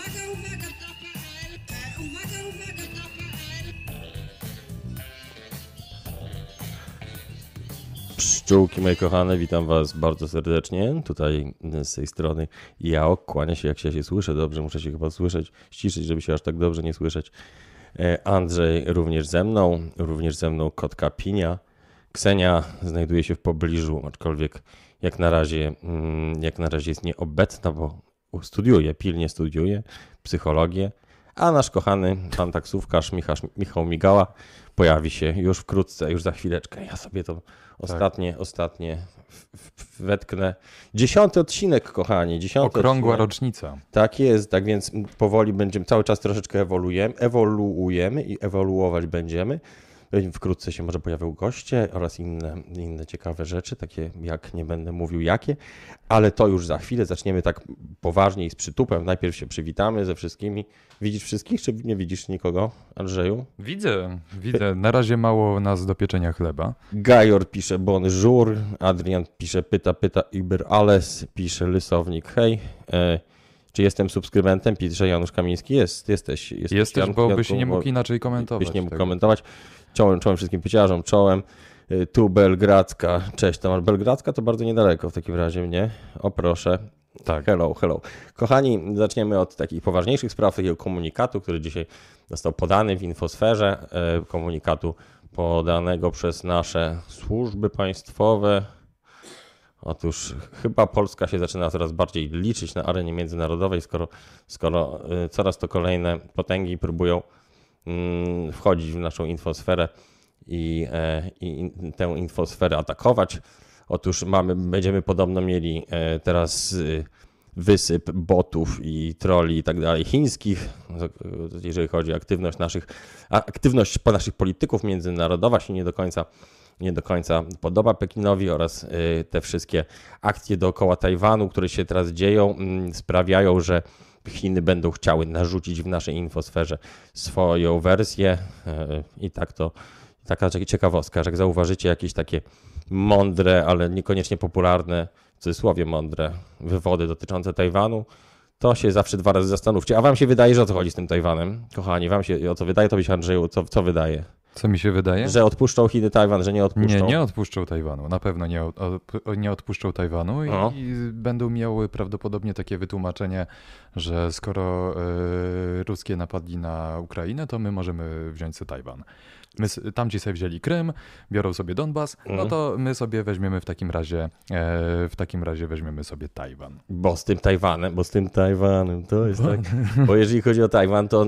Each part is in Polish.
Uwaga, uwaga, to Uwaga, uwaga, to. Pszczółki moje kochane, witam was bardzo serdecznie. Tutaj z tej strony ja kłania się jak się, się słyszę dobrze, muszę się chyba słyszeć, ściszyć, żeby się aż tak dobrze nie słyszeć. E, Andrzej również ze mną, również ze mną kotka Pinia. Ksenia znajduje się w pobliżu, aczkolwiek jak na razie, mm, jak na razie jest nieobecna, bo studiuje, pilnie studiuje psychologię. A nasz kochany pan taksówkarz Michał, Michał Migała pojawi się już wkrótce, już za chwileczkę. Ja sobie to ostatnie, ostatnie w- w- wetknę. Dziesiąty odcinek, kochani. Dziesiąty Okrągła odcinek. rocznica. Tak jest, tak więc powoli będziemy, cały czas troszeczkę ewoluujemy, ewoluujemy i ewoluować będziemy. Wkrótce się może pojawią goście oraz inne, inne ciekawe rzeczy, takie jak nie będę mówił jakie, ale to już za chwilę. Zaczniemy tak poważnie i z przytupem. Najpierw się przywitamy ze wszystkimi. Widzisz wszystkich, czy nie widzisz nikogo, Andrzeju? Widzę, widzę. Na razie mało nas do pieczenia chleba. Gajor pisze bonjour, Adrian pisze pyta, pyta, Iber alles, pisze Lysownik, hej. E, czy jestem subskrybentem? Pisze Janusz Kamiński. Jest, jesteś. jesteś Jesteś, Janku, bo byś nie mógł inaczej komentować. Byś nie mógł tego. komentować. Czołem, czołem wszystkim pyciarzom, czołem. E, Tu Belgradzka, cześć, to masz Belgradzka, to bardzo niedaleko w takim razie mnie. O proszę. Tak. Hello, hello. Kochani, zaczniemy od takich poważniejszych spraw, takiego komunikatu, który dzisiaj został podany w infosferze. e, Komunikatu podanego przez nasze służby państwowe. Otóż chyba Polska się zaczyna coraz bardziej liczyć na arenie międzynarodowej, skoro, skoro e, coraz to kolejne potęgi próbują wchodzić w naszą infosferę i, e, i tę infosferę atakować. Otóż mamy, będziemy podobno mieli e, teraz y, wysyp botów i troli i tak dalej chińskich, jeżeli chodzi o aktywność naszych, aktywność naszych polityków międzynarodowa się nie do końca nie do końca podoba Pekinowi oraz y, te wszystkie akcje dookoła Tajwanu, które się teraz dzieją, mm, sprawiają, że Chiny będą chciały narzucić w naszej infosferze swoją wersję y, i tak to taka ciekawostka, że jak zauważycie jakieś takie mądre, ale niekoniecznie popularne, w cudzysłowie mądre wywody dotyczące Tajwanu, to się zawsze dwa razy zastanówcie. A wam się wydaje, że o co chodzi z tym Tajwanem? Kochani, wam się o co wydaje, to byś Andrzeju, co, co wydaje? Co mi się wydaje? Że odpuszczą Chiny Tajwan, że nie odpuszczą? Nie, nie odpuszczą Tajwanu. Na pewno nie, od- nie odpuszczą Tajwanu i, No. i będą miały prawdopodobnie takie wytłumaczenie, że skoro e, ruskie napadli na Ukrainę, to my możemy wziąć sobie Tajwan. My, s- tamci sobie wzięli Krym, biorą sobie Donbas, no Mhm. to my sobie weźmiemy w takim razie, e, w takim razie weźmiemy sobie Tajwan. Bo z tym Tajwanem, bo z tym Tajwanem to jest tak. Bo jeżeli chodzi o Tajwan, to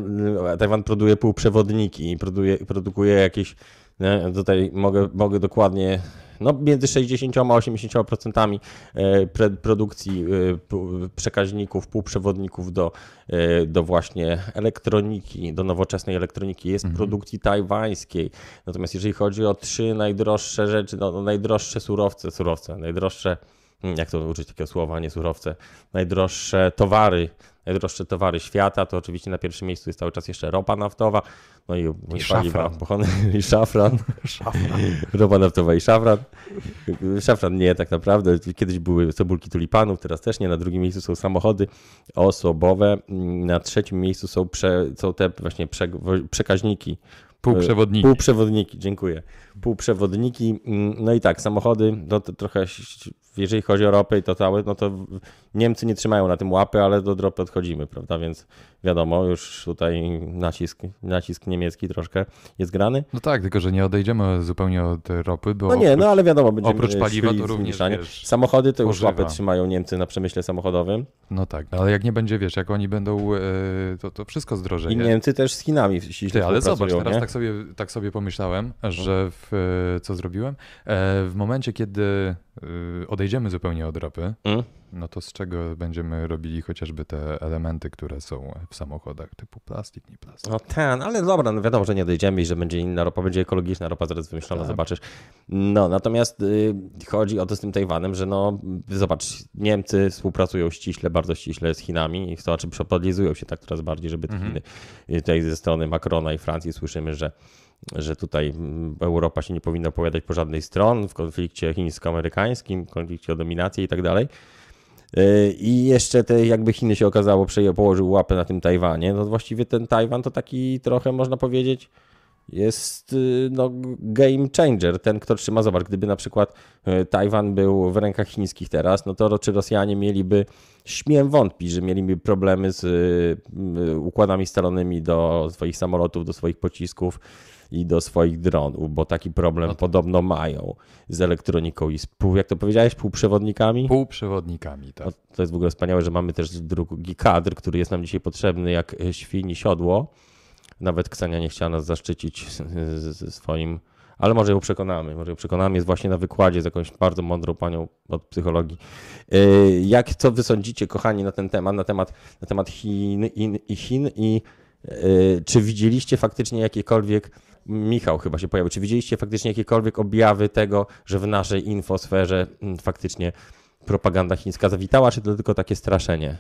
y, Tajwan produkuje półprzewodniki i produkuje, produkuje jakieś. Nie, tutaj mogę, mogę dokładnie. No, między 60 a 80% e, produkcji e, przekaźników, półprzewodników do, e, do właśnie elektroniki, do nowoczesnej elektroniki jest produkcji tajwańskiej. Natomiast jeżeli chodzi o trzy najdroższe rzeczy, no, no najdroższe surowce, surowce, najdroższe jak to użyć takiego słowa, nie surowce, najdroższe towary, najdroższe towary świata, to oczywiście na pierwszym miejscu jest cały czas jeszcze ropa naftowa, no i, i szafran. pochłonne- i szafran, ropa naftowa i szafran. Szafran nie, tak naprawdę. Kiedyś były cebulki tulipanów, teraz też nie. Na drugim miejscu są samochody osobowe, na trzecim miejscu są, prze, są te właśnie prze, przekaźniki Półprzewodniki. Półprzewodniki, dziękuję. Półprzewodniki, no i tak, samochody, no to trochę, jeżeli chodzi o ropę i to całe, no to Niemcy nie trzymają na tym łapy, ale do ropy odchodzimy, prawda, więc wiadomo, już tutaj nacisk, nacisk niemiecki troszkę jest grany. No tak, tylko że nie odejdziemy zupełnie od ropy, bo No nie, no ale wiadomo, będziemy oprócz paliwa to również, wiesz, Samochody to już łapę trzymają Niemcy na przemyśle samochodowym No tak, ale jak nie będzie, wiesz, jak oni będą, e, to, to wszystko i zdrożeje. Niemcy też z Chinami ściśle Ty, ale zobacz, teraz nie? tak sobie, tak sobie pomyślałem, że w, e, co zrobiłem? E, W momencie, kiedy odejdziemy zupełnie od ropy, Mm? no to z czego będziemy robili chociażby te elementy, które są w samochodach, typu plastik, nie plastik. No ten, ale dobra, no wiadomo, że nie dojdziemy i że będzie inna ropa, będzie ekologiczna ropa zaraz wymyślona, Tak. zobaczysz. No, natomiast y, chodzi o to z tym Tajwanem, że no, zobacz, Niemcy współpracują ściśle, bardzo ściśle z Chinami i to znaczy przepodlizują się tak coraz bardziej, żeby te Mhm. Chiny, y, tutaj ze strony Macrona i Francji słyszymy, że że tutaj mm, Europa się nie powinna opowiadać po żadnej stron w konflikcie chińsko-amerykańskim, konflikcie o dominację i tak dalej. Yy, I jeszcze te jakby Chiny się okazało, położył łapę na tym Tajwanie. No właściwie ten Tajwan to taki trochę można powiedzieć jest yy, no, game changer, ten kto trzyma, zobacz, gdyby na przykład yy, Tajwan był w rękach chińskich teraz, no to czy Rosjanie mieliby, śmiem wątpić, że mieliby problemy z yy, układami scalonymi do swoich samolotów, do swoich pocisków i do swoich dronów, bo taki problem No tak. podobno mają z elektroniką i z pół, jak to powiedziałeś, półprzewodnikami? Półprzewodnikami, tak. No, to jest w ogóle wspaniałe, że mamy też drugi kadr, który jest nam dzisiaj potrzebny jak świni siodło. Nawet Ksenia nie chciała nas zaszczycić swoim, ale może ją przekonamy. Może ją przekonamy, jest właśnie na wykładzie z jakąś bardzo mądrą panią od psychologii. E, Jak, co wy sądzicie, kochani, na ten temat, na temat, na temat Chin, in, i Chin i e, czy widzieliście faktycznie jakiekolwiek, Michał chyba się pojawił, czy widzieliście faktycznie jakiekolwiek objawy tego, że w naszej infosferze mm, faktycznie propaganda chińska zawitała, czy to tylko takie straszenie?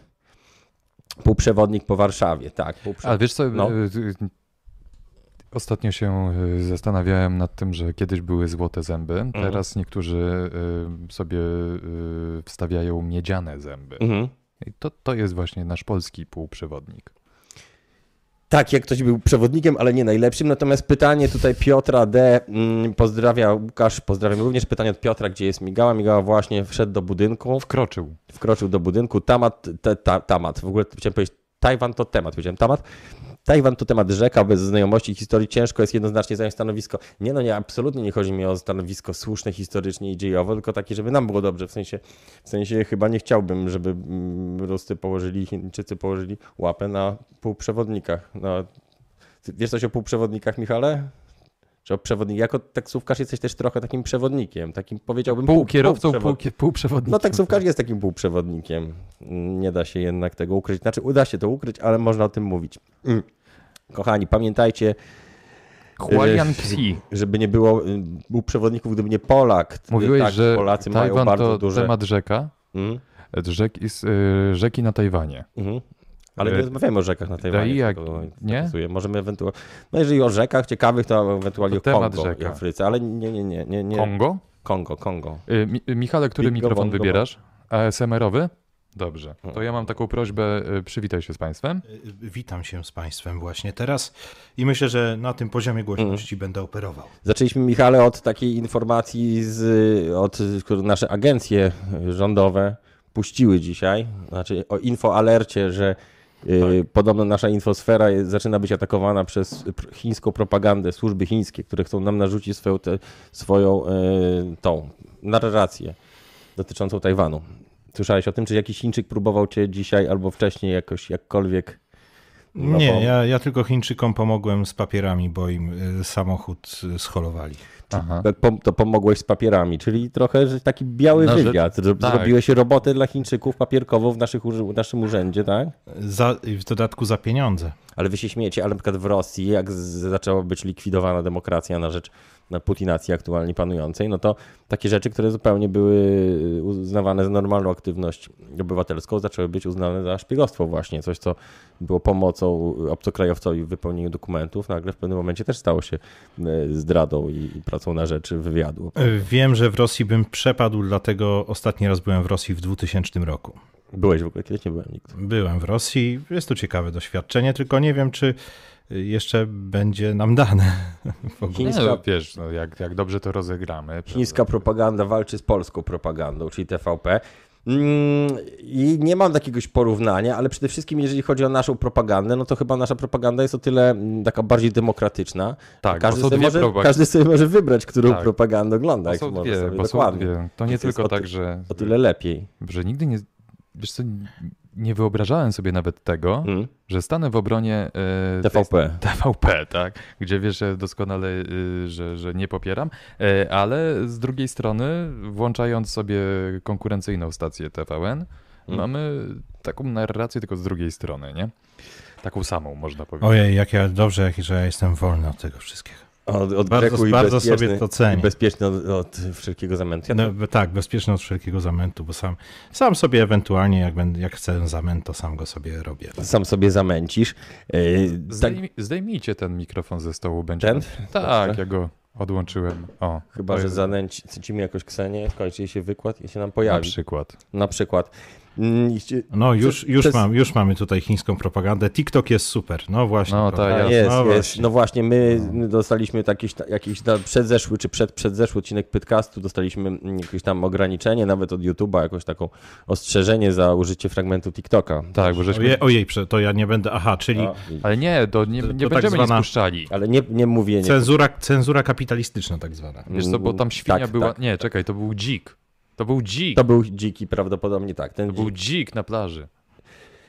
Półprzewodnik po Warszawie, tak. Ale Półprze... wiesz co, No. y, y, ostatnio się y, zastanawiałem nad tym, że kiedyś były złote zęby, Mhm. teraz niektórzy sobie wstawiają miedziane zęby. Mhm. I to, to jest właśnie nasz polski półprzewodnik. Tak, jak ktoś był przewodnikiem, ale nie najlepszym. Natomiast pytanie tutaj Piotra D. mm, Pozdrawia Łukasz, pozdrawiam również. Pytanie od Piotra, gdzie jest Migała. Migała właśnie wszedł do budynku, Wkroczył. wkroczył do budynku. Tamat, te, ta, tamat. W ogóle chciałem powiedzieć, Tajwan to temat. Powiedziałem tamat. Tajwan to temat rzeka, bez znajomości historii ciężko jest jednoznacznie zająć stanowisko. Nie no, nie, absolutnie nie chodzi mi o stanowisko słuszne historycznie i dziejowo, tylko takie, żeby nam było dobrze. W sensie, w sensie chyba nie chciałbym, żeby mm, Ruscy położyli, Chińczycy położyli łapę na półprzewodnikach. No, wiesz coś o półprzewodnikach, Michale? Czy przewodnik? Jako taksówkarz jesteś też trochę takim przewodnikiem, takim powiedziałbym Pół kierowcą, pół, półprzewod- półprzewodnikiem. no taksówkarz jest takim półprzewodnikiem. Nie da się jednak tego ukryć. Znaczy uda się to ukryć, ale można o tym mówić. Mm. Kochani, pamiętajcie, Hualian Xi. żeby nie było y, półprzewodników, gdyby nie Polak. Mówiłeś, tak, że Polacy mają Tajwan bardzo to duże... temat rzeka, Mm, rzeki, s- y, rzeki na Tajwanie. mhm. Ale nie Yy, rozmawiamy o rzekach na Tajwanie. i jak- nie? pasuje. Możemy ewentualnie... No jeżeli o rzekach ciekawych, to ewentualnie To o temat Kongo i rzeka. Afryce, ale nie, nie, nie. nie, nie. Kongo? Kongo, Kongo. Y, Mi, Michale, który Bingo, mikrofon bongo, wybierasz? ASMR-owy? Dobrze. Mm. To ja mam taką prośbę, y, przywitaj się z Państwem. Witam się z Państwem właśnie teraz i myślę, że na tym poziomie głośności będę operował. Zaczęliśmy, Michale, od takiej informacji, z, od, którą nasze agencje rządowe puściły dzisiaj, znaczy o infoalercie, że y, podobno nasza infosfera jest, zaczyna być atakowana przez pr- chińską propagandę, służby chińskie, które chcą nam narzucić swoją, te, swoją y, tą narrację dotyczącą Tajwanu. Słyszałeś o tym, czy jakiś Chińczyk próbował cię dzisiaj albo wcześniej jakoś jakkolwiek no, Nie, bo- ja, ja tylko Chińczykom pomogłem z papierami, bo im y, samochód y, scholowali. Aha. To pomogłeś z papierami, czyli trochę że taki biały rzecz- wywiad. Zro- tak. Zrobiłeś robotę dla Chińczyków papierkową w naszych, urzy- naszym urzędzie, tak? Za, w dodatku za pieniądze. Ale wy się śmiejecie, ale na przykład w Rosji, jak z- zaczęła być likwidowana demokracja na rzecz putinacji aktualnie panującej, no to takie rzeczy, które zupełnie były uznawane za normalną aktywność obywatelską, zaczęły być uznane za szpiegostwo właśnie. Coś, co było pomocą obcokrajowcowi w wypełnieniu dokumentów, nagle w pewnym momencie też stało się e, zdradą i pracą na rzecz wywiadu. Y, Wiem, że w Rosji bym przepadł, dlatego ostatni raz byłem w Rosji w 2000 roku. Byłeś w ogóle, kiedyś nie byłem nigdy. Byłem w Rosji, jest to ciekawe doświadczenie, tylko nie wiem, czy y, jeszcze będzie nam dane. W ogóle. Chińska- Nie, no, wiesz, no, jak, jak dobrze to rozegramy. Chińska prawda? propaganda walczy z polską propagandą, czyli TVP. Mm, I nie mam jakiegoś porównania, ale przede wszystkim, jeżeli chodzi o naszą propagandę, no to chyba nasza propaganda jest o tyle mm, taka bardziej demokratyczna. Tak, każdy, sobie może, propag- każdy sobie może wybrać, którą Tak. propagandę ogląda. Bo jak są dwie, sobie bo są dokładnie. dwie. To nie jest tylko tak, ty- że, O tyle lepiej. że nigdy nie, wiesz co, nie wyobrażałem sobie nawet tego, Mm. że stanę w obronie e, tej- TVP. TVP, tak, gdzie wiesz że doskonale, y, że, że nie popieram, e, ale z drugiej strony, włączając sobie konkurencyjną stację TVN, Mm. mamy taką narrację tylko z drugiej strony, nie? Taką samą, można powiedzieć. Ojej, jak ja dobrze, jak, że ja jestem wolny od tego wszystkiego. Od, od Bardzo- bardzo sobie to cenię. bezpieczny od, od wszelkiego zamętu. Ja No, tak, bezpieczny od wszelkiego zamętu, bo sam, sam sobie ewentualnie, jak, będę, jak chcę zamęt, to sam go sobie robię. sam sobie zamęcisz. Yy, tak, Zdejmij, zdejmijcie ten mikrofon ze stołu, będzie. Ten? Tak, Dobrze. ja go odłączyłem. O, chyba, że zanęcimy jakoś Ksenię, skończy jej się wykład i się nam Na pojawi. przykład. Na przykład. Mm, No już, już, przez- mam, już mamy tutaj chińską propagandę. TikTok jest super. No właśnie. No, prawda? tak, jasne. Jest, no jest. właśnie. No właśnie, my dostaliśmy jakiś, jakiś tam przedzeszły czy przed, przedzeszły odcinek podcastu, dostaliśmy mm, jakieś tam ograniczenie, nawet od YouTube'a, jakąś taką ostrzeżenie za użycie fragmentu TikToka. Tak, bo żeśmy... Ojej, ojej, to ja nie będę. Aha, czyli No, Ale nie, to nie, To- nie to tak będziemy zwana- nic puszczali. ale nie, nie mówienie. cenzura, cenzura kapitalistyczna tak zwana. Wiesz co, bo tam świnia Tak, była... tak. nie, czekaj, to był dzik. To był dzik. To był dziki prawdopodobnie tak. Ten To był dzik. dzik na plaży.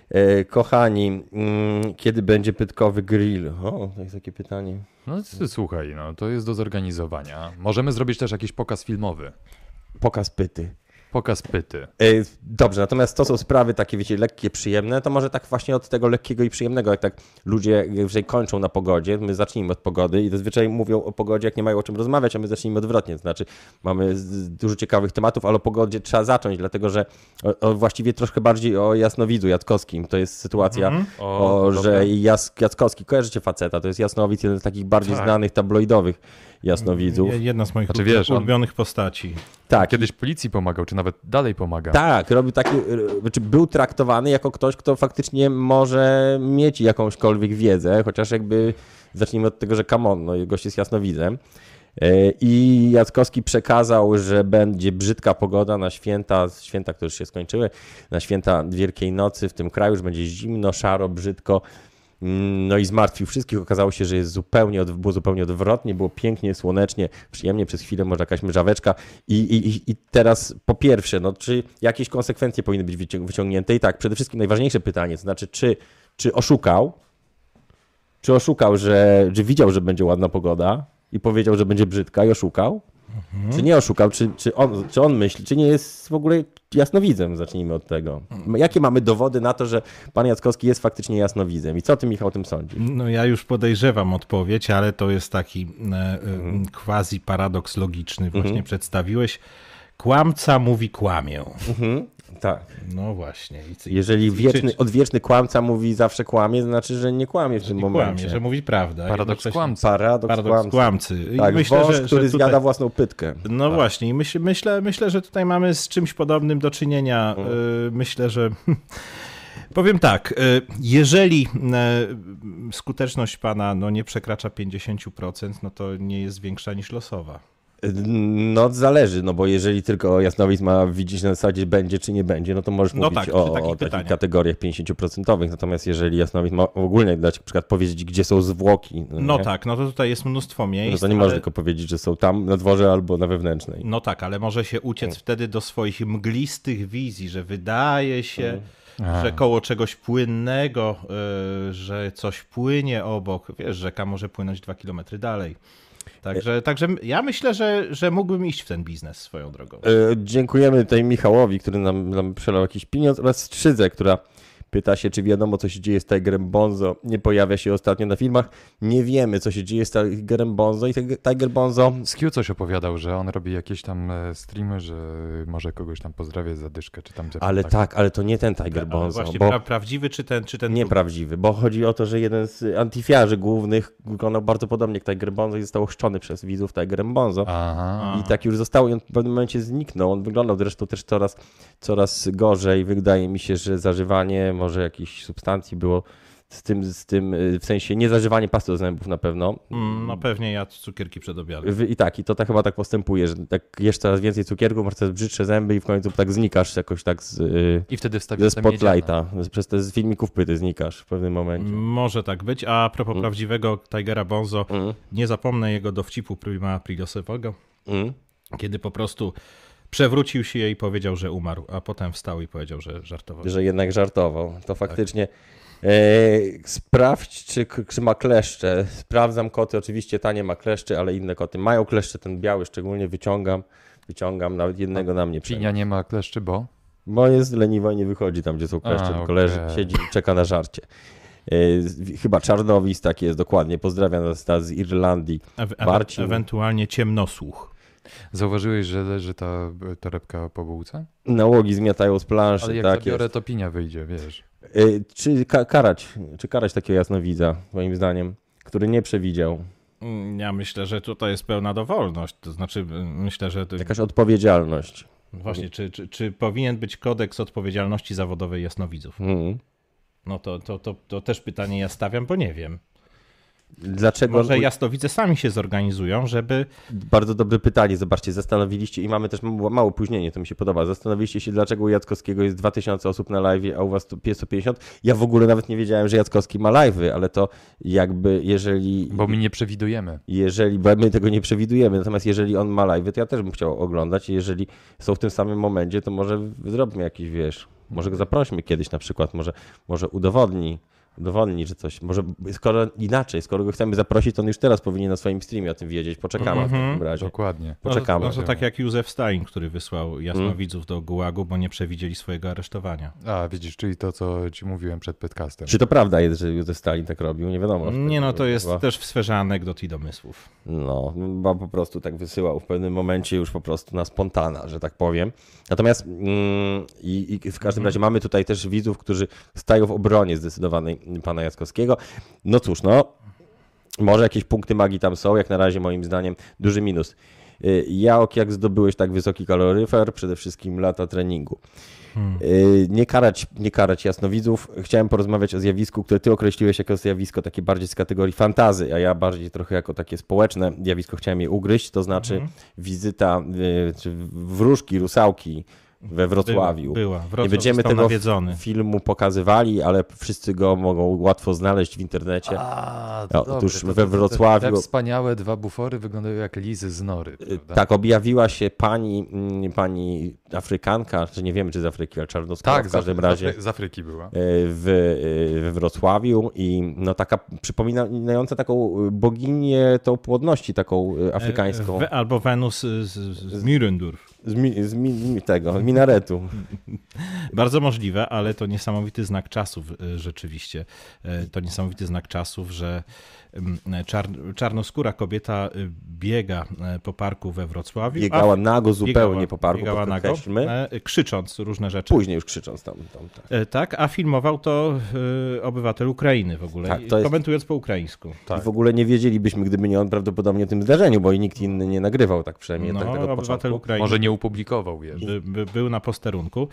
E, kochani, mm, kiedy będzie pytkowy grill? O, to jest takie pytanie. No słuchaj, no to jest do zorganizowania. Możemy zrobić też jakiś pokaz filmowy. Pokaz pyty. Pokaz pyty. E, Dobrze, natomiast to są sprawy takie, wiecie, lekkie, przyjemne, to może tak właśnie od tego lekkiego i przyjemnego, jak tak ludzie jeżeli kończą na pogodzie, my zacznijmy od pogody i zazwyczaj mówią o pogodzie, jak nie mają o czym rozmawiać, a my zacznijmy odwrotnie, to znaczy mamy dużo ciekawych tematów, ale o pogodzie trzeba zacząć, dlatego że o, o właściwie troszkę bardziej o Jasnowidzu Jackowskim, to jest sytuacja, O, o, dobra. że Jas, Jackowski, kojarzycie faceta, to jest Jasnowic, jeden z takich bardziej Tak. znanych tabloidowych Jasnowidzów. Je- Jedna z moich Znaczy, wiesz, on- ulubionych postaci. Tak, Kiedyś policji pomagał, czy nawet dalej pomaga. Tak, robił taki, znaczy był traktowany jako ktoś, kto faktycznie może mieć jakąśkolwiek wiedzę, chociaż jakby zacznijmy od tego, że come on, no, gość jest jasnowidzem. E, I Jackowski przekazał, że będzie brzydka pogoda na święta, święta, które już się skończyły, na święta Wielkiej Nocy w tym kraju, że będzie zimno, szaro, brzydko. No i zmartwił wszystkich. Okazało się, że jest zupełnie, było zupełnie odwrotnie, było pięknie, słonecznie, przyjemnie, przez chwilę może jakaś mrzaweczka. I, i, i- teraz po pierwsze, no, czy jakieś konsekwencje powinny być wycią- wyciągnięte? I tak, przede wszystkim najważniejsze pytanie, to znaczy, czy, czy oszukał, czy oszukał, że, że widział, że będzie ładna pogoda i powiedział, że będzie brzydka i oszukał? Czy nie oszukał? Czy, czy, on, czy on myśli? Czy nie jest w ogóle jasnowidzem? Zacznijmy od tego. Jakie mamy dowody na to, że pan Jackowski jest faktycznie jasnowidzem? I co ty, Michał, o tym sądzisz? No ja już podejrzewam odpowiedź, ale to jest taki e, e, quasi paradoks logiczny. Właśnie przedstawiłeś. Kłamca mówi kłamię. Mhm. Tak. No właśnie. I, Jeżeli wieczny, czy- odwieczny kłamca mówi zawsze kłamie, to znaczy, że nie kłamie w tym nie momencie. kłamie, że mówi prawdę. Paradoks kłamcy. Paradoks, Paradoks kłamcy. kłamcy. I Tak, myślę, wąż, że, który że zjada tutaj, własną pytkę. No właśnie, i myśl, myślę, myślę, że tutaj mamy z czymś podobnym do czynienia. Mm. Y, Myślę, że. Powiem tak, y, jeżeli y, skuteczność pana no, nie przekracza 50%, no to nie jest większa niż losowa. No zależy, no bo jeżeli tylko Jasnowic ma widzieć na zasadzie będzie czy nie będzie, no to możesz No mówić tak, o, takich o takich kategoriach 50%. Natomiast jeżeli Jasnowic ma ogólnie dać na przykład powiedzieć, gdzie są zwłoki, no, No tak, no to tutaj jest mnóstwo miejsc. no to nie ale... można tylko powiedzieć, że są tam na dworze albo na wewnętrznej. No tak, ale może się uciec wtedy do swoich mglistych wizji, że wydaje się, że koło czegoś płynnego, y, że coś płynie obok. Wiesz, rzeka może płynąć dwa kilometry dalej. Także, także ja myślę, że, że mógłbym iść w ten biznes swoją drogą. E, dziękujemy tutaj Michałowi, który nam, nam przelał jakiś pieniądz oraz Strzydze, która pyta się, czy wiadomo, co się dzieje z Tigerem Bonzo. Nie pojawia się ostatnio na filmach. Nie wiemy, co się dzieje z Tigerem Bonzo i Tiger- Bonzo Skiu coś opowiadał, że on robi jakieś tam e, streamy, że może kogoś tam pozdrawia za dyszkę, czy tam... Ale tak, ale to nie ten Tiger Ale Bonzo, właśnie, bo pra, prawdziwy czy ten, czy ten nieprawdziwy, bo chodzi o to, że jeden z antyfiarzy głównych wyglądał bardzo podobnie jak Tiger Bonzo i został ochrzczony przez widzów Tigerem Bonzo. Aha. I tak już zostało i on w pewnym momencie zniknął. On wyglądał zresztą też coraz, coraz gorzej. Wydaje mi się, że zażywanie może jakichś substancji było z tym, z tym, y, w sensie nie zażywanie pasty do zębów na pewno. Mm, no pewnie jadł cukierki przed obiadem. I tak, i to tak chyba tak postępuje, że tak jesz coraz więcej cukierków, masz coraz brzydsze zęby i w końcu tak znikasz jakoś tak z, y, I wtedy ze wstawił spotlighta. Przez te z filmików pyty znikasz w pewnym momencie. Może tak być. A propos prawdziwego Tigera Bonzo, Mm, nie zapomnę jego dowcipu prima aprilosowego, mm. kiedy po prostu przewrócił się i powiedział, że umarł, a potem wstał i powiedział, że żartował. że jednak żartował. To faktycznie. E, sprawdź, czy, czy ma kleszcze. Sprawdzam koty, oczywiście tanie ma kleszcze, ale inne koty mają kleszcze. Ten biały szczególnie wyciągam. Wyciągam, nawet jednego na mnie Pinia przejdzie. nie ma kleszczy, bo? Bo jest leniwa i nie wychodzi tam, gdzie są kleszcze, A, tylko leży, okej. siedzi i czeka na żarcie. E, chyba czarnowis tak jest, dokładnie. Pozdrawiam nas z Irlandii. E- e- Marcin. ewentualnie ciemnosłuch. Zauważyłeś, że leży ta torebka po bułce? Nałogi zmiatają z planszy, Ale jak tak zabiorę, jest. to pinia wyjdzie, wiesz. E, czy ka- karać, czy karać takiego jasnowidza, moim zdaniem, który nie przewidział. Mm, Ja myślę, że tutaj jest pełna dowolność. To znaczy, y, myślę, że. to- Jakaś odpowiedzialność. Właśnie, czy, czy, czy powinien być kodeks odpowiedzialności zawodowej jasnowidzów? Mhm. No to, to, to, to też pytanie ja stawiam, bo nie wiem. Dlaczego? Może jasnowidze sami się zorganizują, żeby. Bardzo dobre pytanie. Zobaczcie, zastanowiliście i mamy też mało, mało opóźnienie, to mi się podoba. Zastanowiliście się, dlaczego u Jackowskiego jest 2000 osób na live, a u was tu 150. Ja w ogóle nawet nie wiedziałem, że Jackowski ma live'y, ale to jakby jeżeli... Bo my nie przewidujemy. Jeżeli, bo my tego nie przewidujemy, natomiast jeżeli on ma live'y, to ja też bym chciał oglądać. i Jeżeli są w tym samym momencie, to może zrobimy jakiś, wiesz, może go zaprośmy kiedyś na przykład, może, może udowodni, udowodni, że coś, może skoro inaczej, skoro go chcemy zaprosić, to on już teraz powinien na swoim streamie o tym wiedzieć. Poczekamy w takim razie. Dokładnie. Poczekamy. No, to, no to tak jak Józef Stalin, który wysłał jasnowidzów do Gułagu, bo nie przewidzieli swojego aresztowania. A, widzisz, czyli to, co ci mówiłem przed podcastem. Czy to prawda jest, że Józef Stalin tak robił? Nie wiadomo. Nie, no to jest Chyba. też w sferze anegdot i domysłów. No, bo po prostu tak wysyłał w pewnym momencie już po prostu na spontana, że tak powiem. Natomiast mm, i, i w każdym razie mamy tutaj też widzów, którzy stają w obronie zdecydowanej pana Jackowskiego. No cóż, no, może jakieś punkty magii tam są, jak na razie moim zdaniem duży minus. Y, Jaok, jak zdobyłeś tak wysoki kaloryfer? Przede wszystkim lata treningu. Y, Nie karać, nie karać jasnowidzów. Chciałem porozmawiać o zjawisku, które ty określiłeś jako zjawisko takie bardziej z kategorii fantazy, a ja bardziej trochę jako takie społeczne zjawisko chciałem je ugryźć, to znaczy wizyta y, wróżki, rusałki we Wrocławiu. Była, była. Wrocław Nie będziemy tego nawiedzony. filmu pokazywali, ale wszyscy go mogą łatwo znaleźć w internecie. A, No, to otóż dobre. To- we Wrocławiu- Te wspaniałe dwa bufory wyglądają jak lizy z nory. Prawda? Tak, objawiła się pani, mm, pani Afrykanka, czy nie wiemy, czy z Afryki, ale czarnoskóra tak w każdym z, razie. z, Afry- z Afryki była. w, we Wrocławiu i no taka przypominająca taką boginię tą płodności taką e, afrykańską albo Wenus z, z, z Mirendurf. Z, mi, z mi, tego, minaretu. Bardzo możliwe, ale to niesamowity znak czasów e, rzeczywiście. E, To niesamowity znak czasów, że czar, czarnoskóra kobieta e, biega e, po parku we Wrocławiu. Biegała a- nago zupełnie biegała- po parku, Biegała nago, e, krzycząc różne rzeczy. Później już krzycząc tam. tam tak. E, Tak, a filmował to obywatel Ukrainy w ogóle, Tak, jest- komentując po ukraińsku. Tak. I w ogóle nie wiedzielibyśmy, gdyby nie on prawdopodobnie o tym zdarzeniu, bo i nikt inny nie nagrywał tak przynajmniej No, tak, tak obywatel początku. Ukrainy Może nie upublikował jeszcze. by, by, był na posterunku.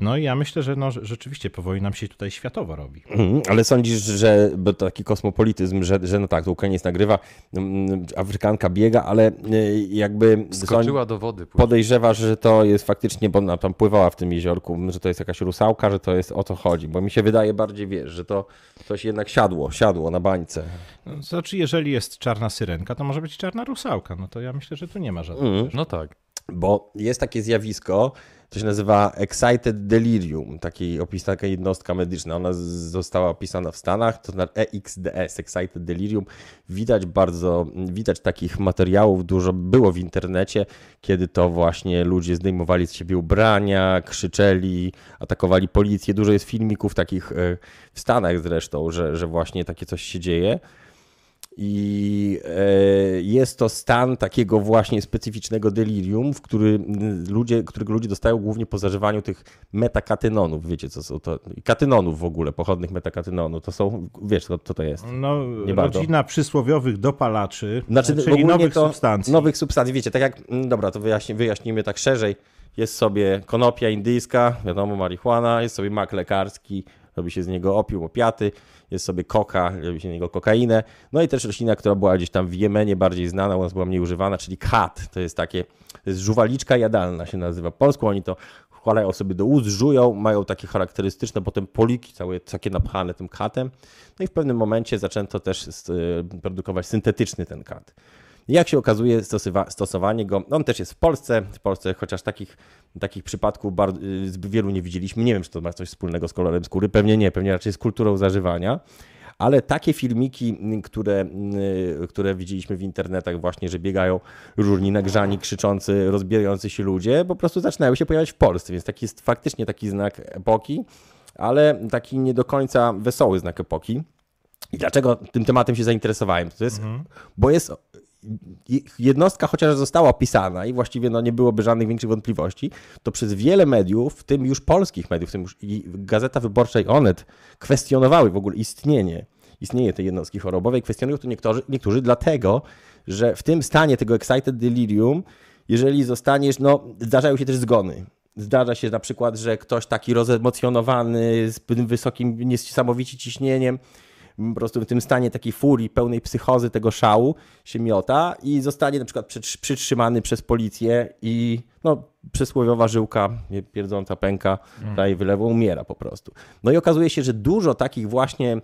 No i ja myślę, że no, rzeczywiście powoli nam się tutaj światowo robi. Mhm, Ale sądzisz, że bo to taki kosmopolityzm, że, że no tak, to Ukrainiec nagrywa, mm, Afrykanka biega, ale y, jakby Skoczyła do wody. później. podejrzewasz, że to jest faktycznie, bo ona tam pływała w tym jeziorku, że to jest jakaś rusałka, że to jest o to chodzi, bo mi się wydaje bardziej, wiesz, że to coś jednak siadło, siadło na bańce. No, Znaczy, jeżeli jest czarna syrenka, to może być czarna rusałka. No to ja myślę, że tu nie ma żadnych. Mhm. No tak. Bo jest takie zjawisko, to się nazywa excited delirium, taki opis, taka jednostka medyczna. Ona została opisana w Stanach, to znaczy EXDS, excited delirium. Widać bardzo, widać takich materiałów dużo było w internecie, kiedy to właśnie ludzie zdejmowali z siebie ubrania, krzyczeli, atakowali policję. Dużo jest filmików takich e, w Stanach zresztą, że, że właśnie takie coś się dzieje. I e, jest to stan takiego właśnie specyficznego delirium, w który ludzie, którego ludzie dostają głównie po zażywaniu tych metakatynonów. Wiecie, co są to? Katynonów w ogóle, pochodnych metakatynonów. To są, wiesz, co to, to jest? No, Nie bardzo. rodzina przysłowiowych dopalaczy, Znaczy, czyli nowych to substancji. Nowych substancji, wiecie, tak jak, mm, dobra, to wyjaśni, wyjaśnijmy tak szerzej. Jest sobie konopia indyjska, wiadomo, marihuana, jest sobie mak lekarski, robi się z niego opium, opiaty, jest sobie koka, robi się niego kokainę. No i też roślina, która była gdzieś tam w Jemenie bardziej znana, u nas była mniej używana, czyli kat. To jest takie, to jest żuwaliczka jadalna się nazywa po polsku. Oni to wkładają sobie do ust, żują, mają takie charakterystyczne potem poliki całe takie napchane tym katem. No i w pewnym momencie zaczęto też s- produkować syntetyczny ten kat. Jak się okazuje, stosowa- stosowanie go, on też jest w Polsce, w Polsce chociaż takich, takich przypadków bar- zbyt wielu nie widzieliśmy. Nie wiem, czy to ma coś wspólnego z kolorem skóry, pewnie nie, pewnie raczej z kulturą zażywania. Ale takie filmiki, y, które, y, które widzieliśmy w internetach właśnie, że biegają różni nagrzani, krzyczący, rozbierający się ludzie, po prostu zaczynają się pojawiać w Polsce, więc taki jest faktycznie taki znak epoki, ale taki nie do końca wesoły znak epoki. I dlaczego tym tematem się zainteresowałem? To jest, bo jest jednostka chociaż została opisana i właściwie no, nie byłoby żadnych większych wątpliwości, to przez wiele mediów, w tym już polskich mediów, w tym już i Gazeta Wyborcza i Onet, kwestionowały w ogóle istnienie, istnienie tej jednostki chorobowej. Kwestionują to niektórzy, niektórzy dlatego, że w tym stanie tego excited delirium jeżeli zostaniesz, no zdarzają się też zgony. Zdarza się na przykład, że ktoś taki rozemocjonowany, z wysokim, niesamowicie ciśnieniem, po prostu w tym stanie takiej furii, pełnej psychozy, tego szału się miota i zostanie na przykład przytr- przytrzymany przez policję i no, przysłowiowa żyłka pierdząca pęka, daje wylewu, umiera po prostu. No i okazuje się, że dużo takich właśnie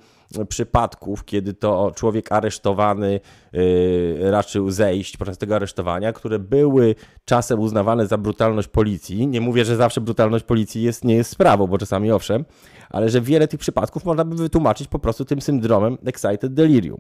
przypadków, kiedy to człowiek aresztowany yy, raczył zejść podczas tego aresztowania, które były czasem uznawane za brutalność policji. Nie mówię, że zawsze brutalność policji jest, nie jest sprawą, bo czasami owszem, ale że wiele tych przypadków można by wytłumaczyć po prostu tym syndromem excited delirium.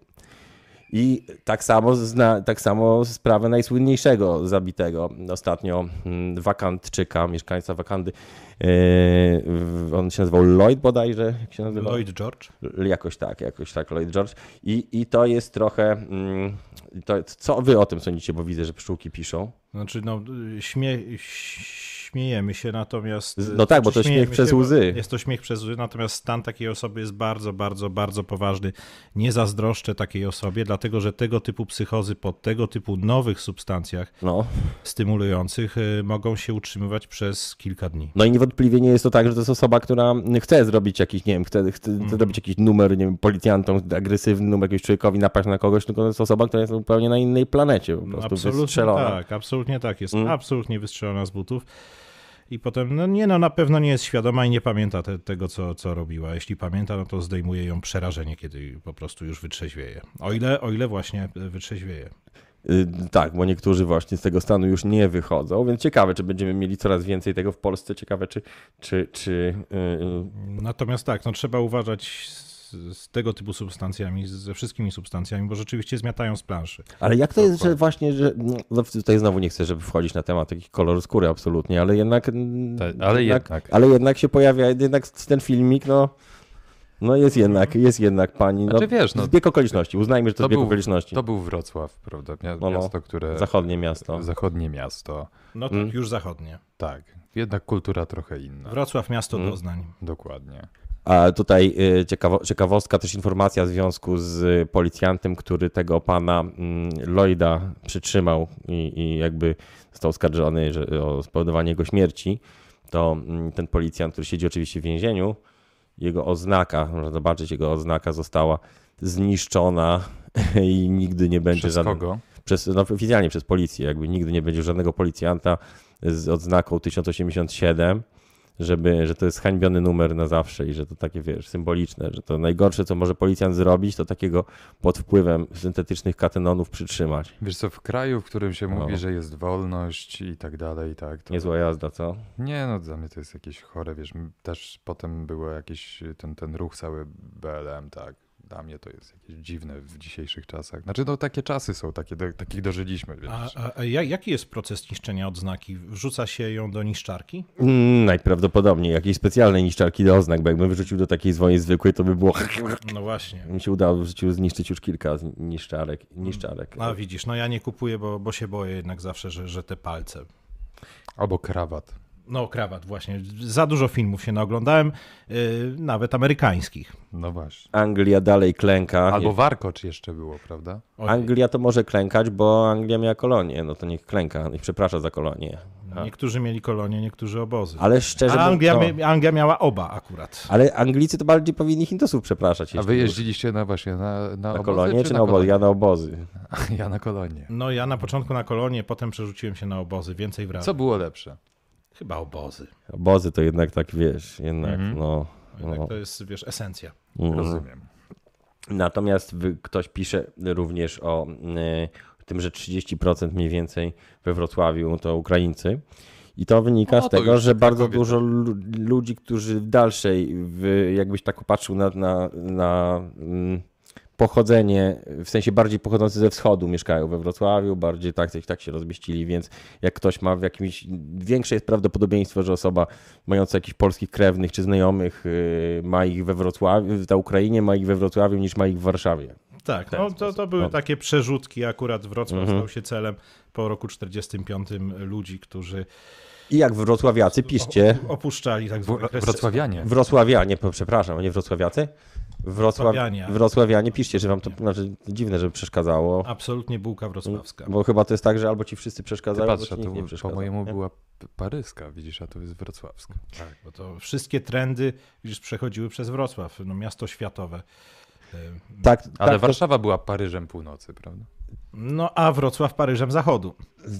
I tak samo, zna, tak samo sprawę najsłynniejszego zabitego ostatnio mm, wakantczyka, mieszkańca wakandy. Yy, on się nazywał Lloyd bodajże, jak się nazywał? Lloyd George. Jakoś tak, jakoś tak, Lloyd George. I, i to jest trochę. mm, To, co wy o tym sądzicie, bo widzę, że pszczółki piszą. Znaczy, no, śmie, śmiejemy się, natomiast... No tak, bo to śmiech przez się, łzy. Jest to śmiech przez łzy, natomiast stan takiej osoby jest bardzo, bardzo, bardzo poważny. Nie zazdroszczę takiej osobie, dlatego że tego typu psychozy po tego typu nowych substancjach No. stymulujących y, mogą się utrzymywać przez kilka dni. no i niewątpliwie nie jest to tak, że to jest osoba, która chce zrobić jakiś, nie wiem, chce, chce Mhm. zrobić jakiś numer, nie wiem, policjantom, agresywny numer jakiegoś człowiekowi, napaść na kogoś, tylko to jest osoba, która jest zupełnie na innej planecie, po prostu Absolutnie wystrzelona. tak, absolutnie tak. Jest Mm. absolutnie wystrzelona z butów. I potem, no nie no, na pewno nie jest świadoma i nie pamięta te, tego, co, co robiła. Jeśli pamięta, no to zdejmuje ją przerażenie, kiedy po prostu już wytrzeźwieje. O ile, o ile właśnie wytrzeźwieje. Y, Tak, bo niektórzy właśnie z tego stanu już nie wychodzą, więc ciekawe, czy będziemy mieli coraz więcej tego w Polsce. Ciekawe, czy. czy, czy yy, Natomiast tak, no trzeba uważać z, tego typu substancjami, ze wszystkimi substancjami, bo rzeczywiście zmiatają z planszy. ale jak to jest, że właśnie, że. No, tutaj znowu nie chcę, żeby wchodzić na temat takich kolor skóry, absolutnie, ale jednak. mm, Tak, ale jednak. Ale jednak się pojawia, jednak ten filmik, no. No jest jednak, jest jednak pani. No, Znaczy, wiesz, no- zbieg okoliczności. Uznajmy, że to, To zbieg był- okoliczności. To był Wrocław, prawda? Mia- No, no. Miasto, które... Zachodnie miasto. Zachodnie miasto. No tak, Mm. już zachodnie. Tak. Jednak kultura trochę inna. Wrocław, miasto Mm. Doznań. Dokładnie. A tutaj y, ciekawo, ciekawostka, też informacja w związku z policjantem, który tego pana mm, Lloyda przytrzymał i, i jakby został oskarżony że, o spowodowanie jego śmierci, to mm, ten policjant, który siedzi oczywiście w więzieniu, jego oznaka, można zobaczyć, jego oznaka została zniszczona i nigdy nie będzie Przez żadnego kogo? przez, no, oficjalnie przez policję, jakby nigdy nie będzie żadnego policjanta z odznaką 1087, żeby, że to jest hańbiony numer na zawsze i że to takie, wiesz, symboliczne, że to najgorsze, co może policjant zrobić, to takiego pod wpływem syntetycznych katenonów przytrzymać. Wiesz co, w kraju, w którym się No. mówi, że jest wolność i tak dalej, tak. To... Niezła jazda, co? Nie, no dla mnie to jest jakieś chore, wiesz, też potem było jakiś ten, ten ruch cały BLM, tak. Dla mnie to jest jakieś dziwne w dzisiejszych czasach. Znaczy, no takie czasy są, takie do, takich dożyliśmy, wiesz. A, a, a ja- jaki jest proces niszczenia odznaki? Wrzuca się ją do niszczarki? Mm, najprawdopodobniej jakieś specjalne niszczarki do oznak, bo jakbym wyrzucił do takiej swojej zwykłej, to by było... No właśnie. Mi się udało w życiu zniszczyć już kilka z- niszczarek. niszczarek. A widzisz, no ja nie kupuję, bo, bo się boję jednak zawsze, że, że te palce. Albo krawat. No, krawat, właśnie. Za dużo filmów się naoglądałem, yy, nawet amerykańskich. No właśnie. Anglia dalej klęka. Albo warkocz jeszcze było, prawda? Oj, Anglia to może klękać, bo Anglia miała kolonię, no to niech klęka, niech przeprasza za kolonię. Niektórzy mieli kolonie, niektórzy obozy. Ale szczerze A Anglia, mówiąc, mia- Anglia miała oba akurat. ale Anglicy to bardziej powinni Hindusów przepraszać. A wy jeździliście na właśnie na, na, na obozy, kolonie czy na obozy? kolonie? Ja na obozy. Ja na kolonie. No ja na początku na kolonie, potem przerzuciłem się na obozy, więcej wrażeń. Co było lepsze? Chyba obozy. Obozy to jednak tak, wiesz, jednak Mhm. no. Jednak no. to jest, wiesz, esencja. Mhm. Rozumiem. Natomiast ktoś pisze również o y, tym, że 30% mniej więcej we Wrocławiu to Ukraińcy. I to wynika O, z tego, że bardzo Krakowie dużo lu- ludzi, którzy w dalszej, w, jakbyś tak popatrzył na, na, na mm, pochodzenie, w sensie bardziej pochodzący ze wschodu mieszkają we Wrocławiu, bardziej tak, tak się rozmieścili, więc jak ktoś ma w jakimś, większe jest prawdopodobieństwo, że osoba mająca jakichś polskich krewnych czy znajomych y, ma ich we Wrocławiu, na Ukrainie ma ich we Wrocławiu niż ma ich w Warszawie. Tak, ten no, to, to były No. takie przerzutki. Akurat Wrocław Mhm. stał się celem po roku 45 ludzi, którzy I jak wrocławiacy, piszcie, opuszczali tak zwane wrocławianie. wrocławianie, przepraszam, a nie wrocławiacy? Wrocław, Wrocławianie. wrocławianie, piszcie, że wam to znaczy, dziwne, żeby przeszkadzało. Absolutnie bułka wrocławska. Bo chyba to jest tak, że albo ci wszyscy Ty przeszkadzają, patrz, albo ci nikt nie to przeszkadza. po mojemu nie? była paryska, widzisz, a to jest wrocławska. Tak, bo to wszystkie trendy już przechodziły przez Wrocław, no miasto światowe. E, Tak, Ale tak, to, Warszawa była Paryżem północy, prawda? No a Wrocław Paryżem Zachodu.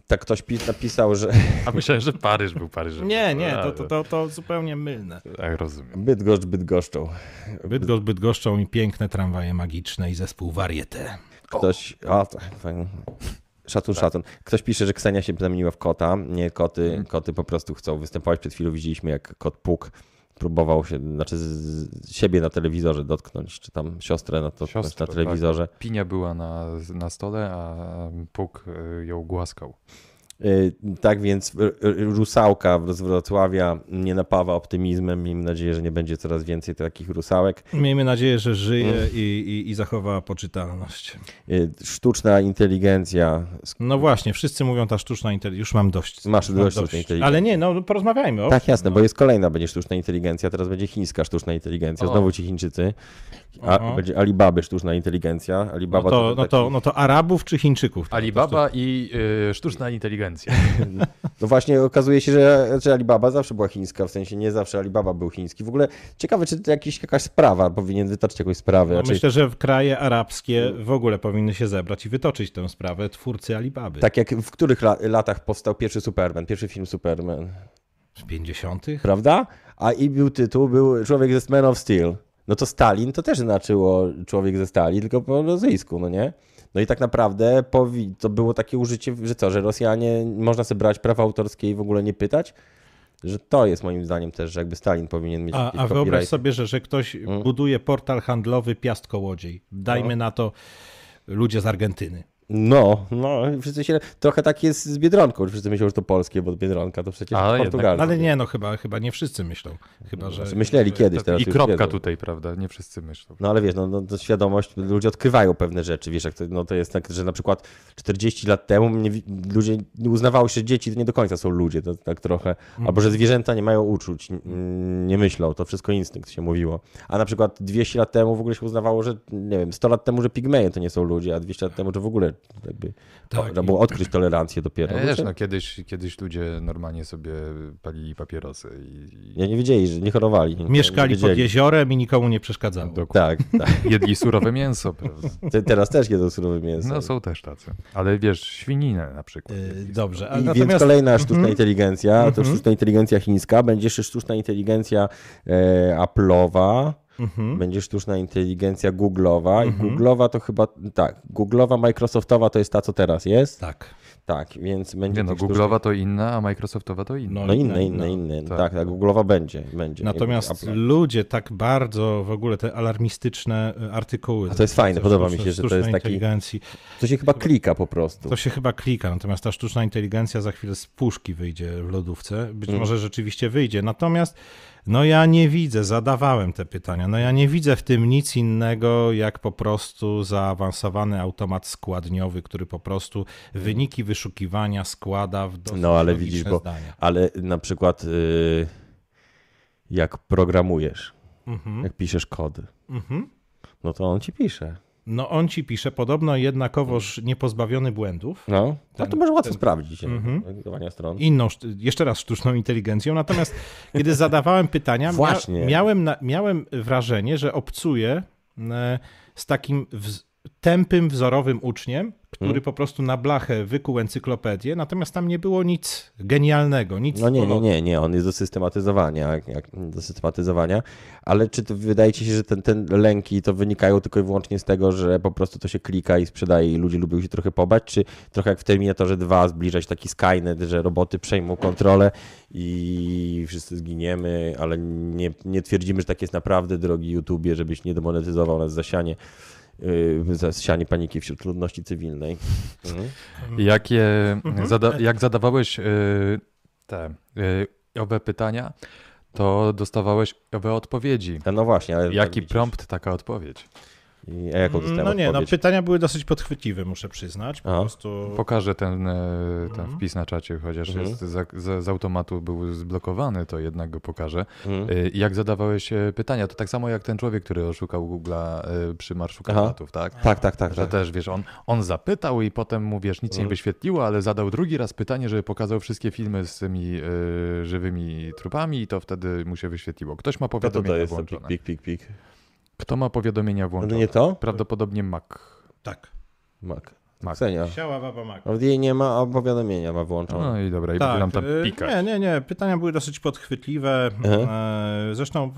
tak ktoś pi- napisał, że A myślałem, że Paryż był Paryżem. Nie, nie, to, to, to, to zupełnie mylne. Tak, rozumiem. Bydgoszcz Bydgoszczą. Bydgoszcz Bydgoszczą i piękne tramwaje magiczne i zespół Varieté. Ktoś. Tak, fajnie. Szatun, szatun. Ktoś pisze, że Ksenia się zamieniła w kota. Nie, koty, koty po prostu chcą występować. Przed chwilą widzieliśmy, jak kot Puk próbował się, znaczy siebie na telewizorze dotknąć, czy tam siostrę na, to, Siostrę, na telewizorze. Pinia była na, na stole, a Puk y, ją głaskał. Y, Tak więc rusałka z Wrocławia nie napawa optymizmem. Miejmy nadzieję, że nie będzie coraz więcej takich rusałek. Miejmy nadzieję, że żyje i, i, i zachowa poczytalność. Y, Sztuczna inteligencja. No właśnie, wszyscy mówią ta sztuczna inteligencja. Już mam dość. Masz mam dość sztucznej inteligencji. Ale nie, no porozmawiajmy. O. Tak, jasne, no. bo jest kolejna będzie sztuczna inteligencja, teraz będzie chińska sztuczna inteligencja. O. Znowu ci Chińczycy. A, Aha. będzie Alibaby sztuczna inteligencja. No Alibaba to, no, taki- to, no to Arabów czy Chińczyków? To- Alibaba i y, sztuczna inteligencja. No właśnie okazuje się, że, że Alibaba zawsze była chińska, w sensie nie zawsze Alibaba był chiński. W ogóle ciekawe, czy to jakiś, jakaś sprawa, powinien wytoczyć jakąś sprawę. No raczej- myślę, że w kraje arabskie w ogóle powinny się zebrać i wytoczyć tę sprawę twórcy Alibaby. Tak jak w których la, latach powstał pierwszy Superman, pierwszy film Superman, Z 50. prawda? A i był tytuł, był Człowiek ze Man of Steel. No to Stalin to też znaczyło Człowiek ze Stali, tylko po rosyjsku, no nie? No i tak naprawdę to było takie użycie, że co, że Rosjanie, można sobie brać prawa autorskie i w ogóle nie pytać? Że to jest moim zdaniem też, że jakby Stalin powinien mieć A, a wyobraź sobie, że, że ktoś Mm. buduje portal handlowy Piast Kołodziej. Dajmy No. na to ludzie z Argentyny. No, no, wszyscy się, trochę tak jest z Biedronką, wszyscy myślą, że to polskie, bo Biedronka to przecież Ale. Ale nie, no chyba, chyba nie wszyscy myślą. Chyba, że... Znaczy, myśleli kiedyś, teraz I kropka wiedzą. tutaj, prawda? Nie wszyscy myślą. No ale wiesz, no, no to świadomość, ludzie odkrywają pewne rzeczy, wiesz, jak to, no, to jest tak, że na przykład 40 lat temu nie, ludzie nie uznawało się, że dzieci to nie do końca są ludzie, to tak trochę, albo że zwierzęta nie mają uczuć, nie myślą, to wszystko instynkt się mówiło. A na przykład 200 lat temu w ogóle się uznawało, że nie wiem, 100 lat temu, że pigmeje to nie są ludzie, a 200 lat temu, że w ogóle jakby Tak. trzeba było odkryć tolerancję dopiero. Wiesz, No, kiedyś, kiedyś ludzie normalnie sobie palili papierosy i, i Ja nie wiedzieli, że nie chorowali. nie Mieszkali pod wiedzieli. jeziorem i nikomu nie przeszkadzało. Tak, tak. jedli surowe mięso, prawda? Te, teraz też jedzą surowe mięso. No są też tacy. Ale wiesz, świninę na przykład. Yy, Dobrze, a I więc natomiast kolejna sztuczna Mhm. inteligencja, to Mhm. sztuczna inteligencja chińska, będzie jeszcze sztuczna inteligencja e, Apple'owa, Mhm. będzie sztuczna inteligencja Google'owa i Mhm. Google'owa to chyba, tak, Google'owa, Microsoftowa to jest ta, co teraz jest, tak. tak, więc będzie Nie no, sztucznych- Google'owa to inna, a Microsoftowa to inna. No, no inne, no, inne, no. inne, Tak. tak, tak, Google'owa będzie, będzie. Natomiast będzie ludzie tak bardzo w ogóle te alarmistyczne y, artykuły. A to jest fajne, podoba mi się, że to jest taki- inteligencji. To się chyba klika po prostu. To się chyba klika, natomiast ta sztuczna inteligencja za chwilę z puszki wyjdzie w lodówce. Być Mm. może rzeczywiście wyjdzie. Natomiast no ja nie widzę, zadawałem te pytania, no ja nie widzę w tym nic innego, jak po prostu zaawansowany automat składniowy, który po prostu wyniki wyszukiwania składa w dosyć No, ale widzisz, bo- zdania. Ale na przykład y, jak programujesz, Mhm. jak piszesz kody, Mhm. no to on ci pisze. No on ci pisze, podobno jednakowoż niepozbawiony błędów, No, no Ten- to może łatwo ten- sprawdzić. Mhm. stron. inną, jeszcze raz sztuczną inteligencją. Natomiast kiedy zadawałem pytania, mia- miałem, miałem wrażenie, że obcuję e, z takim tępym, wzorowym uczniem, który Hmm. po prostu na blachę wykuł encyklopedię, natomiast tam nie było nic genialnego, nic No nie, nie, nie, nie, on jest do systematyzowania, jak, jak, do systematyzowania, ale czy to wydaje ci się, że ten, ten lęki to wynikają tylko i wyłącznie z tego, że po prostu to się klika i sprzedaje i ludzie lubią się trochę pobać, czy trochę jak w Terminatorze 2 zbliżać taki Skynet, że roboty przejmą kontrolę i wszyscy zginiemy, ale nie, nie twierdzimy, że tak jest naprawdę, drogi YouTubie, żebyś nie demonetyzował nas za sianie, yy, za sianie paniki wśród ludności cywilnej. Mhm. Jakie, Mhm. zada, jak zadawałeś y, te y, owe pytania, to dostawałeś owe odpowiedzi. A No właśnie, ale Jaki widzisz. prompt, taka odpowiedź. I, a jaką dostałem No nie, no pytania były dosyć podchwytliwe, muszę przyznać. Po Aha. prostu. Pokażę ten, e, ten Mhm. wpis na czacie, chociaż Mhm. jest za, za, z automatu był zblokowany, to jednak go pokażę. Mhm. E, Jak zadawałeś e, pytania, to tak samo jak ten człowiek, który oszukał Google'a przy Marszu. Kandydatów, tak? Tak, tak, tak. Że tak. też, wiesz, on, on zapytał i potem mu, wiesz, nic nie wyświetliło, ale zadał drugi raz pytanie, żeby pokazał wszystkie filmy z tymi e, żywymi trupami i to wtedy mu się wyświetliło. Ktoś ma pik, włączone. pik, pik, pik. Kto ma powiadomienia No włączone? to nie to? Prawdopodobnie Mac. Tak. Mac. Mac. Ksenia. Siała baba mak. A jej nie ma, a powiadomienia ma włączone. No i dobra, i Tak, będę tam y, pikać. nie, nie, nie. Pytania były dosyć podchwytliwe. Aha. E, Zresztą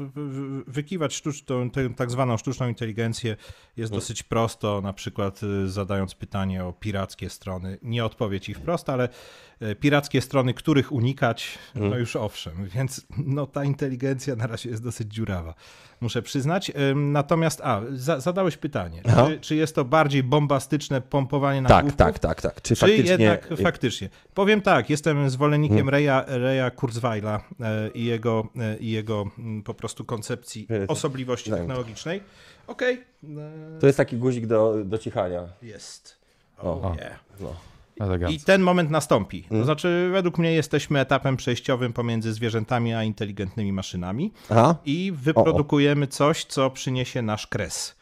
wykiwać sztuczną, tę tak zwaną sztuczną inteligencję jest Mhm. dosyć prosto, na przykład y, zadając pytanie o pirackie strony. Nie odpowiedź ich wprost, ale pirackie strony, których unikać, no Mhm. już owszem, więc no ta inteligencja na razie jest dosyć dziurawa, muszę przyznać. Natomiast, a, za, zadałeś pytanie, czy, czy jest to bardziej bombastyczne pompowanie na Tak, tak, tak, tak. Czy czy faktycznie... jednak faktycznie? Powiem tak, jestem zwolennikiem Hmm. Reja, Reja Kurzweila e, i jego, e, i jego mm, po prostu koncepcji osobliwości tak. technologicznej. Okej, To jest taki guzik do, do cichania. e, jest. Oh, yeah. No. Elegancko. I ten moment nastąpi. To Hmm. znaczy, według mnie jesteśmy etapem przejściowym pomiędzy zwierzętami a inteligentnymi maszynami Aha. i wyprodukujemy coś, co przyniesie nasz kres.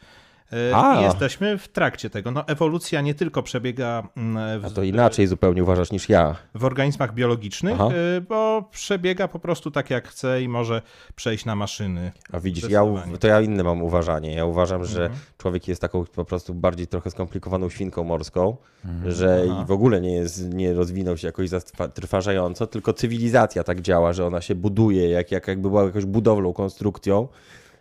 E, A. I jesteśmy w trakcie tego. No, ewolucja nie tylko przebiega mm, w, A to inaczej zupełnie uważasz niż ja. w organizmach biologicznych, Aha. y, bo przebiega po prostu tak jak chce i może przejść na maszyny. A widzisz, ja, to ja inne mam uważanie. Ja uważam, że Mhm. człowiek jest taką po prostu bardziej trochę skomplikowaną świnką morską, że i w ogóle nie, jest, nie rozwinął się jakoś zatrważająco, tylko cywilizacja tak działa, że ona się buduje, jak, jak jakby była jakąś budowlą, konstrukcją,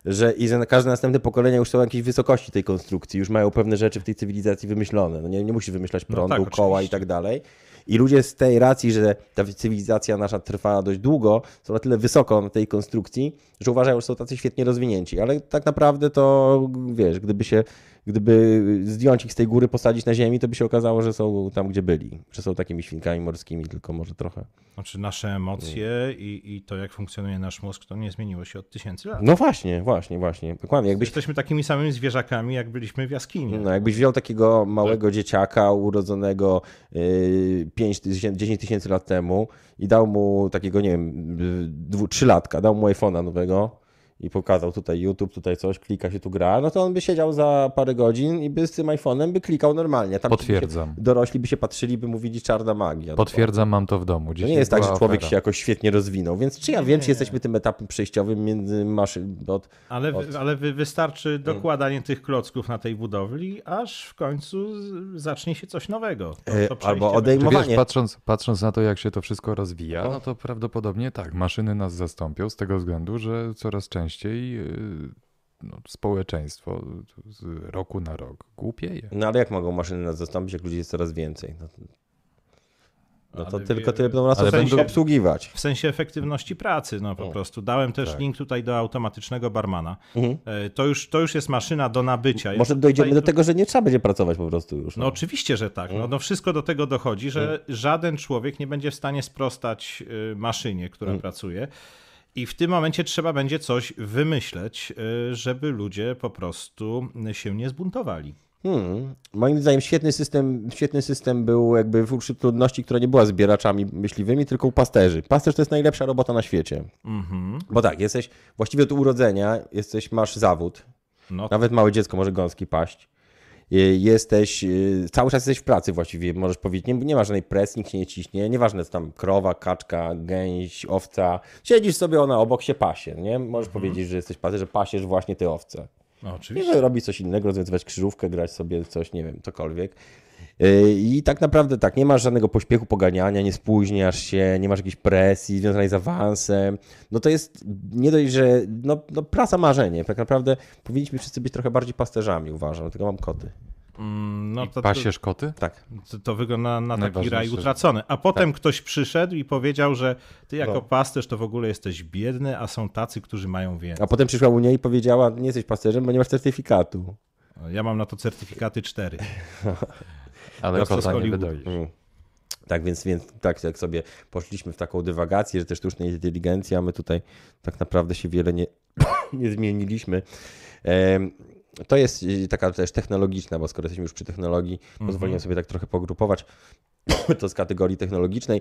że i że na każde następne pokolenia już są jakieś wysokości tej konstrukcji, już mają pewne rzeczy w tej cywilizacji wymyślone. No nie, nie musisz wymyślać No prądu, tak, koła i tak dalej. I ludzie z tej racji, że ta cywilizacja nasza trwała dość długo, są na tyle wysoko na tej konstrukcji, że uważają, że są tacy świetnie rozwinięci. Ale tak naprawdę to, wiesz, gdyby się, gdyby zdjąć ich z tej góry, posadzić na ziemi, to by się okazało, że są tam, gdzie byli. Że są takimi świnkami morskimi, tylko może trochę. Znaczy nasze emocje i, i to, jak funkcjonuje nasz mózg, to nie zmieniło się od tysięcy lat. No właśnie, właśnie, właśnie. Dokładnie. Jakbyś, Jesteśmy takimi samymi zwierzakami, jak byliśmy w jaskini. no, jakbyś wziął takiego małego dzieciaka urodzonego yy, 5 tysięcy, 10 tysięcy lat temu i dał mu takiego, nie wiem, yy, dwu, trzylatka, dał mu iPhone'a nowego i pokazał tutaj YouTube, tutaj coś, klika się tu gra, no to on by siedział za parę godzin i by z tym iPhone'em by klikał normalnie. Tam Potwierdzam. Się, dorośli by się patrzyli, by mówili czarna magia. Potwierdzam, mam to w domu. To nie jest tak, że człowiek się jakoś świetnie rozwinął, więc czy ja wiem, czy jesteśmy tym etapem przejściowym między maszyn od... Ale, Od- ale wy- wystarczy Mm. dokładanie tych klocków na tej budowli, aż w końcu zacznie się coś nowego. To, E, to albo odejmowanie. wiesz, patrząc, patrząc na to, jak się to wszystko rozwija, No. no to prawdopodobnie tak, maszyny nas zastąpią z tego względu, że coraz częściej yy, no, społeczeństwo z roku na rok głupieje. No ale jak mogą maszyny nas zastąpić, jak ludzi jest coraz więcej? No, no to Ale tylko wie- tyle będą nas będą będą- obsługiwać. W sensie efektywności pracy, no po O. prostu. Dałem też Tak. link tutaj do automatycznego barmana. Mhm. E, To już, to już jest maszyna do nabycia. Może dojdziemy tutaj- do tego, że nie trzeba będzie pracować po prostu już. No oczywiście, że tak. No, no wszystko do tego dochodzi, że żaden człowiek nie będzie w stanie sprostać y, maszynie, która pracuje. I w tym momencie trzeba będzie coś wymyśleć, y, żeby ludzie po prostu się nie zbuntowali. Hmm. Moim zdaniem świetny system, świetny system był jakby w uszy trudności, która nie była zbieraczami myśliwymi, tylko u pasterzy. Pasterz to jest najlepsza robota na świecie. Mhm. Bo tak, jesteś właściwie od urodzenia, jesteś, masz zawód. No, Nawet małe dziecko może gąski paść. Y, Jesteś, y, cały czas jesteś w pracy właściwie, możesz powiedzieć, nie, nie ma żadnej presji, nikt się nie ciśnie, nieważne co tam krowa, kaczka, gęś, owca, siedzisz sobie ona obok się pasie, nie? Możesz powiedzieć, że jesteś pasie, że pasiesz właśnie te owce. no oczywiście. że robić coś innego, rozwiązywać krzyżówkę, grać sobie coś, nie wiem, cokolwiek. Yy, I tak naprawdę tak, nie masz żadnego pośpiechu, poganiania, nie spóźniasz się, nie masz jakiejś presji związanej z awansem. No to jest nie dość, że no, no praca marzenie. Tak naprawdę powinniśmy wszyscy być trochę bardziej pasterzami, uważam, tylko mam koty. Mm, No, to, Pasiesz koty? Tak. to, to wygląda na taki raj utracony. A potem ktoś przyszedł i powiedział, że ty jako No. pasterz to w ogóle jesteś biedny, a są tacy, którzy mają więcej. A potem przyszła u niej i powiedziała, nie jesteś pasterzem, bo nie masz certyfikatu. Ja mam na to certyfikaty 4. Ale kota nie wydoisz. Mm. Tak więc, więc tak jak sobie poszliśmy w taką dywagację, że też sztuczna inteligencja, my tutaj tak naprawdę się wiele nie, nie zmieniliśmy. To jest y, taka też technologiczna, bo skoro jesteśmy już przy technologii, Mhm. pozwoliłem sobie tak trochę pogrupować to z kategorii technologicznej.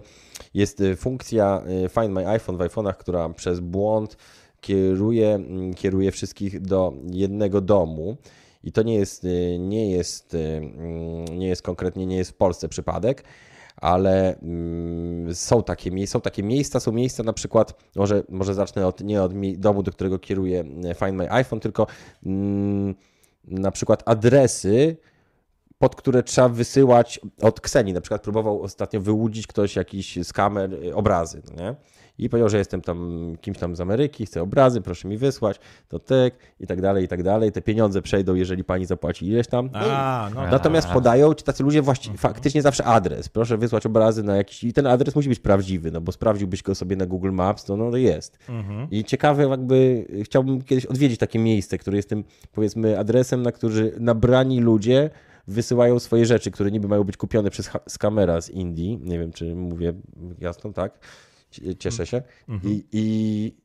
Jest y, funkcja y, Find My iPhone w iPhone'ach, która przez błąd kieruje, mm, kieruje wszystkich do jednego domu. I to nie jest, y, nie jest, y, mm, nie jest konkretnie, nie jest w Polsce przypadek, ale mm, są takie, są takie miejsca, są miejsca na przykład, może, może zacznę od, nie od domu, do którego kieruje y, Find My iPhone, tylko mm, na przykład adresy, pod które trzeba wysyłać od Kseni. Na przykład próbował ostatnio wyłudzić ktoś jakiś z kamer y, obrazy, no nie? I powiedział, że jestem tam kimś tam z Ameryki, chcę obrazy, proszę mi wysłać, to tyk i tak dalej, i tak dalej. Te pieniądze przejdą, jeżeli pani zapłaci ileś tam. No A, no Natomiast tak. podają ci tacy ludzie właści- faktycznie zawsze adres. Proszę wysłać obrazy na jakiś. I ten adres musi być prawdziwy, no bo sprawdziłbyś go sobie na Google Maps, to no to jest. I ciekawe, jakby chciałbym kiedyś odwiedzić takie miejsce, które jest tym, powiedzmy, adresem, na który nabrani ludzie wysyłają swoje rzeczy, które niby mają być kupione przez skamera z Indii. Nie wiem, czy mówię jasno, tak? Cie- Cieszę się. I, i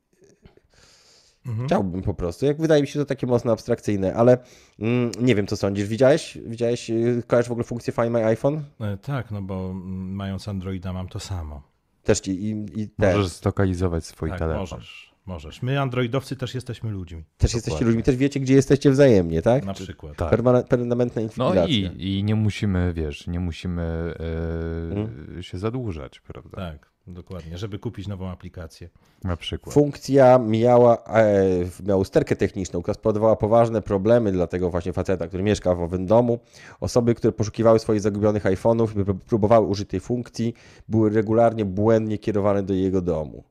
Chciałbym po prostu. Jak wydaje mi się to takie mocno abstrakcyjne, ale mm, nie wiem, co sądzisz. Widziałeś? Widziałeś, yy, kojarzysz w ogóle funkcję Find My iPhone? E, Tak, no bo mm, mając Androida mam to samo. Też ci i, i też. Możesz zlokalizować swój Tak, telefon. możesz, możesz. My androidowcy też jesteśmy ludźmi, też jesteście ludźmi, też wiecie, gdzie jesteście wzajemnie, tak? na przykład. Tak. Permane- permanentna No inwigilacja. i, i nie musimy, wiesz, nie musimy e, Mhm. się zadłużać, prawda? Tak, dokładnie, żeby kupić nową aplikację. Na przykład. Funkcja miała, e, miała usterkę techniczną, która spowodowała poważne problemy dla tego właśnie faceta, który mieszka w owym domu. Osoby, które poszukiwały swoich zagubionych iPhone'ów i pró- próbowały użyć tej funkcji, były regularnie błędnie kierowane do jego domu.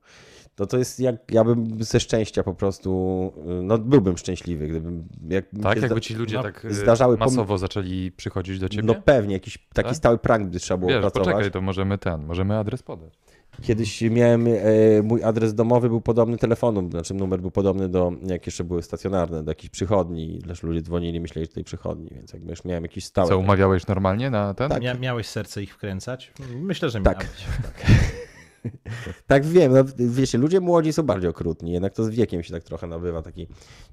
To to jest jak, ja bym ze szczęścia po prostu, y, no byłbym szczęśliwy, gdybym... Jak Tak, jakby ci ludzie no, tak e, zdarzały pom- masowo zaczęli przychodzić do ciebie? No pewnie, jakiś taki Tak? stały prank by trzeba było Wiesz, opracować. poczekaj, to możemy ten, możemy adres podać. Kiedyś miałem, e, mój adres domowy był podobny telefonu, znaczy numer był podobny do, jak jeszcze były stacjonarne, do jakichś przychodni, lecz ludzie dzwonili, myśleli, że tej przychodni, więc jakby już miałem jakiś stały. Co, umawiałeś normalnie na ten? Tak. Mia miałeś serce ich wkręcać? Myślę, że Tak. miałeś. Tak wiem, no, wiecie, ludzie młodzi są bardziej okrutni, jednak to z wiekiem się tak trochę nabywa, taki, nie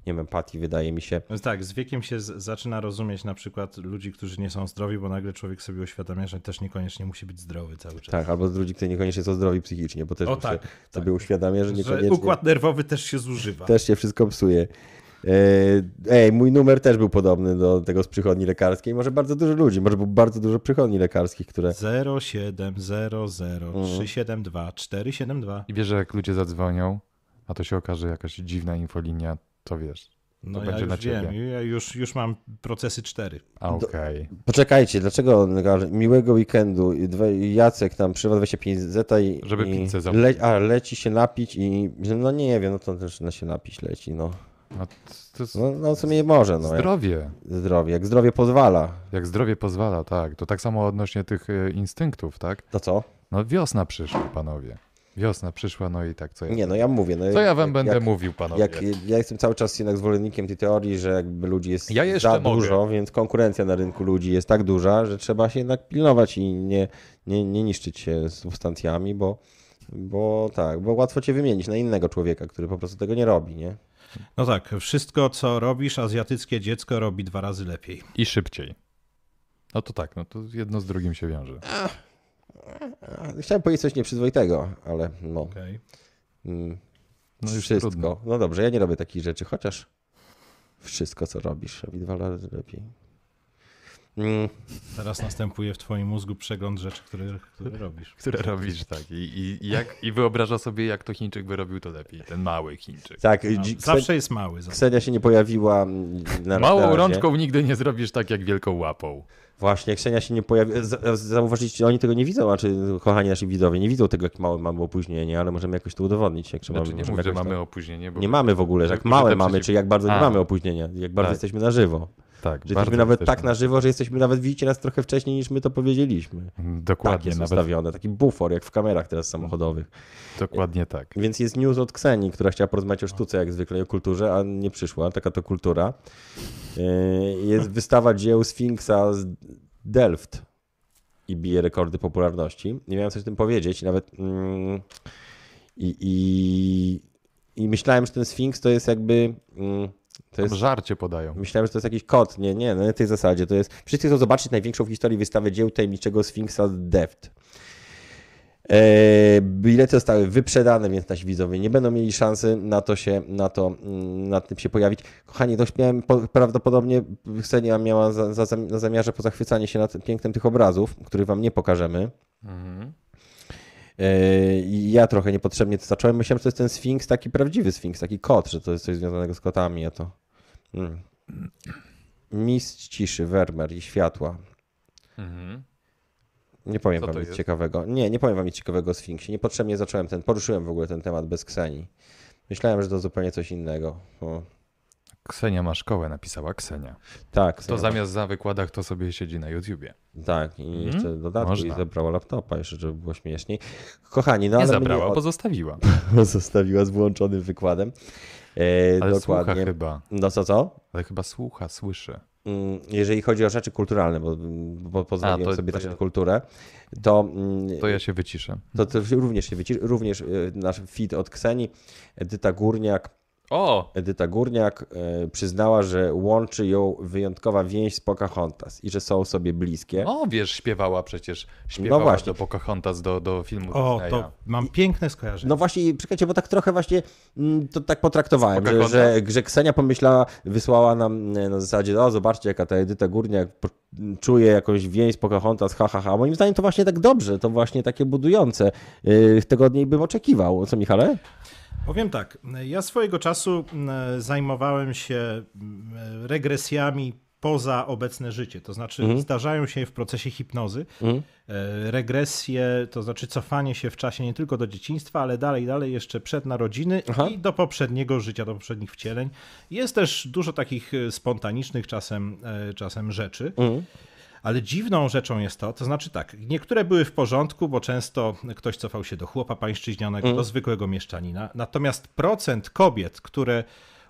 wiem, empatii wydaje mi się. Więc tak, z wiekiem się z, zaczyna rozumieć na przykład ludzi, którzy nie są zdrowi, bo nagle człowiek sobie uświadamia, że też niekoniecznie musi być zdrowy cały czas. Tak, albo z ludzi, którzy niekoniecznie są zdrowi psychicznie, bo też O tak, się tak. sobie uświadamia, że Że niekoniecznie... układ nerwowy też się zużywa. Też się wszystko psuje. E, Ej, mój numer też był podobny do tego z przychodni lekarskiej. Może bardzo dużo ludzi, może było bardzo dużo przychodni lekarskich, które 0700 372 472. I wiesz, że jak ludzie zadzwonią, a to się okaże jakaś dziwna infolinia, to wiesz. No To ja będzie na już wiem, ciebie. ja już, już mam procesy 4. A okej. Poczekajcie, dlaczego miłego weekendu Jacek tam przywa 25 zeta i Żeby i pizzę zamówić. le, a leci się napić i no nie wiem, no to też na się napić leci, no. No, to, No, no w sumie może, no. Jak, zdrowie. zdrowie, jak zdrowie pozwala. Jak zdrowie pozwala, tak. To tak samo odnośnie tych e, instynktów, tak? To co? No wiosna przyszła, panowie. Wiosna przyszła, no i tak, co ja, Nie, no ja mówię. No, co ja wam jak- będę jak, mówił, panowie? Jak, ja jestem cały czas jednak zwolennikiem tej teorii, że jakby ludzi jest Ja za mogę. dużo, więc konkurencja na rynku ludzi jest tak duża, że trzeba się jednak pilnować i nie, nie, nie niszczyć się substancjami, bo, bo tak, bo łatwo cię wymienić na innego człowieka, który po prostu tego nie robi, nie? No tak, wszystko co robisz, azjatyckie dziecko robi dwa razy lepiej. I szybciej. No to tak, no to jedno z drugim się wiąże. Chciałem powiedzieć coś nieprzyzwoitego, ale no, Okay. mm, No już wszystko. trudno. No dobrze, ja nie robię takich rzeczy, chociaż wszystko, co robisz, robi dwa razy lepiej. Mm, Teraz następuje w twoim mózgu przegląd rzeczy, które, które robisz. Które robisz, tak. I, i, jak, I wyobraża sobie, jak to Chińczyk by robił to lepiej. Ten mały Chińczyk. tak, No, zawsze jest mały. zawsze. Ksenia się nie pojawiła na Małą razie. rączką nigdy nie zrobisz tak, jak wielką łapą. Właśnie, Ksenia się nie pojawiła. Zauważyliście, oni tego nie widzą, a czy kochani nasi widzowie nie widzą tego, jak małe mamy opóźnienie, ale możemy jakoś to udowodnić. Jak Znaczy, nie możemy mów, że mamy to... opóźnienie, bo... Nie mamy w ogóle, że jak małe mamy, przeciw- czy jak bardzo nie A. mamy opóźnienia, jak bardzo Tak. jesteśmy na żywo. Tak, Że jesteśmy nawet jesteśmy- tak na żywo, że jesteśmy nawet, widzicie nas trochę wcześniej niż my to powiedzieliśmy. Tak Dokładnie, jest nawet, ustawione, taki bufor jak w kamerach teraz samochodowych. dokładnie tak. Więc jest news od Ksenii, która chciała porozmawiać o sztuce jak zwykle o kulturze, a nie przyszła, taka to kultura. Yy, Jest wystawa dzieł Sfinksa z Delft i bije rekordy popularności. Nie miałem coś o tym powiedzieć, nawet mm, i, i, i myślałem, że ten Sfinks to jest jakby mm, To jest, Żarcie podają. myślałem, że to jest jakiś kod. Nie, nie, no na tej zasadzie. To jest, wszyscy chcą zobaczyć największą w historii wystawę dzieł tajemniczego Sfinksa Deft. E, bilety zostały wyprzedane, więc nasi widzowie nie będą mieli szansy na to się, na to, mm, na tym się pojawić. Kochani, to miałem po, prawdopodobnie Ksenia miała za, za, na zamiarze pozachwycanie się nad pięknem tych obrazów, których wam nie pokażemy. Mhm. E, i ja trochę niepotrzebnie to zacząłem. Myślałem, że to jest ten Sfinks, taki prawdziwy Sfinks, taki kot, że to jest coś związanego z kotami, a to... Mm. Mistrz ciszy, Wermer i światła. Mhm. Nie powiem Co wam to nic jest? ciekawego. Nie, nie powiem wam nic ciekawego o Sfinksie. Niepotrzebnie zacząłem ten, poruszyłem w ogóle ten temat bez Ksenii. Myślałem, że to zupełnie coś innego. O, Ksenia ma szkołę, napisała Ksenia. tak, To Ksenia- zamiast na wykładach to sobie siedzi na YouTubie. Tak, i Mhm. jeszcze dodatku i Można. zabrała laptopa, jeszcze żeby było śmieszniej. Kochani, no Nie ale zabrała, mnie pozostawiła. od... zostawiła z włączonym wykładem. E, Ale słucha dokładnie. chyba. No co, co? Ale chyba słucha, słyszy. Mm, jeżeli chodzi o rzeczy kulturalne, bo, bo pozwoliłem A, to- sobie to też ja- kulturę, to, mm, To ja się wyciszę. to, to również się wycisz, również y, nasz feed od Ksenii, Edyta Górniak, O! Edyta Górniak e, przyznała, że łączy ją wyjątkowa więź z Pocahontas i że są sobie bliskie. O, wiesz, śpiewała przecież. Śpiewała No właśnie. do Pocahontas, do, do filmu O, Disneya. to mam piękne skojarzenie. No właśnie, czekajcie, bo tak trochę właśnie mm, to tak potraktowałem, że, że, że Ksenia pomyślała, wysłała nam e, na zasadzie, o zobaczcie jaka ta Edyta Górniak czuje jakąś więź z Pocahontas, ha, ha, ha. Moim zdaniem to właśnie tak dobrze, to właśnie takie budujące. Yy, Tego od niej bym oczekiwał. Co Michale? Powiem tak, ja swojego czasu zajmowałem się regresjami poza obecne życie. To znaczy Mhm. zdarzają się w procesie hipnozy e, regresje, to znaczy cofanie się w czasie nie tylko do dzieciństwa, ale dalej, dalej jeszcze przed narodziny Aha. i do poprzedniego życia, do poprzednich wcieleń. Jest też dużo takich e, spontanicznych czasem, e, czasem rzeczy. Ale dziwną rzeczą jest to, to znaczy tak, niektóre były w porządku, bo często ktoś cofał się do chłopa pańszczyźnianego, do zwykłego mieszczanina. Natomiast procent kobiet, które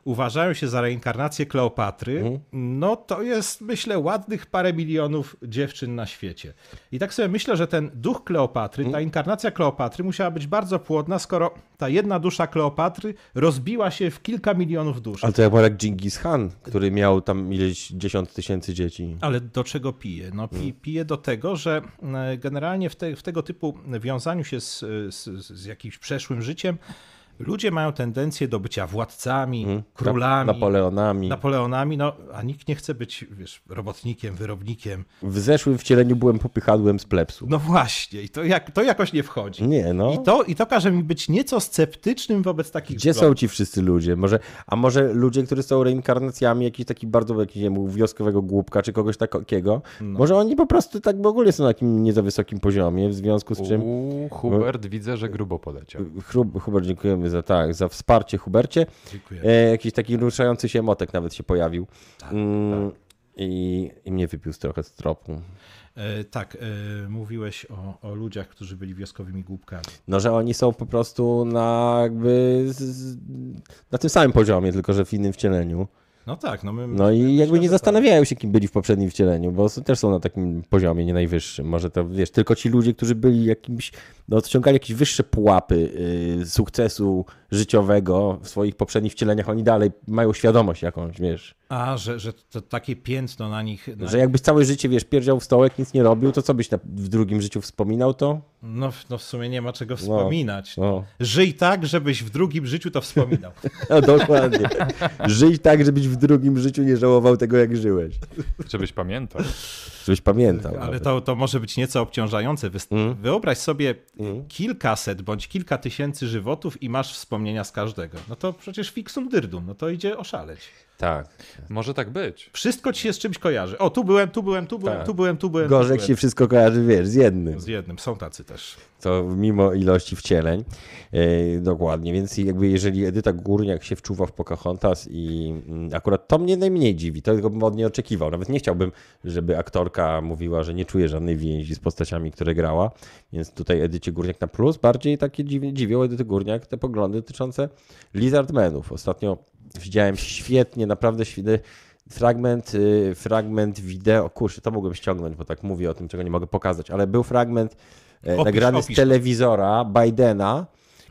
uważają się za reinkarnację Kleopatry, no to jest myślę ładnych parę milionów dziewczyn na świecie. I tak sobie myślę, że ten duch Kleopatry, ta inkarnacja Kleopatry musiała być bardzo płodna, skoro ta jedna dusza Kleopatry rozbiła się w kilka milionów dusz. Ale to jak był jak Genghis Khan, który miał tam ileś dziesiąt tysięcy dzieci. Ale do czego pije? No pi, pije do tego, że e, generalnie w, te, w tego typu wiązaniu się z, z, z jakimś przeszłym życiem ludzie mają tendencję do bycia władcami, królami, Nap- Napoleonami. Napoleonami, no a nikt nie chce być, wiesz, robotnikiem, wyrobnikiem. W zeszłym wcieleniu byłem popychadłem z plepsu. No właśnie, i to, jak, to jakoś nie wchodzi. Nie, no. I to, I to każe mi być nieco sceptycznym wobec takich Gdzie wzglądów. są ci wszyscy ludzie? Może, a może ludzie, którzy są reinkarnacjami jakichś takich bardzo jakiś, nie wiem, wioskowego głupka czy kogoś takiego? No. Może oni po prostu tak w ogóle są na takim nie za wysokim poziomie, w związku z czym U, Hubert, widzę, że grubo poleciał. Hubert, dziękujemy za tak, za wsparcie Hubercie. Dziękuję. E, jakiś taki ruszający się motek nawet się pojawił. Tak, Mm, I, I mnie wypił trochę z tropu. E, tak, e, mówiłeś o, o ludziach, którzy byli wioskowymi głupkami. No, że oni są po prostu na jakby z, na tym samym poziomie, tylko że w innym wcieleniu. No tak, no my... No i jakby nie tak. zastanawiają się, kim byli w poprzednim wcieleniu, bo też są na takim poziomie, nie najwyższym. Może to, wiesz, tylko ci ludzie, którzy byli jakimś, no odciągali jakieś wyższe pułapy y, sukcesu życiowego w swoich poprzednich wcieleniach, oni dalej mają świadomość jakąś, wiesz, A, że, że to takie piętno na nich. Na... że jakbyś całe życie, wiesz, pierdział w stołek, nic nie robił, to co byś na, w drugim życiu wspominał, to? No, w- no w sumie nie ma czego wspominać. No, Żyj tak, żebyś w drugim życiu to wspominał. no dokładnie. Żyj tak, żebyś w drugim życiu nie żałował tego, jak żyłeś. Żebyś pamiętał. Żebyś pamiętał. Ale nawet. to, to może być nieco obciążające. Mm. Wyobraź sobie Mm. kilkaset bądź kilka tysięcy żywotów i masz wspomnienia z każdego. No to przecież fixum dyrdum, no to idzie oszaleć. Tak. Może tak być. Wszystko ci się z czymś kojarzy. O, tu byłem, tu byłem, tu byłem, Tak. tu byłem, tu byłem. tu Gorzej jak byłem. się wszystko kojarzy, wiesz, z jednym. Z jednym, są tacy też. To mimo ilości wcieleń. E, dokładnie, więc jakby jeżeli Edyta Górniak się wczuwa w Pocahontas i mm, akurat to mnie najmniej dziwi, to tego bym od niej oczekiwał. Nawet nie chciałbym, żeby aktorka mówiła, że nie czuje żadnej więzi z postaciami, które grała, więc tutaj Edycie Górniak na plus. Bardziej takie dziwi, dziwią Edyty Górniak te poglądy dotyczące Lizardmenów. Ostatnio widziałem świetnie, naprawdę świetny fragment, y, fragment wideo, kurczę, to mogłem ściągnąć, bo tak mówię o tym, czego nie mogę pokazać, ale był fragment e, Opisz, nagrany opisz. z telewizora Bidena,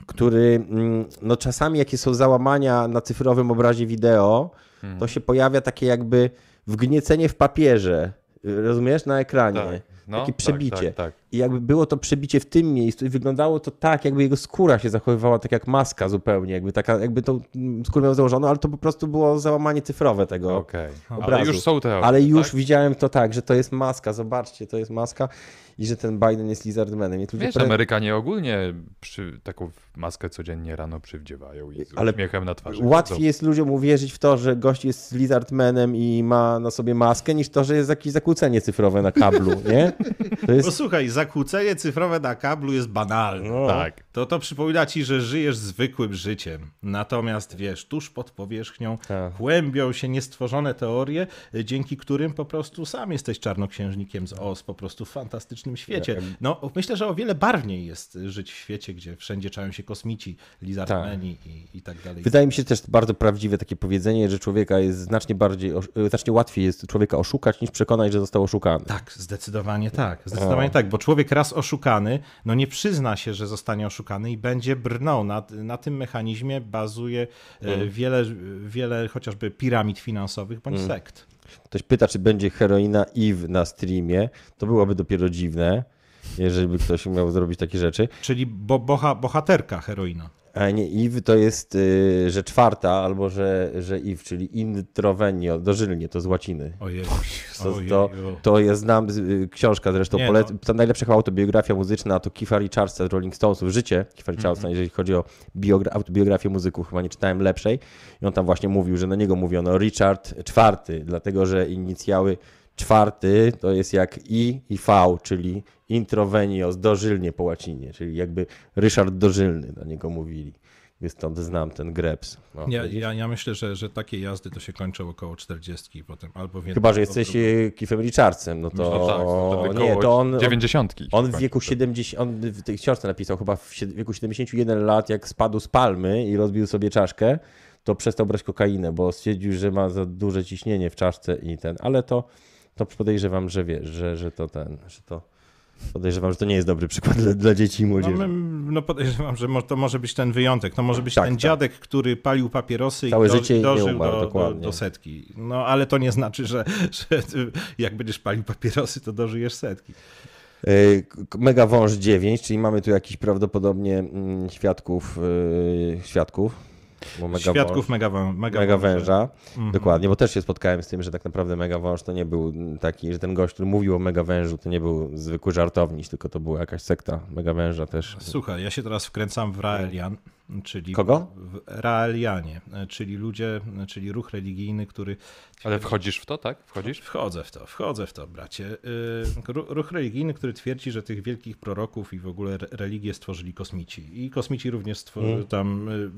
który mm, no czasami jakie są załamania na cyfrowym obrazie wideo, to się pojawia takie jakby wgniecenie w papierze, rozumiesz, na ekranie. Tak. No, takie tak, przebicie. tak, tak. I jakby było to przebicie w tym miejscu i wyglądało to tak, jakby jego skóra się zachowywała tak jak maska zupełnie, jakby taka, jakby tą skórę miał założoną, ale to po prostu było załamanie cyfrowe tego. Ale obrazu. już są te Ale już tak? widziałem to tak, że to jest maska, zobaczcie, to jest maska i że ten Biden jest Lizardmanem. I ludzie Wiesz, pre- Amerykanie ogólnie przy, taką maskę codziennie rano przywdziewają i z Ale uśmiechem na twarzy. Łatwiej chodzą. jest ludziom uwierzyć w to, że gość jest Lizardmanem i ma na sobie maskę, niż to, że jest jakieś zakłócenie cyfrowe na kablu, nie? To Bo jest... słuchaj, zakłócenie cyfrowe na kablu jest banalne. No. Tak. To to przypomina ci, że żyjesz zwykłym życiem. Natomiast wiesz, tuż pod powierzchnią Tak. kłębią się niestworzone teorie, dzięki którym po prostu sam jesteś czarnoksiężnikiem z Oz, po prostu w fantastycznym świecie. No, myślę, że o wiele barwniej jest żyć w świecie, gdzie wszędzie czają się kosmici, lizardmeni i, i tak dalej. Wydaje mi się też bardzo prawdziwe takie powiedzenie, że człowieka jest znacznie bardziej, osz- znacznie łatwiej jest człowieka oszukać, niż przekonać, że został oszukany. Tak, zdecydowanie tak. Zdecydowanie tak, bo człowiek raz oszukany, no nie przyzna się, że zostanie oszukany i będzie brnął. Na, na tym mechanizmie bazuje e, wiele, wiele chociażby piramid finansowych bądź sekt. Ktoś pyta, czy będzie heroina Eve na streamie, to byłoby dopiero dziwne, jeżeli by ktoś miał zrobić takie rzeczy. Czyli bo, boha, bohaterka heroina. A nie, Eve to jest, y, że czwarta, albo że, że Eve, czyli introvenio, dożylnie, to z łaciny. Ojej. To, to, to jest, znam, y, książka zresztą, Nie, polec- no. to najlepsza chyba autobiografia muzyczna to Keefa Richardsa z Rolling Stonesów, życie Keefa Mhm. Richardsa, jeżeli chodzi o biogra- autobiografię muzyków, chyba nie czytałem lepszej. I on tam właśnie mówił, że na niego mówiono Richard czwarty, dlatego że inicjały czwarty to jest jak I i V, czyli introvenios, dożylnie po łacinie, czyli jakby Ryszard dożylny na niego mówili. Stąd znam ten greps. No, Ja, ja, ja myślę, że, że takie jazdy to się kończą około 40 i potem albo w jedną, Chyba, że jesteś drugą. e, Keithem Richardsem, no to, No tak, to wtedy nie, to on, on, 90. on w wieku 70, on w tej książce napisał chyba w wieku 71 lat, jak spadł z palmy i rozbił sobie czaszkę, to przestał brać kokainę, bo stwierdził, że ma za duże ciśnienie w czaszce i ten, ale to, to podejrzewam, że wiesz, że, że to ten, że to podejrzewam, że to nie jest dobry przykład dla, dla dzieci i No, młodzieży. my, no podejrzewam, że to może być ten wyjątek. To może być Tak, ten tak. dziadek, który palił papierosy Całe i do, życie nie dożył umarł, do, do, do setki. No ale to nie znaczy, że, że jak będziesz palił papierosy, to dożyjesz setki. E, Mega Wąż 9, czyli mamy tu jakiś prawdopodobnie mm, świadków, e, świadków, Mega Świadków mega, mega, Mega. Węża, Mhm. dokładnie, bo też się spotkałem z tym, że tak naprawdę Mega Wąż to nie był taki, że ten gość, który mówił o Mega Wężu, to nie był zwykły żartowniś, tylko to była jakaś sekta Mega Węża też. Słuchaj, ja się teraz wkręcam w Raelian, czyli Kogo? w Raelianie, czyli ludzie, czyli ruch religijny, który Ale wchodzisz w to, tak? Wchodzisz? Wchodzę w to, wchodzę w to, bracie. Ru- Ruch religijny, który twierdzi, że tych wielkich proroków i w ogóle re- religię stworzyli kosmici. I kosmici również stwor- Mm. tam y,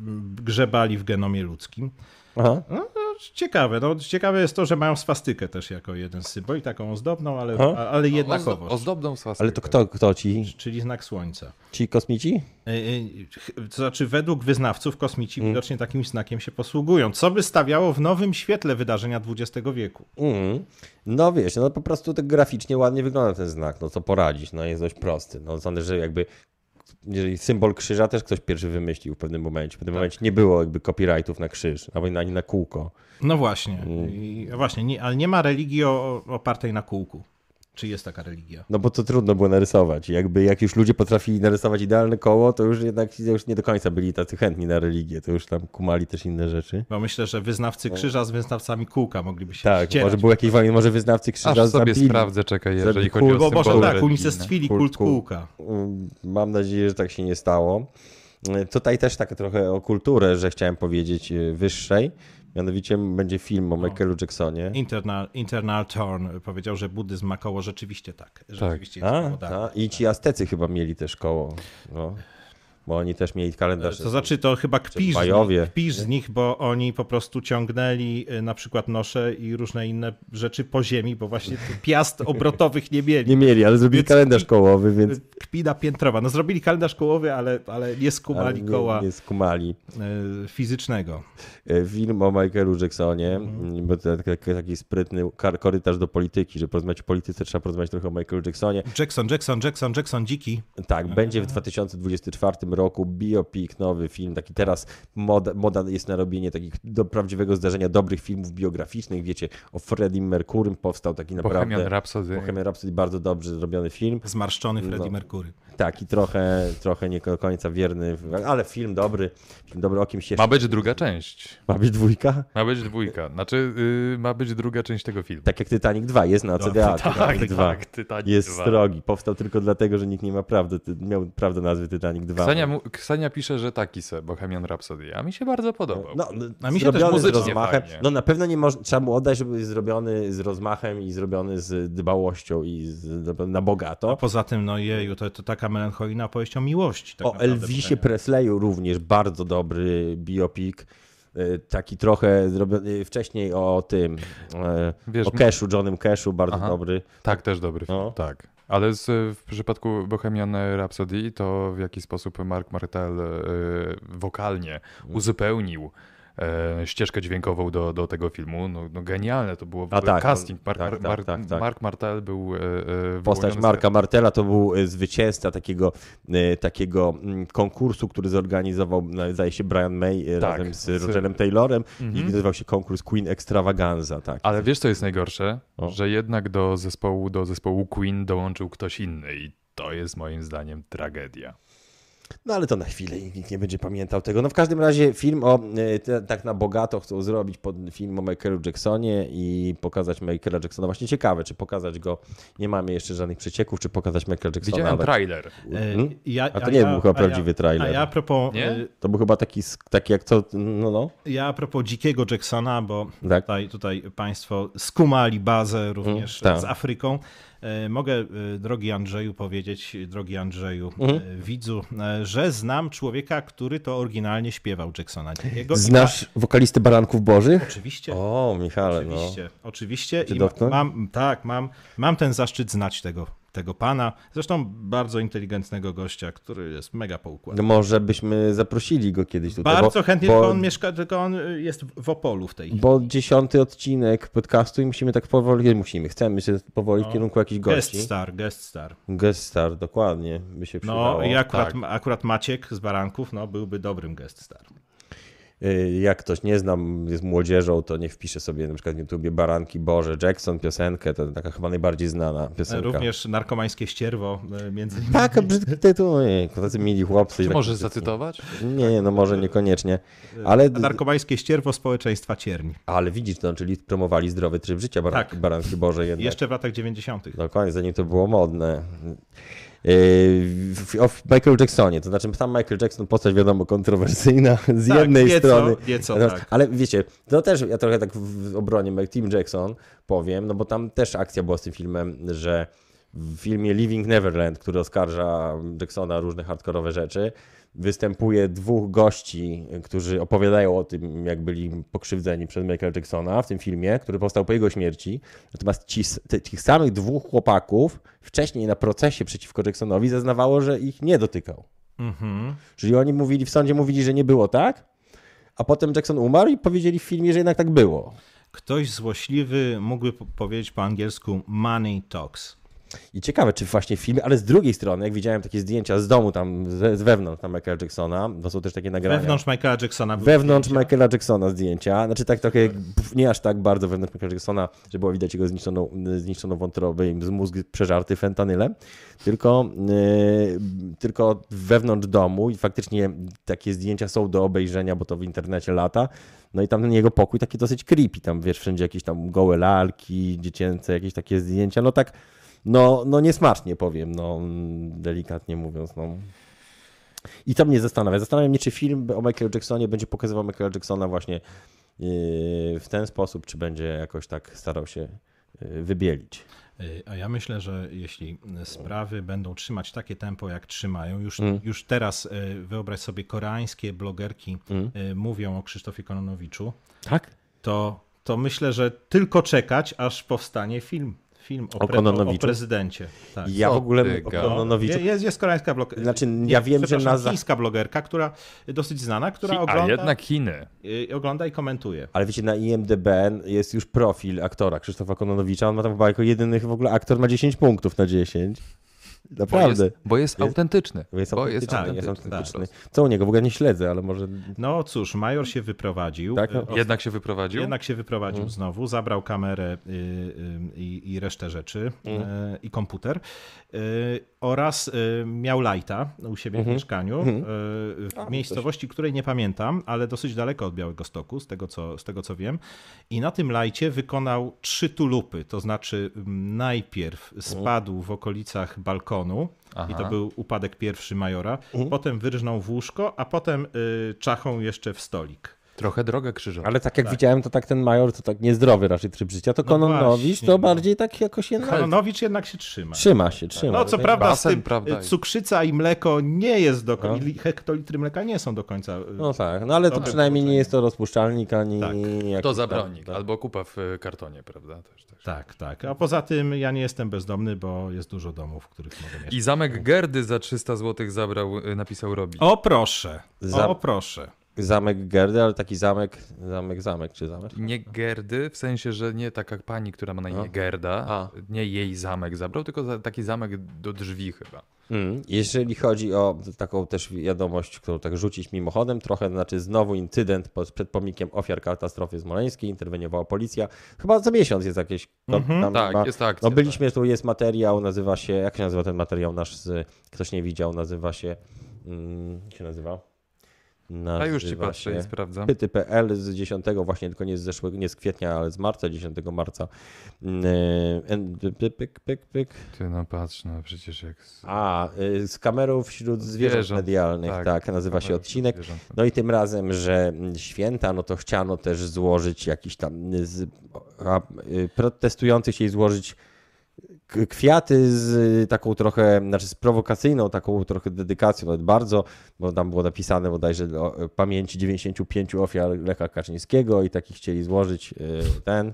grzebali w genomie ludzkim. Aha. No, no, ciekawe. No, ciekawe jest to, że mają swastykę też jako jeden z symboli, taką ozdobną, ale, a- ale Ozdo- jednakowość. Ozdobną swastykę. Ale to kto, kto ci, Czyli znak słońca. ci kosmici? Y, ch- To znaczy, według wyznawców kosmici Mm. widocznie takim znakiem się posługują, co by stawiało w nowym świetle wydarzenia XX wieku. Mm. No wiesz, no po prostu tak graficznie ładnie wygląda ten znak, no co poradzić, no jest dość prosty. No sądzę, że jakby jeżeli symbol krzyża też ktoś pierwszy wymyślił w pewnym momencie. W pewnym momencie nie było jakby copyrightów na krzyż, albo ani na kółko. No właśnie, Mm. I, właśnie, nie, ale nie ma religii o, opartej na kółku. Czy jest taka religia? No bo to trudno było narysować. Jakby jak już ludzie potrafili narysować idealne koło, to już jednak już nie do końca byli tacy chętni na religię. To już tam kumali też inne rzeczy. Bo myślę, że wyznawcy krzyża z wyznawcami kółka mogliby się Tak, ścierać. może był jakiś wojny, może wyznawcy krzyża Aż sobie zabili. sprawdzę, czekaj, Zabili jeżeli chodzi kul- o Bo może tak, unicestwili Kult kult kół. kółka. Mm, Mam nadzieję, że tak się nie stało. Y, Tutaj też tak trochę o kulturę, że chciałem powiedzieć y, wyższej. Mianowicie będzie film o Michaelu Jacksonie. Internal, internal Torn powiedział, że buddyzm ma koło rzeczywiście tak. Rzeczywiście jest A, koło, tak. ta, I ci Aztecy chyba mieli też koło. No. Bo oni też mieli kalendarz. To znaczy to chyba kpisz z, Majowie. nich, kpisz z nich, bo oni po prostu ciągnęli y, na przykład nosze i różne inne rzeczy po ziemi, bo właśnie piast obrotowych nie mieli. Nie mieli, ale zrobili Więc- kalendarz kołowy, więc Kpina piętrowa. No zrobili kalendarz kołowy, ale, ale nie skumali ale nie, koła nie skumali. y, fizycznego. Film o Michaelu Jacksonie, Mhm. bo to taki, taki sprytny korytarz do polityki, że porozmawiać o polityce, trzeba porozmawiać trochę o Michaelu Jacksonie. Jackson, Jackson, Jackson, Jackson, dziki. Tak, będzie w 2024 roku, biopic, nowy film, taki teraz moda, moda jest na robienie takich do prawdziwego zdarzenia dobrych filmów biograficznych, wiecie, o Freddie Mercurym powstał taki naprawdę... Bohemian Rhapsody. Bohemian Rhapsody, bardzo dobrze zrobiony film. Zmarszczony Freddie No. Mercury. Tak, i trochę, trochę nie do końca wierny, ale film dobry, film dobry, o kimś się... Ma być druga część. Ma być dwójka? Ma być dwójka. Znaczy, yy, ma być druga część tego filmu. Tak jak Titanic 2, jest na CDA. Titanic 2. tak, Titanic Jest 2. strogi. Powstał tylko dlatego, że nikt nie ma prawdy. Miał prawdę nazwy Titanic 2. Ksenia, mu- Ksenia pisze, że taki se, Bohemian Rhapsody, a mi się bardzo podobał. No, A mi się też zrobiony z rozmachem. fajnie. No na pewno nie można, trzeba mu oddać, żeby był zrobiony z rozmachem i zrobiony z dbałością i z, na A bogato. poza tym, no jeju, to, to taka melancholijna opowieść o miłości. Tak o Elvisie. Presleyu również bardzo dobry biopic. Y, Taki trochę zrobiony wcześniej o tym, e, Wiesz, o Cashu, Johnem Cashu, bardzo Aha. dobry. Tak, też dobry film, No. tak. Ale z, w przypadku Bohemian Rhapsody to w jaki sposób Mark Martel e, wokalnie uzupełnił e, ścieżkę dźwiękową do, do tego filmu. No, no genialne to było w A tak, casting. Mark, tak, Mar- tak, tak, tak. Mark Martel był e, e, Postać Marka Martela to był e, zwycięzca takiego, e, takiego mm, konkursu, który zorganizował, no, zdaje się, Brian May e, Tak, razem z z- Rogerem Taylorem i Mhm. nazywał się konkurs Queen Extravaganza. Tak. Ale wiesz, co jest najgorsze? O. Że jednak do zespołu, do zespołu Queen dołączył ktoś inny i to jest moim zdaniem tragedia. No ale to na chwilę i nikt nie będzie pamiętał tego. No w każdym razie film o, e, te, tak na bogato chcą zrobić pod film o Michaelu Jacksonie i pokazać Michaela Jacksona. Właśnie ciekawe, czy pokazać go, nie mamy jeszcze żadnych przecieków, czy pokazać Michaela Jacksona. Widziałem ale- trailer. E, Mhm. ja, A to nie był chyba prawdziwy trailer. A ja a propos, Nie? e, To był chyba taki, taki jak co, no no, ja a propos dzikiego Jacksona, bo tak. tutaj, tutaj Państwo skumali bazę również Mm, tak. z Afryką. E, Mogę, e, drogi Andrzeju, powiedzieć, drogi Andrzeju, Mhm. e, widzu, e, że znam człowieka, który to oryginalnie śpiewał Jacksona. Dzikiego. Znasz wokalistę Baranków Bożych? Oczywiście. O, Michale, no. Oczywiście, oczywiście. Czy I ma, mam, tak, mam, mam ten zaszczyt znać tego, tego pana. Zresztą bardzo inteligentnego gościa, który jest mega poukładany. No może byśmy zaprosili go kiedyś tutaj. Bardzo bo, chętnie, bo, tylko on mieszka, tylko on y, jest w Opolu w tej chwili. Bo dziesiąty odcinek podcastu i musimy tak powoli, musimy, chcemy się powoli w No. kierunku jakichś Guest gości. star, guest star. Guest star, dokładnie, by się przydało. No i akurat, tak. akurat Maciek z Baranków no, byłby dobrym guest star. Y, Jak ktoś nie znam, jest młodzieżą, to niech wpisze sobie na przykład w YouTubie Baranki Boże, Jackson, piosenkę, to taka chyba najbardziej znana piosenka. Również narkomańskie ścierwo y, między innymi. Tak, brzydki tytuł, ojej, tacy mili chłopcy. Czy tak możesz zacytować? Nie, nie, no może niekoniecznie. Ale, A narkomańskie ścierwo społeczeństwa cierni. ale widzisz, no, czyli promowali zdrowy tryb życia Baranki, Tak. Baranki Boże jednak. Jeszcze w latach 90. Dokładnie, zanim to było modne. O Michael Jacksonie, to znaczy sam Michael Jackson postać wiadomo kontrowersyjna z Tak, jednej nieco, strony. nieco Natomiast- tak. Ale wiecie, to też ja trochę tak w obronie Tim Jackson powiem, no bo tam też akcja była z tym filmem, że w filmie Living Neverland, który oskarża Jacksona o różne hardkorowe rzeczy, występuje dwóch gości, którzy opowiadają o tym, jak byli pokrzywdzeni przez Michaela Jacksona w tym filmie, który powstał po jego śmierci. Natomiast ci, ty, tych samych dwóch chłopaków wcześniej na procesie przeciwko Jacksonowi zeznawało, że ich nie dotykał. Mhm. Czyli oni mówili w sądzie, mówili, że nie było tak, a potem Jackson umarł i powiedzieli w filmie, że jednak tak było. Ktoś złośliwy mógłby po- powiedzieć po angielsku money talks. I ciekawe, czy właśnie w filmie, ale z drugiej strony, jak widziałem takie zdjęcia z domu, tam z, z wewnątrz tam Michaela Jacksona, to są też takie nagrania. Wewnątrz Michaela Jacksona Wewnątrz zdjęcia. Michaela Jacksona zdjęcia, znaczy tak trochę, nie aż tak bardzo wewnątrz Michaela Jacksona, że było widać jego zniszczoną, zniszczoną wątrobę i mózg przeżarty fentanylem, tylko, yy, tylko wewnątrz domu i faktycznie takie zdjęcia są do obejrzenia, bo to w internecie lata, no i tam ten jego pokój taki dosyć creepy, tam wiesz, wszędzie jakieś tam gołe lalki, dziecięce, jakieś takie zdjęcia, no tak, no, no niesmacznie powiem, no delikatnie mówiąc, no. I to mnie zastanawia. Zastanawiam się, czy film o Michaelu Jacksonie będzie pokazywał Michaela Jacksona właśnie yy, w ten sposób, czy będzie jakoś tak starał się yy, wybielić. Y, A ja myślę, że jeśli sprawy będą trzymać takie tempo, jak trzymają, już, Mm. już teraz wyobraź sobie, koreańskie blogerki Mm. mówią o Krzysztofie Kononowiczu, Tak? to, to myślę, że tylko czekać, aż powstanie film. Film o, O pre, o, prezydencie. Tak. Ja w ogóle o? Kononowiczu... Jest, jest koreańska blogerka. Znaczy, ja wiem, że na chińska blogerka, która dosyć znana, która Hi- ogląda, A jednak Chiny. y, ogląda i komentuje. Ale wiecie, na IMDB jest już profil aktora Krzysztofa Kononowicza. On ma tam chyba jako jedyny w ogóle aktor ma 10 punktów na 10. Bo Naprawdę. jest, bo jest autentyczny. Bo jest Bo jest autentyczny, tak, jest autentyczny. autentyczny. Co u niego? W ogóle nie śledzę, ale może... No cóż, major się wyprowadził. Tak, no. E, Jednak się wyprowadził? Jednak się wyprowadził Mhm. znowu, zabrał kamerę y, y, i, i resztę rzeczy y, i komputer y, oraz y, miał lajta u siebie Mhm. w mieszkaniu y, w miejscowości, której nie pamiętam, ale dosyć daleko od Białego Stoku, z tego co, z tego co wiem. I na tym lajcie wykonał trzy tulupy, to znaczy najpierw spadł w okolicach balkonu i to Aha. był upadek pierwszy majora, potem wyrżnął w łóżko, a potem y, czachą jeszcze w stolik. Trochę drogę krzyżową. Ale tak jak widziałem, to tak ten major to tak niezdrowy raczej tryb życia, to No Kononowicz to no. bardziej tak jakoś jednak... Kononowicz jednak się trzyma. Trzyma się, trzyma. No co Tak. prawda basen, z tym prawda? y, cukrzyca i mleko nie jest do No. końca, hektolitry mleka nie są do końca. y, No tak, no ale to przynajmniej nie jest to rozpuszczalnik, ani... Tak. To zabronik. tak. Albo kupa w y, kartonie, prawda? Też, też. Tak, tak. A poza tym ja nie jestem bezdomny, bo jest dużo domów, w których mogę mieszkać. I zamek Gerdy za 300 zł zabrał, napisał Robi. O proszę, Za- o proszę. Zamek Gerdy, ale taki zamek, zamek, zamek, czy zamek? Nie Gerdy, w sensie, że nie taka pani, która ma na imię No. Gerda, A. nie jej zamek zabrał, tylko taki zamek do drzwi chyba. Mm. Jeżeli chodzi o taką też wiadomość, którą tak rzucić mimochodem, trochę, znaczy znowu incydent pod- przed pomnikiem ofiar katastrofy smoleńskiej, interweniowała policja. Chyba za miesiąc jest jakieś... tam Tak, chyba- jest akcja. No byliśmy, tu jest materiał, nazywa się, jak się nazywa ten materiał nasz, z, ktoś nie widział, nazywa się, mm, jak się nazywa? Nazywa A już ci patrzę i sprawdzam. Pyty.pl z 10, właśnie tylko nie z zeszłego, nie z kwietnia, ale z marca, 10 marca. En- pyk, pyk, pyk. Ty no patrz, no przecież jak... z- A, y, z kamerą wśród zwierząt, Zwierząt, medialnych, tak, tak, nazywa się odcinek. zwierząt. No i tym razem, że mm, święta, no to chciano też złożyć jakiś tam, y, z, a, y, protestujący chcieli złożyć kwiaty z y, taką trochę, znaczy z prowokacyjną taką trochę dedykacją, nawet bardzo, bo tam było napisane bodajże o pamięci 95 ofiar Lecha Kaczyńskiego i taki chcieli złożyć y, ten.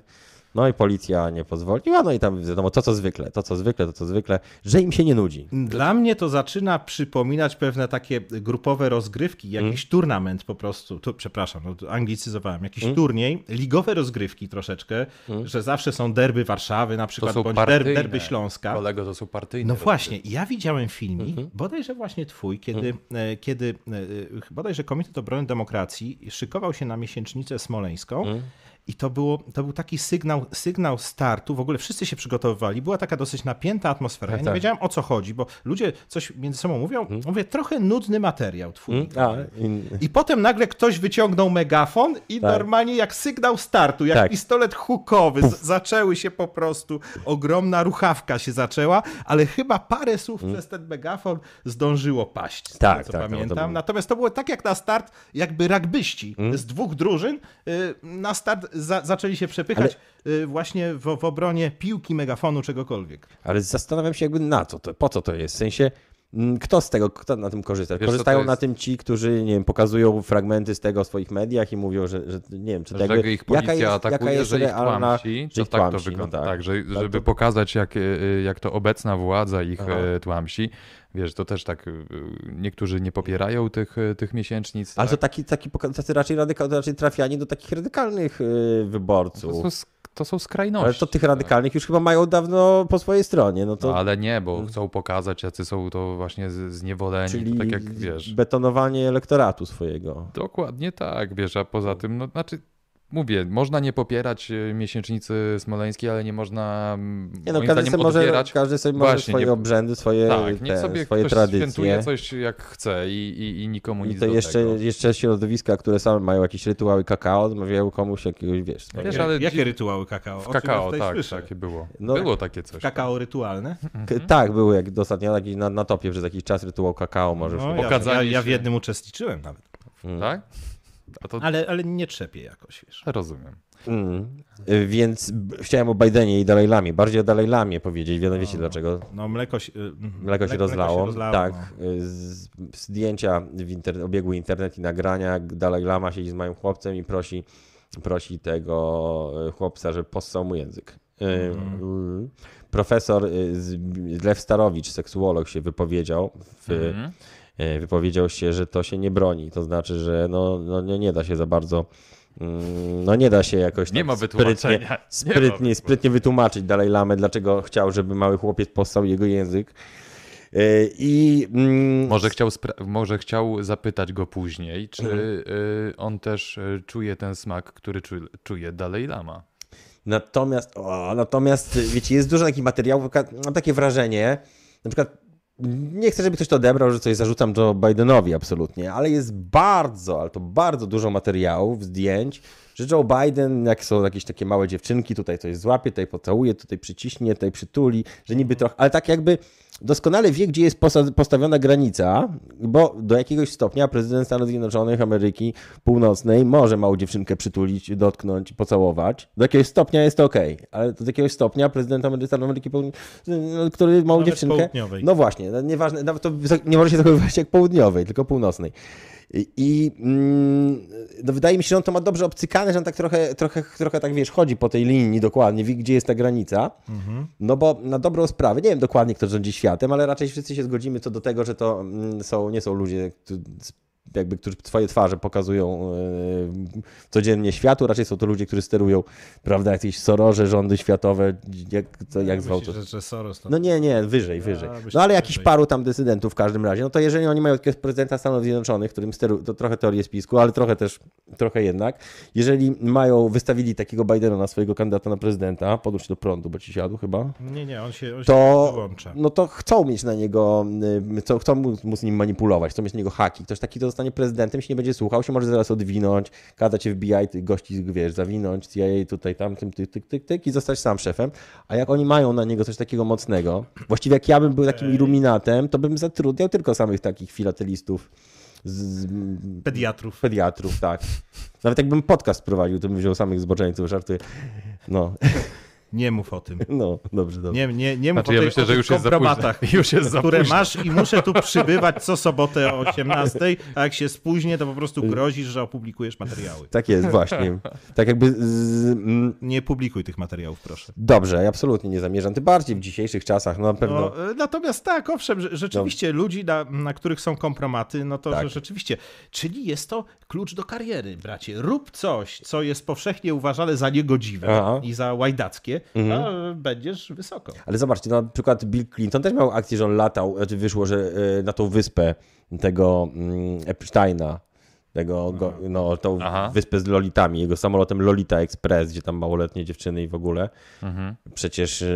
No i policja nie pozwoliła, no i tam wiadomo, to co zwykle, to co zwykle, to co zwykle, że im się nie nudzi. Dla mnie to zaczyna przypominać pewne takie grupowe rozgrywki, Mm. jakiś turnament po prostu, tu, przepraszam, no, anglicyzowałem, jakiś Mm. turniej, ligowe rozgrywki troszeczkę, że zawsze są derby Warszawy na przykład, bądź partyjne. derby Śląska. Kolego, to są partyjne. No właśnie, ja widziałem filmik, Mhm. bodajże właśnie twój, kiedy, e, kiedy e, bodajże Komitet Obrony Demokracji szykował się na miesięcznicę smoleńską Mhm. I to, było, to był taki sygnał, sygnał startu, w ogóle wszyscy się przygotowywali, była taka dosyć napięta atmosfera, ja nie tak. wiedziałem o co chodzi, bo ludzie coś między sobą mówią, mówię, trochę nudny materiał twój. In, I potem nagle ktoś wyciągnął megafon i Tak. normalnie jak sygnał startu, jak Tak. pistolet hukowy, zaczęły się po prostu, ogromna ruchawka się zaczęła, ale chyba parę słów przez ten megafon zdążyło paść, z Tak, tego, co tak, no, to pamiętam. było- Natomiast to było tak jak na start, jakby rugbyści Mm. z dwóch drużyn y, na start za, zaczęli się przepychać y, właśnie w, w obronie piłki, megafonu, czegokolwiek. ale zastanawiam się jakby na co to, po co to jest, w sensie kto z tego, kto na tym korzysta? Wiesz, Korzystają to na jest? tym ci, którzy, nie wiem, pokazują fragmenty z tego w swoich mediach i mówią, że, że nie wiem, czy Że jakby, ich policja jaka jest, atakuje, jaka jest że ich realna, tłamsi, że to ich tak to tłamsi, no wygląda. tak. tak, że, Tak, żeby to- pokazać, jak, y, jak to obecna władza ich Aha. e, tłamsi. Wiesz, to też tak, y, niektórzy nie popierają tych, y, tych miesięcznic. Ale to tak. taki, taki, tacy raczej, radyka, raczej trafiani do takich radykalnych wyborców. to, są, to są skrajności. Ale to tych radykalnych już chyba mają dawno po swojej stronie. No to, No, ale nie, bo chcą pokazać, jacy są to właśnie zniewoleni. czyli to tak jak wiesz. betonowanie elektoratu swojego. Dokładnie tak, wiesz, a poza tym, no znaczy, mówię, można nie popierać e, miesięcznicy smoleńskiej, ale nie można Nie no, moim każdy sobie, może, każdy sobie może Właśnie, swoje nie- obrzędy, swoje, Tak, niech te, sobie swoje ktoś tradycje. świętuje coś jak chce i, i, i nikomu I nic to do jeszcze, tego. jeszcze środowiska, które same mają jakieś rytuały kakao, odmawiają komuś jakiegoś, wiesz, swojego- Wiesz, ale Jakie rytuały kakao? W kakao, tutaj tak, słyszę? takie było. No- było takie coś. Kakao rytualne? K- Tak, były jak ostatnio na, na topie przez jakiś czas rytuał kakao może. No, No, ja, ja, ja w jednym uczestniczyłem nawet. Tak? A to Ale, ale nie trzepię jakoś, wiesz. rozumiem. mm. Więc chciałem o Bidenie i Dalaj Lamie, bardziej o Dalaj Lamie powiedzieć, wiadomo wiecie dlaczego. No mleko się, y, mhm. Mleko się rozlało. rozlało, tak, no. y, z, zdjęcia w inter, obiegły internet i nagrania. Dalaj Lama siedzi z małym chłopcem i prosi, prosi tego y, chłopca, żeby possał mu język. Y, Profesor Lew Starowicz, seksuolog, się wypowiedział. W, Mhm. Y, Wypowiedział się, że to się nie broni. To znaczy, że no, no nie, nie da się za bardzo. mm, No nie da się jakoś Nie tak sprytnie. Nie sprytnie, sprytnie wytłumaczyć Dalaj Lamę, dlaczego chciał, żeby mały chłopiec possał jego język. Y, I mm, Może chciał, może chciał zapytać go później, czy y, on też czuje ten smak, który czu- czuje Dalej Lama. Natomiast, o, natomiast, wiecie, jest dużo takich materiałów, mam takie wrażenie, na przykład nie chcę, żeby ktoś to odebrał, że coś zarzucam Joe Bidenowi absolutnie, ale jest bardzo, ale to bardzo dużo materiałów, zdjęć, że Joe Biden, jak są jakieś takie małe dziewczynki, tutaj coś złapie, tutaj pocałuje, tutaj przyciśnie, tutaj przytuli, że niby trochę, ale tak jakby doskonale wie, gdzie jest postawiona granica, bo do jakiegoś stopnia prezydent Stanów Zjednoczonych Ameryki Północnej może małą dziewczynkę przytulić, dotknąć, pocałować. Do jakiegoś stopnia jest to ok, ale do jakiegoś stopnia prezydent Stanów Ameryki Południowej, który małą Nawet dziewczynkę... południowej. No właśnie, no nieważne, nawet to nie może się zachowywać jak południowej, tylko północnej. I, mm, no wydaje mi się, że on to ma dobrze obcykane, że on tak trochę, trochę, trochę tak wiesz, chodzi po tej linii dokładnie, wie gdzie jest ta granica. No bo na dobrą sprawę, nie wiem dokładnie kto rządzi światem, ale raczej wszyscy się zgodzimy co do tego, że to mm, są, nie są ludzie, jakby, którzy swoje twarze pokazują e, codziennie światu, raczej są to ludzie, którzy sterują, prawda, jakieś soroże, rządy światowe, jak, co, jak zwał to. Że, że Soros to... No nie, nie, wyżej, wyżej. No ale jakiś paru tam dysydentów w każdym razie. No to jeżeli oni mają jakiegoś prezydenta Stanów Zjednoczonych, którym steru, to trochę teorię spisku, ale trochę też, trochę jednak. Jeżeli mają, wystawili takiego Bidena na swojego kandydata na prezydenta, się do prądu, bo ci siadł chyba, Nie, nie, on się, on się to, wyłącza. no to chcą mieć na niego, y, chcą mu, mu z nim manipulować, chcą mieć na niego haki. Ktoś taki, zostanie prezydentem, się nie będzie słuchał, się może zaraz odwinąć, kazać FBI, tych gości, wiesz, zawinąć, CIA tutaj, tam, tym, tyk, tyk, tyk, tyk i zostać sam szefem. A jak oni mają na niego coś takiego mocnego, właściwie jak ja bym był takim iluminatem, to bym zatrudniał tylko samych takich filatelistów, z Pediatrów. pediatrów, tak. Nawet jakbym podcast prowadził, to bym wziął samych zboczeńców, żartuję. No, Nie mów o tym. no, dobrze, dobrze. Nie, nie, nie mów Znaczy, o, ja tej, myślę, o że tych już jest kompromatach, Już jest które masz i muszę tu przybywać co sobotę o 18, a jak się spóźnię, to po prostu grozisz, że opublikujesz materiały. Tak jest, właśnie. Tak jakby z, mm, Nie publikuj tych materiałów, proszę. Dobrze, ja absolutnie nie zamierzam. Tym bardziej w dzisiejszych czasach, no na pewno. No, e, natomiast tak, owszem, że- rzeczywiście ludzi, na, na których są kompromaty, no to Tak. rzeczywiście. Czyli jest to klucz do kariery, bracie. Rób coś, co jest powszechnie uważane za niegodziwe Aha. i za łajdackie, Mhm. a będziesz wysoko. Ale zobaczcie, na przykład Bill Clinton też miał akcję, że on latał, znaczy wyszło, że e, na tą wyspę tego mm, Epsteina, tego, go, no, tą Aha. wyspę z Lolitami, jego samolotem Lolita Express, gdzie tam małoletnie dziewczyny i w ogóle. Mhm. Przecież e,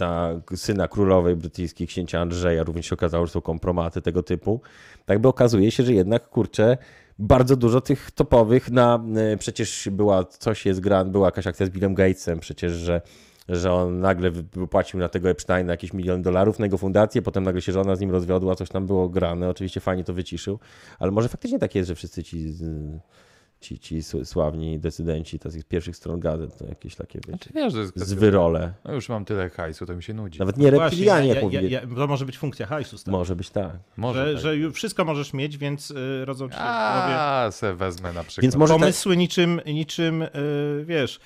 na syna królowej brytyjskiej, księcia Andrzeja, również się okazało, że są kompromaty tego typu. Tak by okazuje się, że jednak, kurczę, bardzo dużo tych topowych na, e, przecież była, coś jest gran, była jakaś akcja z Billem Gatesem, przecież, że że on nagle wy- wypłacił na tego Epsteina jakieś milion dolarów na jego fundację, potem nagle się żona z nim rozwiodła, coś tam było grane, oczywiście fajnie to wyciszył, ale może faktycznie tak jest, że wszyscy ci, ci, ci sławni decydenci tacy z pierwszych stron gazet, to jakieś takie, wiecie, Znaczy, wiesz, jest kwestia- zwyrole. No już mam tyle hajsu, to mi się nudzi. Nawet nie reptilianie, ja, ja, ja, to może być funkcja hajsu, stary. Może być tak. Może że, tak. że już wszystko możesz mieć, więc y, rodzą ci się A, se wezmę na przykład. Więc może tak, pomysły niczym, niczym y, wiesz,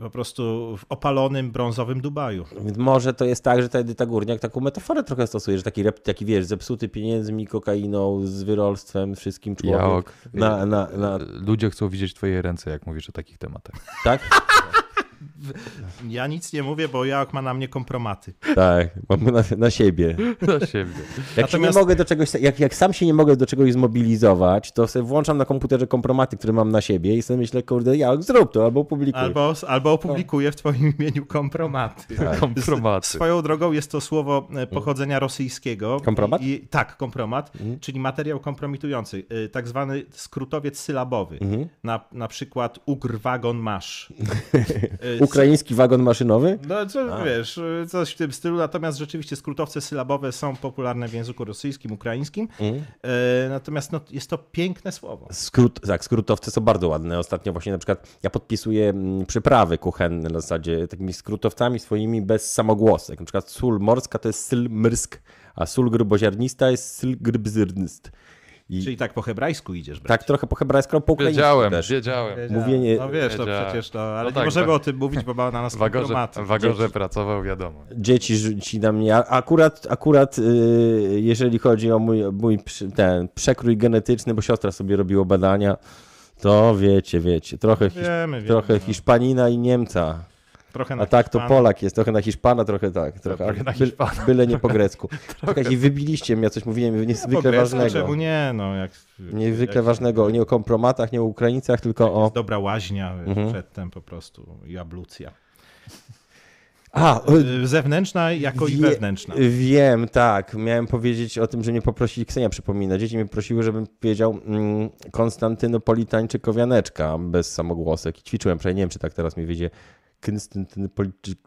po prostu w opalonym brązowym Dubaju. więc może to jest tak, że ta Edyta Górniak taką metaforę trochę stosuje, że taki, rep, taki wiesz, zepsuty pieniędzmi, kokainą, z wyrolstwem, wszystkim człowiek. Jałok. Na, na, na, Ludzie chcą widzieć twoje ręce, jak mówisz o takich tematach. tak? Ja nic nie mówię, bo Jałok ma na mnie kompromaty. Tak, mam na, na siebie. Do siebie. Jak, się nie Natomiast- mogę do czegoś, jak, jak sam się nie mogę do czegoś zmobilizować, to sobie włączam na komputerze kompromaty, które mam na siebie i sobie myślę, kurde, ja zrób to albo opublikuj. Albo, albo opublikuję w twoim imieniu kompromaty. Kompromaty. Swoją drogą jest to słowo e, pochodzenia rosyjskiego. Kompromat? I, tak, kompromat, czyli materiał kompromitujący, y, tak zwany skrótowiec sylabowy. Na, na przykład ugr wagon masz. Ukraiński wagon maszynowy? No, co, wiesz, coś w tym stylu, natomiast rzeczywiście skrótowce sylabowe są popularne w języku rosyjskim, ukraińskim. E, natomiast no, jest to piękne słowo. Skrót, tak, skrótowce są bardzo ładne. Ostatnio właśnie na przykład ja podpisuję mm, przyprawy kuchenne na zasadzie takimi skrótowcami swoimi bez samogłosek. Na przykład sól morska to jest syl mrsk, a sól gruboziarnista jest syl grbzyrnyst. I Czyli tak po hebrajsku idziesz, brat. tak trochę po hebrajsku, po ukraińsku Wiedziałem, też. wiedziałem. Mówienie- No wiesz, to Wiedziałem. przecież to, ale No nie tak, możemy wa- o tym mówić, bo ma na nas W wagorze, wagorze pracował, wiadomo. Dzieci rzuci na mnie. A Akurat, akurat yy, jeżeli chodzi o mój, mój ten przekrój genetyczny, bo siostra sobie robiła badania, to wiecie, wiecie, trochę, wiemy, trochę no. Hiszpanina i Niemca. Trochę na A tak, to Hiszpana. Polak jest, trochę na Hiszpana, trochę tak. Trochę, trochę na by- Hiszpana. Byle nie po grecku. Czekajcie, wybiliście mnie, ja coś mówiłem niezwykle grecku, ważnego. Czemu nie, no jak... Niezwykle jak- ważnego, nie o kompromatach, nie o Ukraińcach, tylko o... Dobra łaźnia, wiesz, Mhm. przedtem po prostu i ablucja. A, Y, Zewnętrzna jako i Wie- wewnętrzna. Wiem, tak. Miałem powiedzieć o tym, że mnie poprosili, Ksenia przypomina, dzieci mnie prosiły, żebym powiedział mm, Konstantynopolitańczykowianeczka bez samogłosek i ćwiczyłem, przynajmniej nie wiem, czy tak teraz mi wyjdzie Konstantynopoliczyk...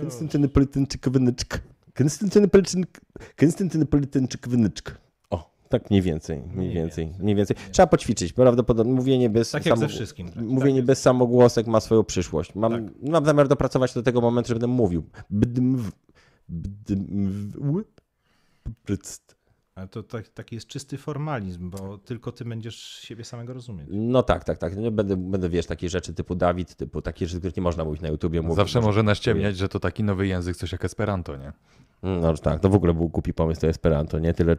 Konstantynopolitańczykowianeczka. Konstantynopolitańczyk... Konstantynopolitańczykowianeczka. O, tak mniej więcej, mniej więcej, mniej więcej. Trzeba poćwiczyć, prawdopodobnie mówienie bez Tak jak ze samogł- wszystkim. Tak, Mówienie tak bez samogłosek ma swoją przyszłość. Mam, Tak. mam zamiar dopracować do tego momentu, że będę mówił. Bdmw, bdmw, pryct. Ale to tak, taki jest czysty formalizm, bo tylko ty będziesz siebie samego rozumieć. No tak, tak, tak. Nie będę, będę, wiesz, takie rzeczy typu Dawid, typu takie rzeczy, których nie można mówić na YouTubie. Mówić, Zawsze Można- może naściemniać, że to taki nowy język, coś jak Esperanto, nie? No tak, to w ogóle był głupi pomysł to Esperanto, nie? Tyle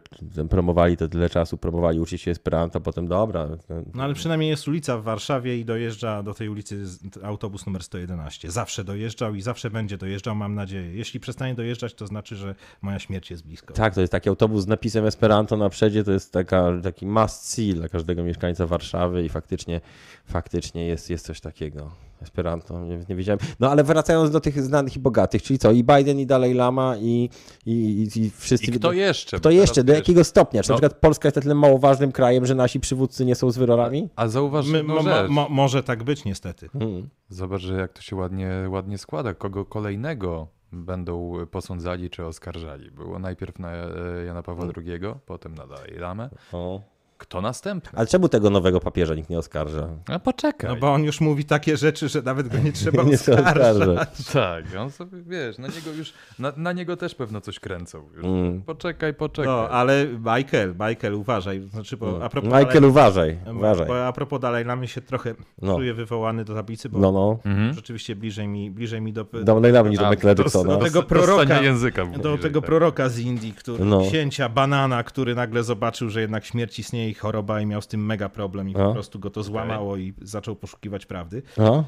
promowali to tyle czasu, promowali uczyć się Esperanto, potem dobra. No ale przynajmniej jest ulica w Warszawie i dojeżdża do tej ulicy autobus numer 111. Zawsze dojeżdżał i zawsze będzie dojeżdżał, mam nadzieję. Jeśli przestanie dojeżdżać, to znaczy, że moja śmierć jest blisko. Tak, to jest taki autobus z napisem Esperanto na przedzie, to jest taka, taki must see dla każdego mieszkańca Warszawy i faktycznie, faktycznie jest, jest coś takiego. Esperanto, nie, nie wiedziałem. No ale wracając do tych znanych i bogatych, czyli co, i Biden, i Dalai Lama, i, i, i, i wszyscy... I kto jeszcze? Kto jeszcze? Do wiesz, jakiego stopnia? Czy No. na przykład Polska jest na tyle mało ważnym krajem, że nasi przywódcy nie są zwyrorami? A zauważ My, jedną mo, mo, może tak być niestety. Hmm. Zobacz, że jak to się ładnie, ładnie składa. Kogo kolejnego będą posądzali czy oskarżali? Było najpierw na e, Jana Pawła II, potem na Dalai Lamę. O. Kto następny? Ale czemu tego nowego papieża nikt nie oskarża? A poczekaj. No bo on już mówi takie rzeczy, że nawet go nie trzeba nie oskarżać. Tak, on sobie, wiesz, na niego już, na, na niego też pewno coś kręcą. Już. Mm. Poczekaj, poczekaj. No, ale Michael, Michael, uważaj. Znaczy, bo a propos Michael, Dalai, uważaj, uważaj. bo a propos Dalai Lamy się trochę No. czuję wywołany do tablicy, bo No, no. Mhm. rzeczywiście bliżej mi, bliżej mi do, Dalej Lama niż do Michaela do- Jacksona. do tego Do proroka- języka. do bliżej, tego tak. proroka z Indii, który, No. księcia Banana, który nagle zobaczył, że jednak śmierć istnieje i choroba i miał z tym mega problem i No. po prostu go to złamało i zaczął poszukiwać prawdy. No.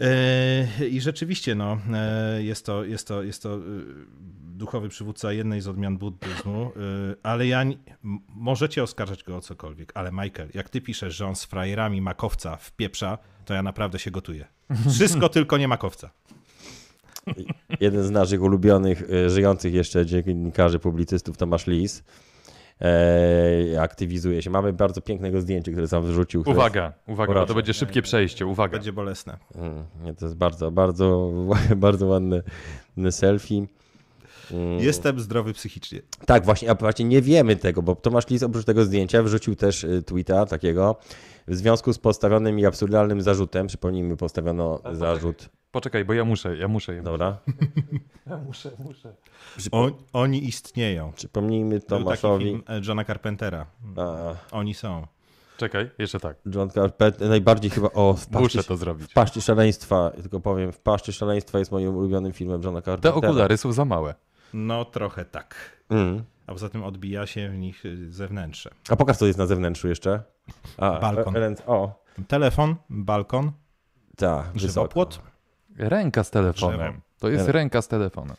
E, I rzeczywiście, no, e, jest to, jest to, jest to e, duchowy przywódca jednej z odmian buddyzmu, ale ja, nie- możecie oskarżać go o cokolwiek, ale Michael, jak ty piszesz, że on z frajerami makowca w pieprza, to ja naprawdę się gotuję. Wszystko tylko nie makowca. jeden z naszych ulubionych, żyjących jeszcze dziennikarzy, publicystów, Tomasz Lis, e, aktywizuje się. Mamy bardzo pięknego zdjęcia, które sam wrzucił. które Uwaga, uwaga, bo to będzie szybkie przejście, uwaga. Będzie bolesne. Mm, nie, to jest bardzo, bardzo, bardzo ładne selfie. Mm. Jestem zdrowy psychicznie. Tak, właśnie, a właśnie nie wiemy tego, bo Tomasz Lis oprócz tego zdjęcia wrzucił też y, tweeta takiego w związku z postawionym i absurdalnym zarzutem. Przypomnijmy, postawiono zarzut. Poczekaj, bo ja muszę, ja muszę. Ja Dobra. Ja muszę, muszę. Przypo- On, oni istnieją. Przypomnijmy Był taki Tomaszowi. film e, Johna Carpentera. A, Oni są. Czekaj, jeszcze tak. John Carpenter, najbardziej chyba o w paszczy, Muszę to zrobić. w paszczy szaleństwa, tylko powiem, w paszczy szaleństwa jest moim ulubionym filmem Johna Te Carpentera. okulary są za małe. No trochę tak. Mm. A poza tym odbija się w nich y, zewnętrzne. A pokaż, co jest na zewnętrzu jeszcze. A, Balkon. ręce- O, Telefon, balkon, tak, wysoko. żywopłot. Ręka z telefonem. Drzewo. To jest ręka z telefonem.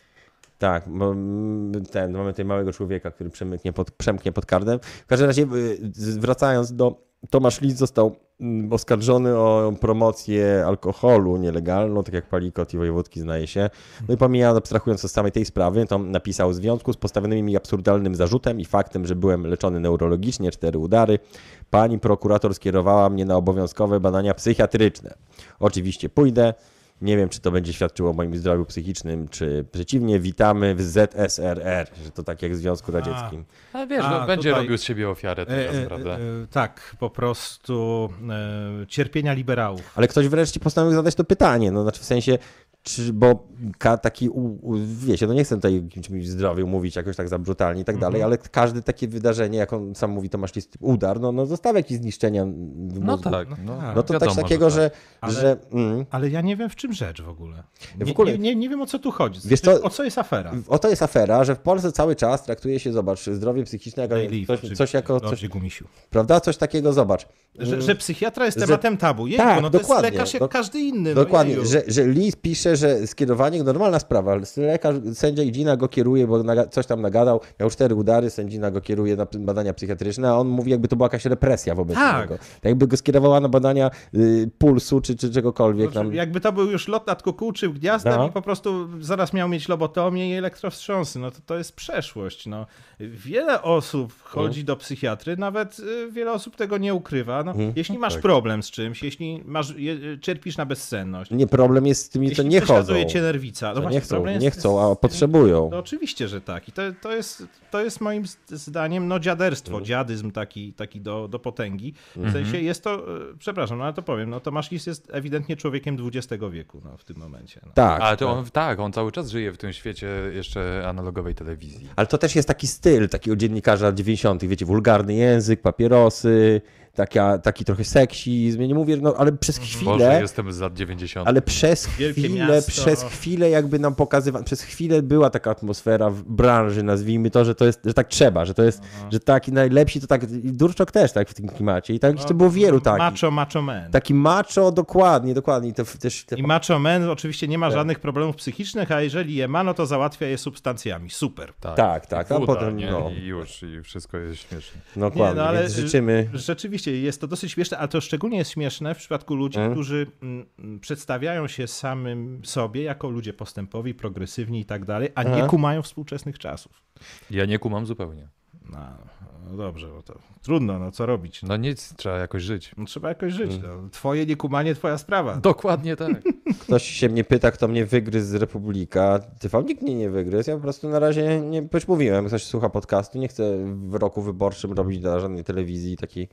Tak, bo mm, ten, mamy tutaj małego człowieka, który przemknie pod, przemknie pod kardem. W każdym razie, y, wracając do. Tomasz Lis został mm, oskarżony o promocję alkoholu nielegalną, tak jak Palikot i Wojewódzki znaje się. No i pomijając, abstrahując od samej tej sprawy, to napisał w związku z postawionymi mi absurdalnym zarzutem i faktem, że byłem leczony neurologicznie, cztery udary, pani prokurator skierowała mnie na obowiązkowe badania psychiatryczne. Oczywiście pójdę. Nie wiem, czy to będzie świadczyło o moim zdrowiu psychicznym, czy przeciwnie. Witamy w ZSRR, że to tak jak w Związku Radzieckim. A wiesz, A, no, będzie tutaj- robił z siebie ofiarę teraz, prawda? e, tak, po prostu e, cierpienia liberałów. Ale ktoś wreszcie postanowił zadać to pytanie, no znaczy w sensie, czy, bo ka, taki, u, u, wiecie, no nie chcę tutaj o kimś zdrowiu mówić jakoś tak za brutalnie i tak dalej, Mhm. ale każde takie wydarzenie, jak on sam mówi, Tomasz List, udar, no, no zostawia jakieś zniszczenia w No mózgu. tak. No No, tak. No to wiadomo, coś takiego, że, Ale- że mm, Ale ja nie wiem, w czym rzecz w ogóle. Nie, W ogóle- nie, nie, nie wiem, o co tu chodzi. Wiesz Znaczy, co- O co jest afera? oto jest afera, że w Polsce cały czas traktuje się, zobacz, zdrowie psychiczne jako Daily, coś, coś jako, coś, prawda, coś takiego, zobacz. Że, że psychiatra jest Że- tematem tabu. Jejku, Tak, no to dokładnie. jest lekarz jak Do- każdy inny. Dokładnie, no że, że Lis pisze, że skierowanie, normalna sprawa, lekarz, sędzia Idzina go kieruje, bo coś tam nagadał, miał cztery udary, sędzina go kieruje na badania psychiatryczne, a on mówi, jakby to była jakaś represja wobec Tak. niego. Tak jakby go skierowała na badania y, pulsu czy, czy czegokolwiek. Znaczy, Tam. Jakby to był już lot nad kukułczym gniazdem No. i po prostu zaraz miał mieć lobotomię i elektrowstrząsy. No to, to jest przeszłość. No. Wiele osób chodzi do psychiatry, nawet y, wiele osób tego nie ukrywa. No, Mhm. Jeśli masz Tak. problem z czymś, jeśli masz, je, cierpisz na bezsenność, Nie, problem jest z tymi, co jeśli nie chodzą. cię nerwica, no Co właśnie, nie chcą, problem nie jest chcą, a potrzebują. No oczywiście, że tak. I to, to, jest, to jest moim zdaniem no dziaderstwo, Mhm. dziadyzm taki, taki do, do potęgi. W sensie jest to, e, przepraszam, no ale to powiem, no Tomasz Lis jest ewidentnie człowiekiem XX wieku no, w tym momencie. No. Tak, Ale to tak. on, tak, on cały czas żyje w tym świecie jeszcze analogowej telewizji. Ale to też jest taki styl takiego dziennikarza lat 90., wiecie, wulgarny język, papierosy, taka, taki trochę seksizm. Ja nie mówię, no ale przez chwilę. Boże, jestem z lat 90. Ale przez Wielkie chwilę, miasto. przez chwilę jakby nam pokazywano, przez chwilę była taka atmosfera w branży, nazwijmy to, że to jest, że tak trzeba, że to jest, że taki najlepsi to tak, Durczok też tak w tym klimacie i tak jeszcze było wielu takich. Macho, macho man. Taki macho, dokładnie, dokładnie. I to też te, I macho man oczywiście nie ma Tak. żadnych problemów psychicznych, a jeżeli je ma, no to załatwia je substancjami. Super. tak, tak, a Woda, potem, nie? no, I już, i wszystko jest śmieszne. dokładnie, no, ale- więc życzymy, Rzeczywiście jest to dosyć śmieszne, ale to szczególnie jest śmieszne w przypadku ludzi, Mhm. którzy mm, mm, przedstawiają się samym sobie jako ludzie postępowi, progresywni i tak dalej, a nie Aha. kumają współczesnych czasów. Ja nie kumam zupełnie. No, no dobrze, no to trudno, no co robić? No nic, trzeba jakoś żyć. No, trzeba jakoś żyć. Mhm. No. Twoje niekumanie, twoja sprawa. Dokładnie tak. ktoś się mnie pyta, kto mnie wygryzł z Republika. TV nikt mnie nie wygryzł, ja po prostu na razie, nie, już mówiłem, ktoś słucha podcastu, nie chcę w roku wyborczym robić dla żadnej telewizji takiej,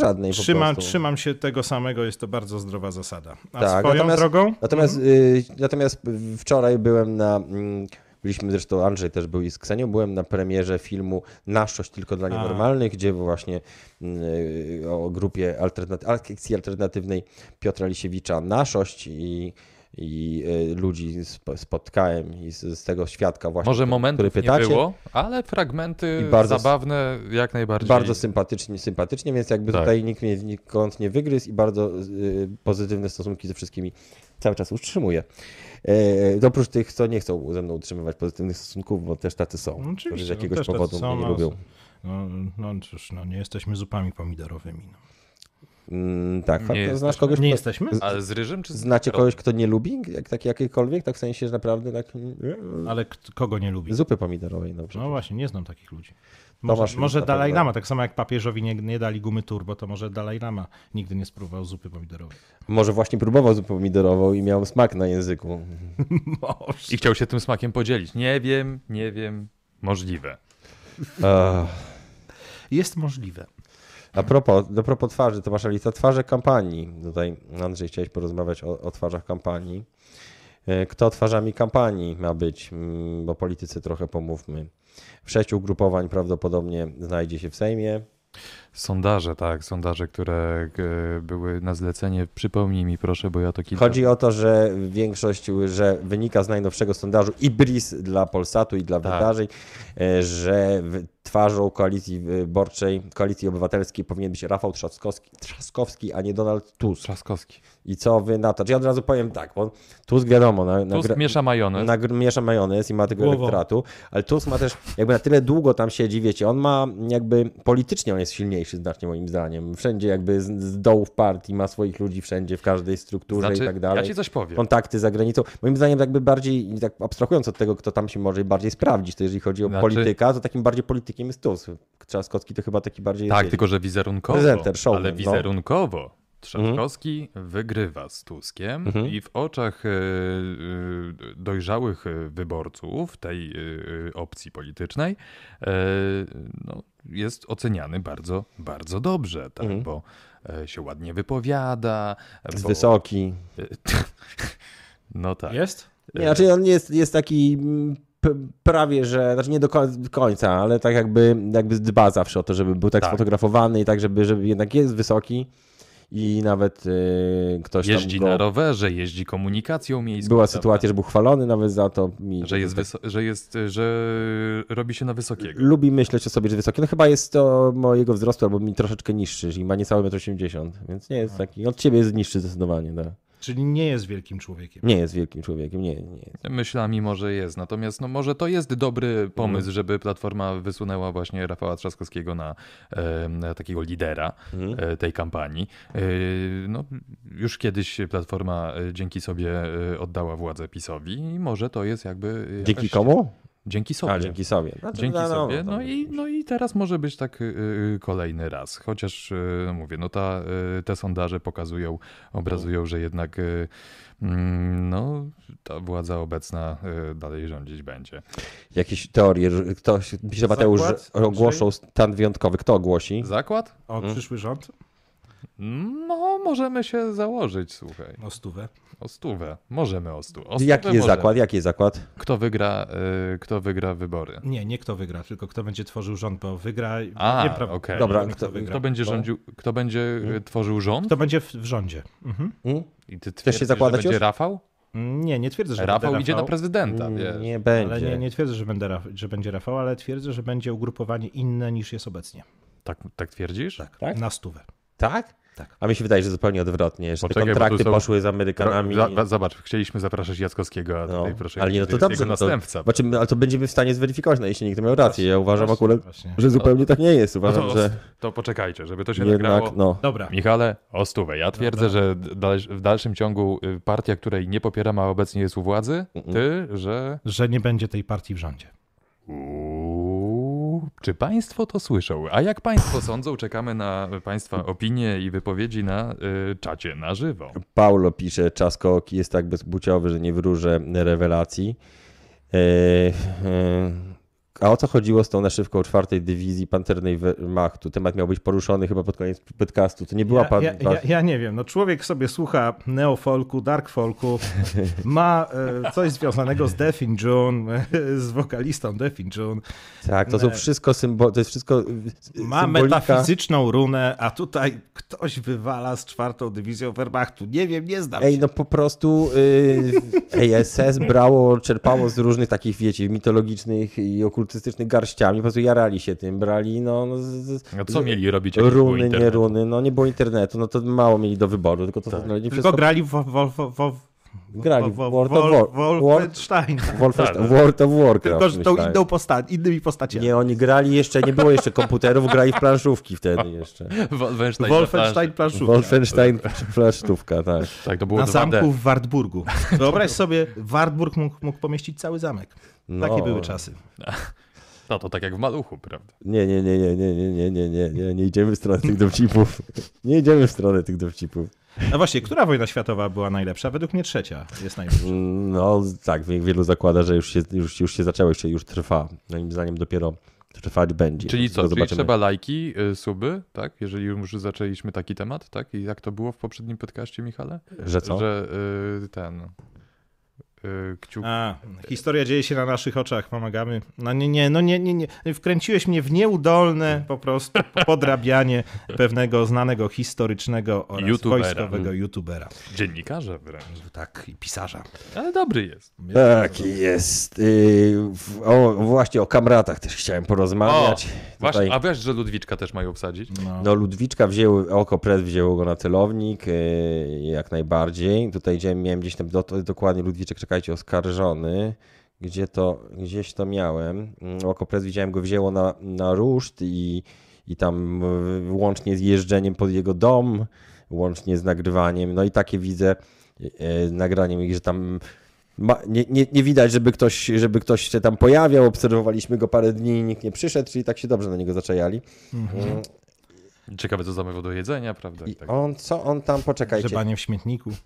żadnej Trzymam, trzymam się tego samego, jest to bardzo zdrowa zasada. A Tak, swoją natomiast- drogą? Natomiast, Mhm. y, natomiast wczoraj byłem na. mm, Byliśmy zresztą, Andrzej też był i z Ksenią, byłem na premierze filmu Naszość tylko dla A. nienormalnych, gdzie właśnie y, o grupie alternaty- akcji alternatywnej Piotra Lisiewicza Naszość i, i y, ludzi sp- spotkałem i z, tego świadka właśnie, Może który momentów nie pytacie. było, ale fragmenty I bardzo- zabawne jak najbardziej. Bardzo sympatycznie, sympatycznie, więc jakby Tak. tutaj nikt mnie nikąd nie wygryzł i bardzo y, pozytywne stosunki ze wszystkimi cały czas utrzymuję. E, oprócz tych, co nie chcą ze mną utrzymywać pozytywnych stosunków, bo też tacy są, No którzy z no jakiegoś powodu mnie nie no, lubią. No, no cóż, no, nie jesteśmy zupami pomidorowymi. No. Mm, tak, Nie jesteśmy. znasz kogoś, Nie kto, jesteśmy? Ale z ryżem czy z znacie kogoś, kto nie lubi jak, tak, jakiejkolwiek, tak w sensie, że naprawdę tak, Ale k- kogo nie lubi? zupy pomidorowej, dobrze. No właśnie, nie znam takich ludzi. Tomasz Może, Lis może Dalaj. Lama, tak samo jak papieżowi nie, nie dali gumy turbo, to może Dalaj Lama nigdy nie spróbował zupy pomidorowej. Może właśnie próbował zupę pomidorową i miał smak na języku. Może. I chciał się tym smakiem podzielić. Nie wiem, nie wiem. Możliwe. Jest możliwe. A propos, do propos twarzy, to wasza lista twarzy kampanii. Tutaj Andrzej chciałeś porozmawiać o, o twarzach kampanii. E, Kto twarzami kampanii ma być? Mm, Bo politycy trochę pomówmy. W sześciu ugrupowań prawdopodobnie znajdzie się w Sejmie. Sondaże, tak, sondaże, które e, były na zlecenie. Przypomnij mi proszę, bo ja to kilka... Chodzi o to, że większość, że wynika z najnowszego sondażu IBRIS dla Polsatu i dla Tak. wydarzeń, e, że twarzą koalicji wyborczej, koalicji obywatelskiej powinien być Rafał Trzaskowski, Trzaskowski a nie Donald Tusk. Trzaskowski. I co wy na to? Czy ja od razu powiem tak, bo Tusk wiadomo, na, na, Tusk miesza majonez. na, miesza majonez i ma tego Głową. elektoratu, ale Tusk ma też, jakby na tyle długo tam siedzi, wiecie, on ma jakby, politycznie on jest silniejszy znacznie moim zdaniem. Wszędzie jakby z, z dołów partii ma swoich ludzi wszędzie, w każdej strukturze Znaczy, i tak dalej. ja ci coś powiem. Kontakty za granicą. Moim zdaniem jakby bardziej, tak abstrahując od tego, kto tam się może bardziej sprawdzić, to jeżeli chodzi o Znaczy- polityka, to takim bardziej politykiem jest Tusk. Trzaskowski to chyba taki bardziej Tak, tylko że wizerunkowo. Prezenter, showman, ale no. wizerunkowo. Trzaskowski wygrywa z Tuskiem Mhm. i w oczach e, e, dojrzałych e, wyborców tej opcji politycznej no, jest oceniany bardzo, bardzo dobrze, tak, Mhm. bo e, się ładnie wypowiada. jest bo, wysoki. No tak. Jest? Nie, znaczy on jest, jest taki mm, prawie, że, znaczy nie do koń- końca, ale tak jakby, jakby dba zawsze o to, żeby był tak, Tak. sfotografowany i tak, żeby, żeby jednak jest wysoki i nawet y, ktoś Jeździ tam go, na rowerze, jeździ komunikacją miejską. była prawda? sytuacja, że był chwalony nawet za to. Mi, Że jest, tak- wyso- że jest, że robi się na wysokiego. Lubi myśleć o sobie, że wysoki. No chyba jest to mojego wzrostu albo mi troszeczkę niższy, czyli ma niecałe 1,80 m, więc nie jest taki, od ciebie jest niższy zdecydowanie, tak. Czyli nie jest wielkim człowiekiem. Nie jest wielkim człowiekiem, nie, nie jest. Myślami może jest, natomiast no może to jest dobry pomysł, Mhm. żeby Platforma wysunęła właśnie Rafała Trzaskowskiego na, na takiego lidera e, tej kampanii. E, no, już kiedyś Platforma e, dzięki sobie oddała władzę PiSowi i może to jest jakby... Dzięki komu? Dzięki sobie. A, dzięki sobie. Znaczy, Dzięki no, no, sobie. to- No i, no i teraz może być tak y, y, kolejny raz. Chociaż y, no mówię, no ta, y, te sondaże pokazują, obrazują, że jednak y, mm, no, ta władza obecna y, dalej rządzić będzie. Jakieś teorie, że ktoś, pisze Mateusz, ogłoszą stan wyjątkowy. Kto ogłosi? Zakład? O Mhm. przyszły rząd? No, możemy się założyć, słuchaj. O stówę. O stówę. Możemy o stu. O stówę Jaki jest możemy. zakład? Jaki jest zakład? Kto wygra, y, kto wygra wybory? Nie, nie kto wygra, tylko kto będzie tworzył rząd, bo wygra... A, nie, pra- okej. Dobra, kto, kto- wygra. Kto będzie rządził, kto będzie y, tworzył rząd? Kto będzie w, w rządzie. Mhm. Hmm? I ty Chcesz się twierdzisz, że zakładać będzie już? Rafał? Nie, nie twierdzę, że Rafał będę idzie na Rafał, prezydenta, wiesz. Mm, Nie będzie. Ale nie, nie twierdzę, że, będę, Raf- że będzie Rafał, ale twierdzę, że będzie ugrupowanie inne niż jest obecnie. Tak, tak twierdzisz? Tak, Tak? na stówę. Tak? Tak. A mi się wydaje, że zupełnie odwrotnie, że Poczekaj, te kontrakty są- poszły z Amerykanami. Za, zobacz, chcieliśmy zapraszać Jackowskiego, a No, tutaj proszę, ale nie, no to jest dobrze, jego no to, następca. znaczy, my- ale to będziemy w stanie zweryfikować, no jeśli nikt miał rację. Ja uważam Właśnie, akurat, właśnie. że zupełnie tak nie jest. No Uważam, to, że to poczekajcie, żeby to się jednak, nagrało. no. Dobra, Michale, o stówę. Ja twierdzę, że dal, w dalszym ciągu y, partia, której nie popieram, a obecnie jest u władzy, ty, że... że nie będzie tej partii w rządzie. Uuu, czy państwo to słyszą? A jak państwo sądzą, czekamy na państwa opinie i wypowiedzi na y, czacie na żywo. Paulo pisze, Czaskok jest tak bezpłciowy, że nie wróżę rewelacji. E, e, a o co chodziło z tą naszywką czwartej dywizji panternej Wehrmachtu? Temat miał być poruszony chyba pod koniec podcastu. To nie była Ja, pan... ja, ja, ja nie wiem, no człowiek sobie słucha neofolku, dark folku, ma e, coś związanego z Death in June, z wokalistą Death in June, Tak, to są Ne- wszystko symbol, to jest wszystko y, ma symbolika. metafizyczną runę, a tutaj ktoś wywala z czwartą dywizją Wehrmachtu. Nie wiem, nie znam Ej, się. no po prostu y, ASS brało, czerpało z różnych takich, wiecie, mitologicznych i okultystycznych garściami, po prostu jarali się tym, brali, no... no z, z, A co mieli robić, Runy, nie runy, no nie było internetu, no to mało mieli do wyboru, tylko to znaleźli Tylko wszystko... grali w, w, w, w, Grali w World of War- Wolfenstein. Wolfenstein, World of Warcraft, Tylko, że tą inną posta- innymi postaciami. Nie, oni grali jeszcze, nie było jeszcze komputerów, grali w planszówki wtedy jeszcze. Wolfenstein. Wolfenstein planszówka. Wolfenstein planszówka, tak. Tak, to było Na 2D. zamku w Wartburgu. Wyobraź sobie, Wartburg mógł, mógł pomieścić cały zamek. No. Takie były czasy. No to tak jak w Maluchu, prawda? Nie, nie, nie, nie, nie, nie, nie, nie, nie, nie, nie idziemy w stronę tych dowcipów. Nie idziemy w stronę tych dowcipów. No właśnie, która wojna światowa była najlepsza? Według mnie trzecia jest najlepsza. No tak, wie- wielu zakłada, że już się, już, już się zaczęło, jeszcze już trwa. Moim zdaniem dopiero trwać będzie. Czyli co, To czyli trzeba lajki, y, suby, tak? Jeżeli już zaczęliśmy taki temat, tak? I jak to było w poprzednim podcaście, Michale? Że co? Że y, ten... Y, kciuk... A, historia dzieje się na naszych oczach, pomagamy. No nie, nie, no nie, nie, nie. Wkręciłeś mnie w nieudolne po prostu podrabianie pewnego znanego historycznego oraz YouTubera. wojskowego youtubera. Dziennikarza wręcz. Tak, i pisarza. Ale dobry jest. Tak jest. Yy, w- o, właśnie o kamratach też chciałem porozmawiać. Właśnie, Tutaj, a wiesz, że Ludwiczka też mają obsadzić? No. no Ludwiczka wzięły, oko pres wzięło go na celownik, yy, jak najbardziej. Tutaj gdzie miałem gdzieś tam do, dokładnie Ludwiczek, czekajcie, oskarżony. Gdzie to, gdzieś to miałem. Mm, Oko pres widziałem go wzięło na, na ruszt i, i tam łącznie z jeżdżeniem pod jego dom, łącznie z nagrywaniem. No i takie widzę yy, nagraniem, ich, że tam ma, nie, nie, nie widać, żeby ktoś, żeby ktoś się tam pojawiał. Obserwowaliśmy go parę dni, nikt nie przyszedł, czyli tak się dobrze na niego zaczajali. Mm. Ciekawe, co zamawiał do jedzenia, prawda? I tak. on, co on tam, poczekajcie. Grzebanie w śmietniku.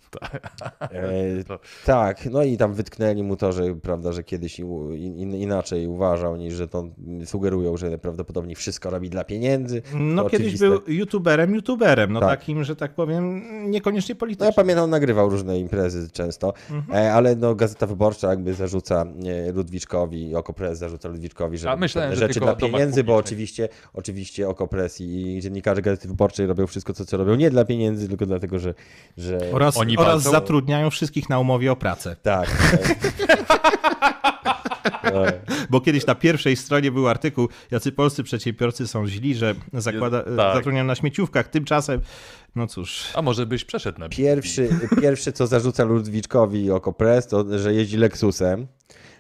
E, To- tak, no i tam wytknęli mu to, że prawda, że kiedyś in, in, inaczej uważał, niż że to sugerują, że prawdopodobnie wszystko robi dla pieniędzy. No To kiedyś oczywiste. był youtuberem, youtuberem, no Tak. takim, że tak powiem, niekoniecznie No ja politycznym. pamiętam, nagrywał różne imprezy często, e, ale no, Gazeta Wyborcza jakby zarzuca e, Ludwiczkowi, Okopres zarzuca Ludwiczkowi, że myślałem, że rzeczy dla pieniędzy, bo oczywiście, oczywiście Okopres i dziennikarze Gazety Wyborczej robią wszystko, co, co robią nie dla pieniędzy, tylko dlatego, że... że... Oraz, Oni oraz walczą- zatrudniają wszystkich na umowie o pracę. Tak. tak. Bo kiedyś na pierwszej stronie był artykuł, jacy polscy przedsiębiorcy są źli, że zakłada, tak. zatrudniają na śmieciówkach. Tymczasem, no cóż, A może byś przeszedł na Pierwszy, pierwszy, co zarzuca Ludwiczkowi Okopres, to, że jeździ Lexusem.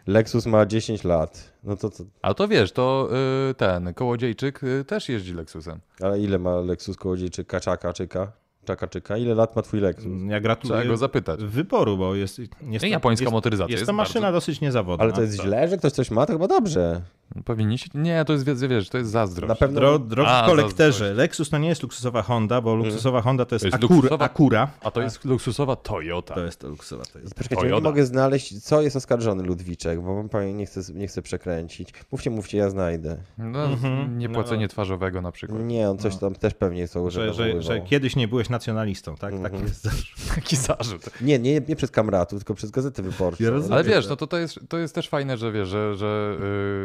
Lexus ma 10 lat. No to, to Ale to wiesz, to y, ten Kołodziejczyk y, też jeździ Lexusem. ale ile ma Lexus Kołodziejczyka, czaka, czyka? Czaka, czyka? Ile lat ma twój Lexus? ja Trzeba gratuluję go zapytać. wyboru, bo jest, jest, I japońska jest, motoryzacja jest to maszyna bardzo- dosyć niezawodna. Ale to jest źle, że ktoś coś ma? To chyba dobrze. Powinni się... Nie, to jest, wiesz, wiesz, to jest zazdrość. Na pewno... Dro, drogi A, kolekterze, Lexus to nie jest luksusowa Honda, bo luksusowa Honda to jest, To jest Acura, luksusowa- Acura. A to jest luksusowa Toyota. To jest to luksusowa. To jest. Poczekajcie, nie Toyota. mogę znaleźć, co jest oskarżony Ludwiczek, bo powiem, nie chcę, nie chcę przekręcić. Mówcie, mówcie, ja znajdę. No, Mhm. niepłacenie No. twarzowego na przykład. Nie, on coś tam też pewnie są, że, Że, że, kiedyś nie byłeś nacjonalistą, tak? Mhm. Tak jest. zarzut. Taki zarzut. Nie, nie, nie przez kamratów, tylko przez Gazetę Wyborczą. Ja. Ale wiesz, no to, to, jest, to jest też fajne, że wiesz, że, że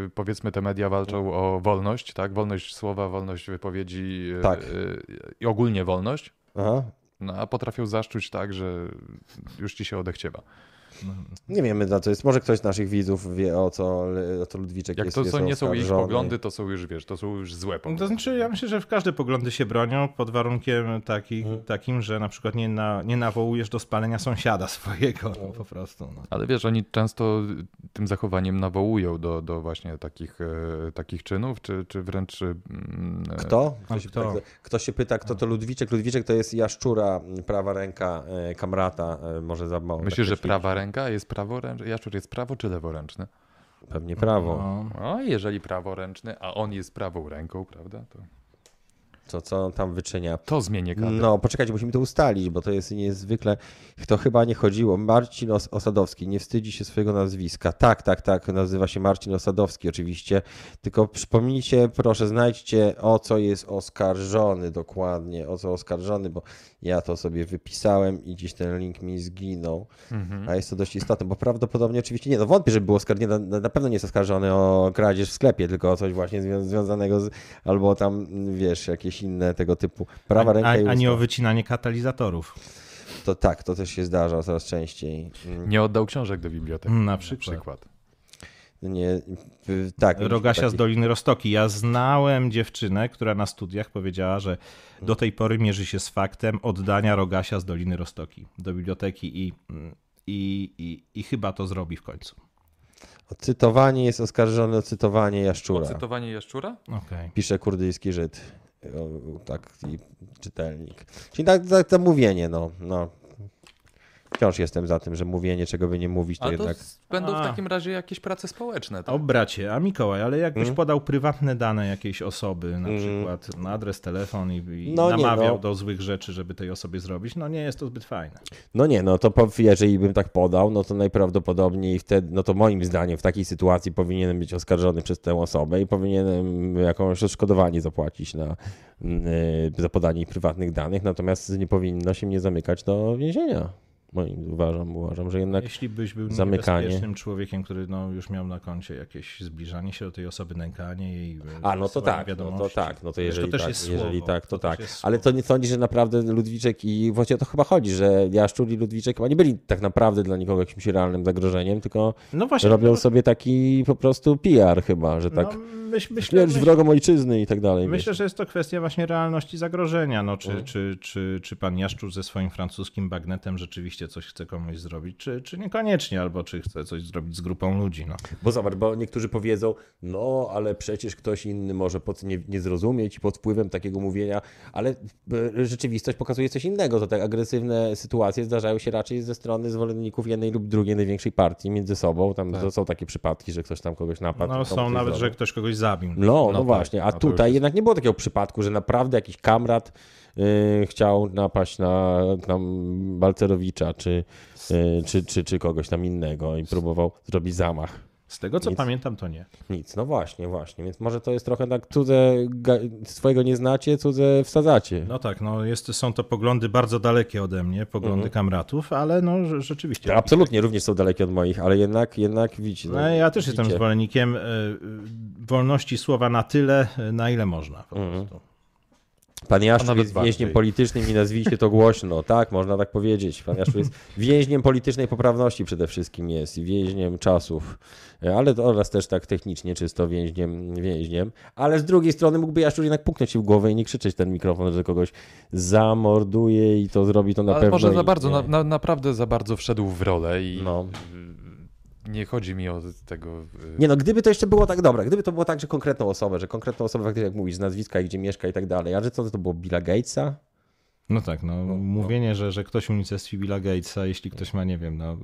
y, powiedzmy te media walczą o wolność, tak? Wolność słowa, wolność wypowiedzi y, Tak. y, i ogólnie wolność, Aha. no, a potrafią zaszczuć tak, że już ci się odechciewa. Nie wiemy na co jest. Może ktoś z naszych widzów wie o co, o co Ludwiczek Jak jest to jest są, nie są ich oskarżony. poglądy, to są już, wiesz, to są już złe poglądy. To znaczy, ja myślę, że w każde poglądy się bronią pod warunkiem taki, Mhm. takim, że na przykład nie, na, nie nawołujesz do spalenia sąsiada swojego, no, po prostu. No. Ale wiesz, oni często tym zachowaniem nawołują do, do właśnie takich, e, takich czynów, czy, czy wręcz... mm, e, Kto? Ktoś, kto? pyta, ktoś się pyta, kto to Ludwiczek. Ludwiczek to jest jaszczura, prawa ręka e, kamrata, e, może za mało. Myślisz, że tak prawa ręka jest praworęczna? Jaszczur jest prawo czy leworęczny? Pewnie prawo. No. No, jeżeli praworęczny, a on jest prawą ręką, prawda, to, Co, co on tam wyczynia. to zmienię kadrę. No, poczekajcie, musimy to ustalić, bo to jest niezwykle. To chyba nie chodziło. Marcin Os Osadowski nie wstydzi się swojego nazwiska. Tak, tak, tak. Nazywa się Marcin Osadowski, oczywiście. Tylko przypomnijcie, proszę, znajdźcie o co jest oskarżony dokładnie. O co oskarżony, bo ja to sobie wypisałem i gdzieś ten link mi zginął. Mhm. A jest to dość istotne, bo prawdopodobnie oczywiście nie, no wątpię, że był oskarżony, na, na pewno nie jest oskarżony o kradzież w sklepie, tylko o coś właśnie zwią- związanego z, albo tam, wiesz, jakieś inne tego typu prawa A, ręka a, a nie usta. o wycinanie katalizatorów. To tak, to też się zdarza coraz częściej. Mm, Nie oddał książek do biblioteki. Na przykład. Nie, y, tak. mieliśmy Rogasia z taki- Doliny Rostoki. Ja znałem dziewczynę, która na studiach powiedziała, że do tej pory mierzy się z faktem oddania Rogasia z Doliny Rostoki do biblioteki i, i, i, i chyba to zrobi w końcu. O cytowanie jest oskarżony o cytowanie jaszczura. Cytowanie Jaszczura? Okej. Pisze kurdyjski Żyd. Tak, i czytelnik. Czyli tak, tak to mówienie, no, no. Wciąż jestem za tym, że mówienie, czego by nie mówić, to A to jednak... będą A. w takim razie jakieś prace społeczne. Tak? O bracie, a Mikołaj, ale jakbyś Mm. podał prywatne dane jakiejś osoby, na Mm. przykład na adres, telefon i, i No nie, namawiał no. do złych rzeczy, żeby tej osobie zrobić, no nie jest to zbyt fajne. No nie, no to jeżeli bym tak podał, no to najprawdopodobniej wtedy, no to moim zdaniem w takiej sytuacji powinienem być oskarżony przez tę osobę i powinienem jakąś odszkodowanie zapłacić na, yy, za podanie ich prywatnych danych, natomiast nie powinno się mnie zamykać do więzienia. Moim uważam, uważam, że jednak Jeśli byś był zamykanie. niebezpiecznym człowiekiem, który no, już miał na koncie jakieś zbliżanie się do tej osoby, nękanie jej. A, no to tak, no to tak, no to jeżeli też tak, jest jeżeli tak, to, też tak. Ale to nie sądzisz, że naprawdę Ludwiczek i właściwie o to chyba chodzi, że Jaszczur i Ludwiczek chyba nie byli tak naprawdę dla nikogo jakimś realnym zagrożeniem, tylko No właśnie, robią no, sobie taki po prostu PR chyba, że tak no, myśl, myślę, myśl, wrogom ojczyzny i tak dalej. myślę, wiesz. że jest to kwestia właśnie realności zagrożenia. No, czy, Mhm. czy, czy, czy pan Jaszczur ze swoim francuskim bagnetem rzeczywiście rzeczywiście coś chce komuś zrobić, czy, czy niekoniecznie, albo czy chce coś zrobić z grupą ludzi. No. Bo zobacz, bo niektórzy powiedzą, no ale przecież ktoś inny może pod, nie, nie zrozumieć pod wpływem takiego mówienia, ale e, rzeczywistość pokazuje coś innego. To te agresywne sytuacje zdarzają się raczej ze strony zwolenników jednej lub drugiej największej partii między sobą. Tam to są takie przypadki, że ktoś tam kogoś napadł. No są nawet, zrobił. że ktoś kogoś zabił. No, no, No tak, właśnie, a no tutaj jednak nie było takiego przypadku, że naprawdę jakiś kamrat chciał napaść na tam Balcerowicza czy, y, czy, czy, czy kogoś tam innego i próbował zrobić zamach. Z tego co Nic. pamiętam, to nie. Nic, no właśnie, właśnie, więc może to jest trochę tak cudze, swojego nie znacie, cudze wsadzacie. No tak, no jest, są to poglądy bardzo dalekie ode mnie, poglądy Mhm. kamratów, ale no rze- rzeczywiście. To absolutnie również są dalekie od moich, ale jednak, jednak widzicie. No, ja też jestem widzicie. zwolennikiem e, e, wolności słowa na tyle, na ile można. Po Mhm. prostu. Pan nawet jest więźniem bardziej. politycznym i nazwijcie to głośno, tak, można tak powiedzieć. Pan Jaszczur jest więźniem politycznej poprawności przede wszystkim jest i więźniem czasów, ale to oraz też tak technicznie czysto więźniem, więźniem. Ale z drugiej strony mógłby Jaszczur jednak puknąć się w głowę i nie krzyczeć ten mikrofon, że kogoś zamorduje i to zrobi to na Ale pewno. może za bardzo, na, na, naprawdę za bardzo wszedł w rolę i No. Nie chodzi mi o tego... Nie no, gdyby to jeszcze było tak dobra, gdyby to było tak, że konkretną osobę, że konkretną osobę jak mówisz, z nazwiska i gdzie mieszka i tak dalej, a że co to było Billa Gatesa? No tak, no, mówienie, że, że ktoś unicestwi Billa Gatesa, jeśli ktoś ma, nie wiem, no,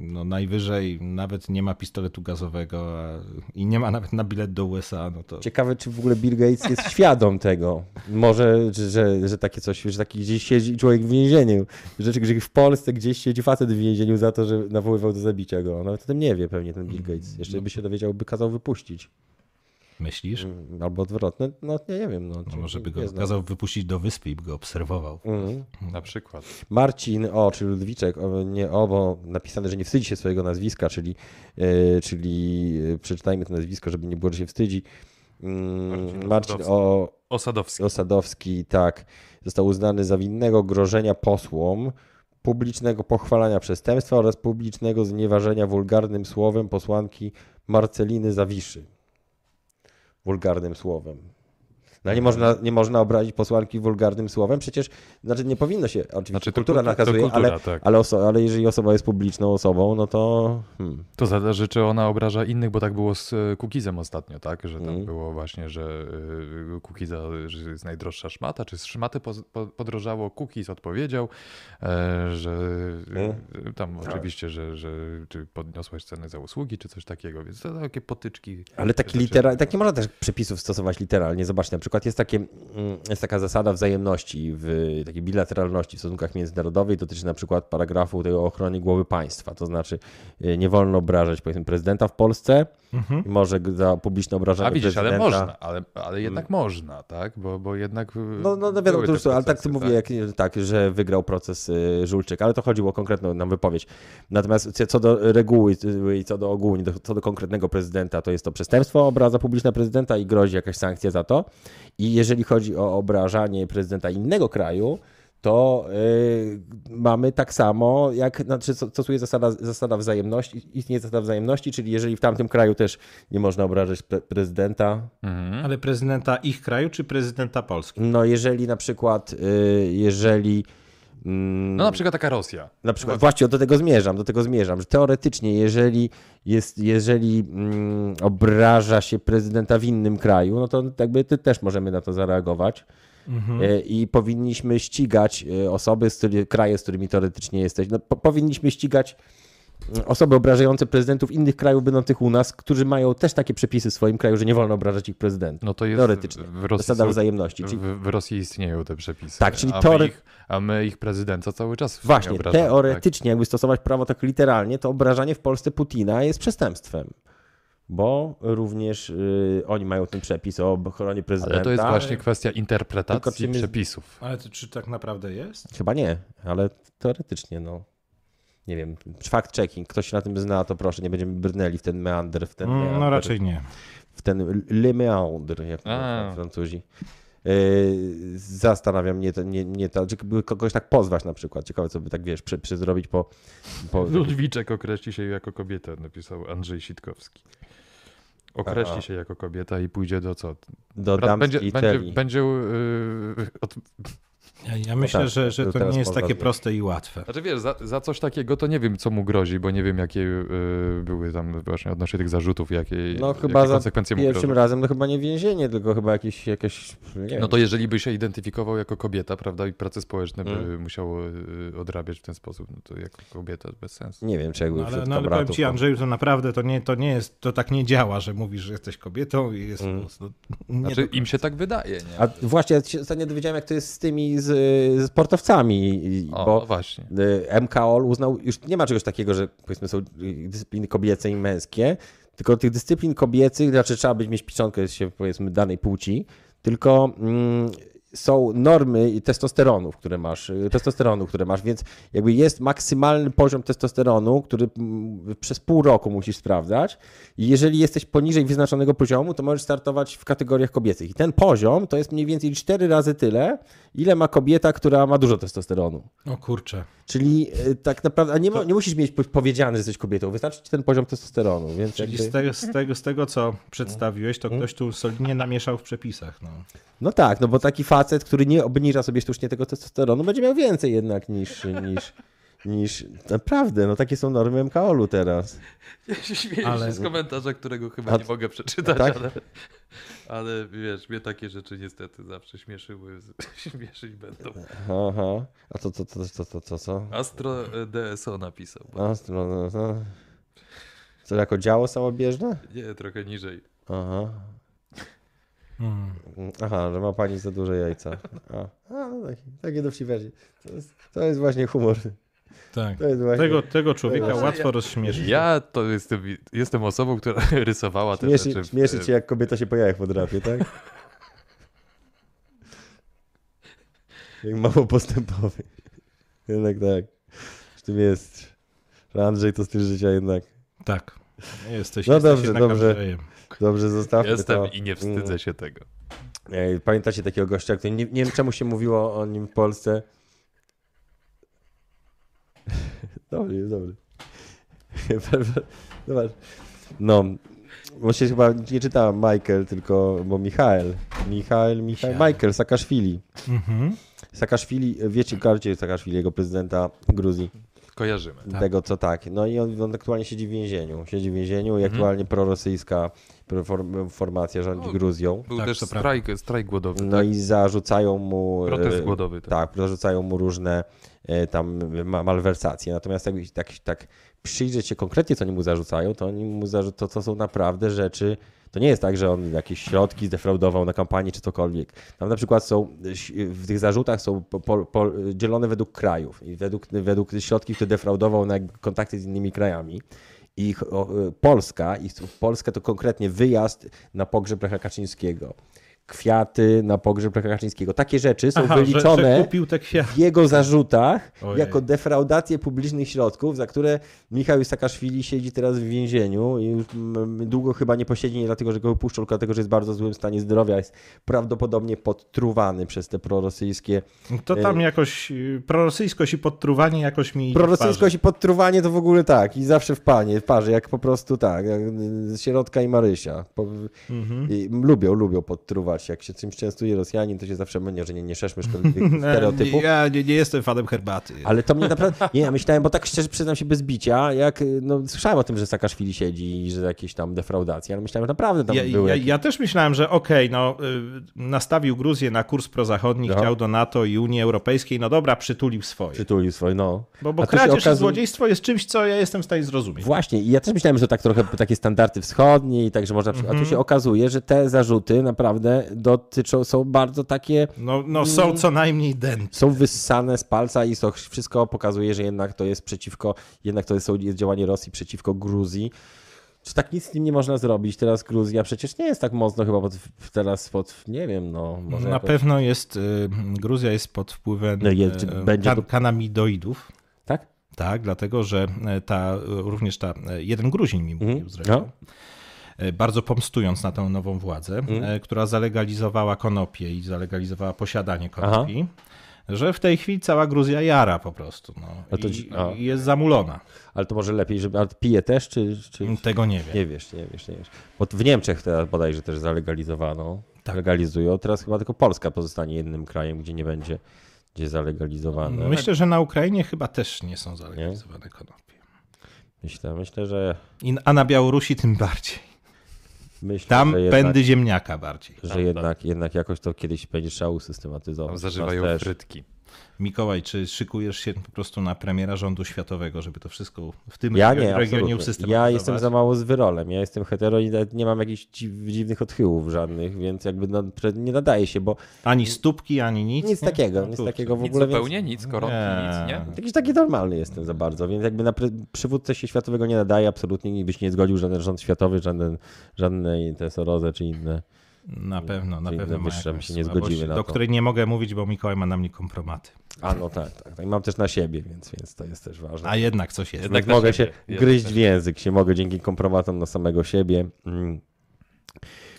no najwyżej nawet nie ma pistoletu gazowego a, i nie ma nawet na bilet do USA, no to Ciekawe, czy w ogóle Bill Gates jest świadom tego. Może, że, że, że takie coś, że taki gdzieś siedzi człowiek w więzieniu. Że, że w Polsce gdzieś siedzi facet w więzieniu za to, że nawoływał do zabicia go. Nawet o tym nie wie pewnie ten Bill Gates. Jeszcze by się dowiedział, by kazał wypuścić. Myślisz? Mm, Albo odwrotnie. No nie, nie wiem. No, No może by go kazał wypuścić do wyspy i by go obserwował. Mhm. Na przykład. Marcin, o, czy Ludwiczek, o, nie o, bo napisane, że nie wstydzi się swojego nazwiska, czyli, e, czyli e, przeczytajmy to nazwisko, żeby nie było, że się wstydzi. Mm, Marcin Marcin o, Osadowski. Osadowski, tak, został uznany za winnego grożenia posłom, publicznego pochwalania przestępstwa oraz publicznego znieważenia wulgarnym słowem posłanki Marceliny Zawiszy. Wulgarnym słowem. No nie można, nie można obrazić posłanki wulgarnym słowem, przecież znaczy nie powinno się, oczywiście Znaczy, kultura nakazuje, kultura, ale, tak. ale, oso, ale jeżeli osoba jest publiczną osobą, no to hmm, To zależy, czy ona obraża innych, bo tak było z e, Kukizem ostatnio, tak? Że tam Mhm. było właśnie, że e, Kukiza, że jest najdroższa szmata, czy z szmaty poz- po- podrożało. Kukiz odpowiedział, e, że e, tam oczywiście, że, że czy podniosłeś ceny za usługi, czy coś takiego, więc to takie potyczki. Ale taki rzeczy- litera, tak nie można też przepisów stosować literalnie. Zobaczcie, na przykład jest, takie, mm, jest taka zasada wzajemności, w takiej bilateralności w stosunkach międzynarodowych, dotyczy na przykład paragrafu tego o ochronie głowy państwa. To znaczy y, nie wolno obrażać powiedzmy prezydenta w Polsce, i może za publiczne obrażanie A widzisz, ale można, ale, ale jednak można, tak? Bo, bo jednak. e, No, no, no wiadomo, to już, ale tak to mówię, jak, tak, że wygrał proces y, Żulczyk, ale to chodziło o konkretną nam wypowiedź. Natomiast co- do reguły i co do ogólnie, do, co do konkretnego prezydenta, to jest to przestępstwo, obraza publiczna prezydenta i grozi jakaś sankcja za to. I jeżeli chodzi o obrażanie prezydenta innego kraju, to y, mamy tak samo, jak znaczy, co- stosuje zasada, zasada wzajemności, istnieje zasada wzajemności, czyli jeżeli w tamtym kraju też nie można obrażać pre, prezydenta, Mhm. Ale prezydenta ich kraju czy prezydenta Polski? no jeżeli na przykład, y, jeżeli... mm, No na przykład taka Rosja. Na przykład, właśnie do tego zmierzam, do tego zmierzam, że teoretycznie, jeżeli, jest, jeżeli mm, obraża się prezydenta w innym kraju, no to jakby ty też możemy na to zareagować. E, I powinniśmy ścigać e, osoby, z których, kraje, z którymi teoretycznie jesteś. No, po, powinniśmy ścigać mm, osoby obrażające prezydentów innych krajów będących u nas, którzy mają też takie przepisy w swoim kraju, że nie wolno obrażać ich prezydentów. No to jest Teoretycznie. w Rosji Zasada są- wzajemności. Czyli, W, Rosji istnieją te przepisy. Tak, czyli a, my ich, a my ich prezydenta cały czas właśnie, nie obrażamy, teoretycznie, jakby stosować prawo tak literalnie, to obrażanie w Polsce Putina jest przestępstwem. Bo również y, oni mają ten przepis o ochronie prezydenta. Ale to jest właśnie kwestia interpretacji jest- przepisów. Ale to, czy tak naprawdę jest? Chyba nie, ale teoretycznie, no. Nie wiem, fact checking, ktoś się na tym zna, to proszę, nie będziemy brnęli w ten meander, w ten Mm, meander, No raczej nie. w ten le meander, jak A. mówią Francuzi. Yy, zastanawia mnie, to, nie, nie to, czy by kogoś tak pozwać na przykład. Ciekawe, co by tak, wiesz, przy, przy zrobić po... po Ludwiczek określi się jako kobietę, napisał Andrzej Sitkowski. Określi Aha. się jako kobieta i pójdzie do co? do Ra- damskiej będzie, będzie, celi. będzie yy, od, Ja, ja myślę, tak, że, że to nie jest takie proste i łatwe. Znaczy wiesz, za, za coś takiego to nie wiem, co mu grozi, bo nie wiem, jakie y, były tam właśnie odnośnie tych zarzutów, jakie, No jakie chyba za konsekwencje mu pierwszym grożą. razem to chyba nie więzienie, tylko chyba jakieś, jakieś nie wiem. No to jeżeli by się identyfikował jako kobieta, prawda, i prace społeczne by Mm. musiało y, odrabiać w ten sposób, no to jako kobieta bez sensu. Nie wiem, czy jakby No, ale, no, ale powiem ci, Andrzeju, to naprawdę to nie, to nie jest, to tak nie działa, że mówisz, że jesteś kobietą i jest Mm. prostu nie Znaczy im się tak wydaje, nie? A właśnie, ja się ostatnio dowiedziałem, jak to jest z tymi z, z sportowcami, O, bo no właśnie. y, MKOL uznał, już nie ma czegoś takiego, że powiedzmy są y, dyscypliny kobiece i męskie, tylko tych dyscyplin kobiecych, znaczy trzeba być mieć pieczątkę się powiedzmy danej płci, tylko mm, są normy i testosteronu, które masz, y, testosteronu, które masz, więc jakby jest maksymalny poziom testosteronu, który mm, przez pół roku musisz sprawdzać i jeżeli jesteś poniżej wyznaczonego poziomu, to możesz startować w kategoriach kobiecych. I ten poziom to jest mniej więcej cztery razy tyle, ile ma kobieta, która ma dużo testosteronu. O kurczę. Czyli y, tak naprawdę, a nie, nie musisz mieć po- powiedziane, że jesteś kobietą, wystarczy ci ten poziom testosteronu, więc Czyli jakby... z tego, z, tego, z tego, co przedstawiłeś, to ktoś tu solidnie namieszał w przepisach. No. No tak, no bo taki facet, który nie obniża sobie sztucznie tego testosteronu, będzie miał więcej jednak niż, niż, niż... Naprawdę, no takie są normy MKOL-u teraz. Ja się śmieję Ale- z komentarza, którego chyba A- nie mogę przeczytać, tak? ale, ale wiesz, mnie takie rzeczy niestety zawsze śmieszyły, śmieszyć będą. Aha, a to, to, to, to, to, to co? Astro e, DSO napisał. Bo, A, no, no, no. Co, jako działo samobieżne? nie, trochę niżej. Aha. Mm. Aha, że ma pani za duże jajca. A, a no taki, takie dowcipne. To jest, to jest właśnie humor. Tak. To jest właśnie... Tego, tego człowieka łatwo rozśmieszyć. Ja to jestem, jestem osobą, która rysowała te Śmieszy, rzeczy. w- śmieszy cię, jak kobieta się po jajach podrapie, tak? jak mało postępowy. Jednak tak. W tym jest. Że Andrzej to styl życia jednak. Tak. Jesteś, No jesteś dobrze, dobrze. Dobrze, zostawmy Jestem to. i nie wstydzę się tego. Ej, Pamiętacie takiego gościa, który nie, nie wiem czemu się mówiło o nim w Polsce. Dobry, jest dobry. Zobacz. No, bo się chyba nie czytała Michael, tylko, bo Michael. Michael, Michael, Michael. Saakaszwili. Mhm. Saakaszwili, Saakaszwili, wiecie, kojarzycie Saakaszwiliego, prezydenta Gruzji. Kojarzymy. Tego, co tak. No i on, on aktualnie siedzi w więzieniu. Siedzi w więzieniu i Mhm. aktualnie prorosyjska form- formacja rządzi O, Gruzją. Był Tak, też strajk, strajk głodowy. No tak? i zarzucają mu. Protest e, głodowy. Tak. Tak, zarzucają mu różne e, tam ma- malwersacje. Natomiast jak tak, tak przyjrzeć się konkretnie, co oni mu zarzucają, to oni mu zarzu- to, to są naprawdę rzeczy. To nie jest tak, że on jakieś środki zdefraudował na kampanii czy cokolwiek. Tam na przykład są, w tych zarzutach są po, po, dzielone według krajów i według, według środków, które defraudował na kontakty z innymi krajami. I Polska, i Polska to konkretnie wyjazd na pogrzeb Lecha Kaczyńskiego. Kwiaty na pogrzeb Lecha Kaczyńskiego. Takie rzeczy są Aha, że, wyliczone że kwiaty. w jego zarzutach Ojej. jako defraudację publicznych środków, za które Michał Saakaszwili siedzi teraz w więzieniu i mm, długo chyba nie posiedzi, nie dlatego, że go wypuszczą, tylko dlatego, że jest w bardzo złym stanie zdrowia, jest prawdopodobnie podtruwany przez te prorosyjskie. To tam jakoś y, prorosyjskość i podtruwanie jakoś mi Prorosyjskość i podtruwanie to w ogóle tak i zawsze w panie, w parze, jak po prostu tak, jak y, Sierotka i Marysia. Po, Mhm. i lubią, lubią podtruwać. Jak się czymś częstuje Rosjanin, to się zawsze mynie, że nie, nie szerzmy szkodliwych stereotypów. Ja nie, nie jestem fanem herbaty. Ale to mnie naprawdę. Nie, ja myślałem, bo tak szczerze przyznam się bez bicia, jak no, słyszałem o tym, że Saakaszwili siedzi i że jakieś tam defraudacje, ale myślałem, że naprawdę tam Ja, były. ja, jakieś- ja też myślałem, że okej, no y, nastawił Gruzję na kurs prozachodni, No. chciał do NATO i Unii Europejskiej, no dobra, przytulił swoje. Przytulił swoje, no. Bo, bo A kradzież i okazuje- złodziejstwo jest czymś, co ja jestem w stanie zrozumieć. Właśnie, i ja też myślałem, że to tak trochę takie standardy wschodnie i tak, że można. A Mhm. tu się okazuje, że te zarzuty naprawdę dotyczą, są bardzo takie. No, no są co najmniej dęte. Są wyssane z palca i to wszystko pokazuje, że jednak to jest przeciwko, jednak to jest, jest działanie Rosji przeciwko Gruzji. Czy tak nic z tym nie można zrobić? Teraz Gruzja przecież nie jest tak mocno chyba pod, teraz pod, nie wiem, no może Na jakoś... pewno jest, y, Gruzja jest pod wpływem No jest, y, będzie kan- kanamidoidów. Tak? Tak, dlatego że e, ta, również ta, jeden Gruzin mi mówił Mhm. zresztą, e, bardzo pomstując na tę nową władzę, e, która zalegalizowała konopie i zalegalizowała posiadanie konopi, że w tej chwili cała Gruzja jara po prostu. No, to i. I jest zamulona. Ale to może lepiej, żeby. A pije też, czy. czy... Tego nie wiem. Nie wiesz, nie wiesz, nie wiesz. Bo w Niemczech teraz bodajże też zalegalizowano. Tak. Legalizują. Teraz chyba tylko Polska pozostanie jednym krajem, gdzie nie będzie, gdzie zalegalizowane. Myślę, że na Ukrainie chyba też nie są zalegalizowane konopie. Myślę, myślę, że. I- A na Białorusi tym bardziej. Myślę, Tam jednak, pędy ziemniaka bardziej. że jednak, jednak jakoś to kiedyś będzie trzeba usystematyzować. Tam zażywają frytki. Mikołaj, czy szykujesz się po prostu na premiera rządu światowego, żeby to wszystko w tym Ja regio- nie, regionie usystematyzować? Ja jestem za mało z wyrolem. Ja jestem hetero i nawet nie mam jakichś dziw, dziwnych odchyłów żadnych, więc jakby no, nie nadaje się, bo Ani stópki, ani nic? nic nie? takiego, No nic kurczę. takiego w Nic ogóle. zupełnie, nic, koronki, Nie. nic, nie? Więc jakiś taki normalny jestem za bardzo, więc jakby na przywódcę się światowego nie nadaje absolutnie, nikt by się nie zgodził, żaden rząd światowy, żaden, żadne interesoroze czy inne. Na pewno, na Czyli pewno. by jakąś się nie zgodziły na Do to. której nie mogę mówić, bo Mikołaj ma na mnie kompromaty. A no tak, tak, tak. I mam też na siebie, więc, więc to jest też ważne. A jednak coś jest. Jednak mogę siebie. się gryźć w język, się mogę dzięki kompromatom na samego siebie. Mm.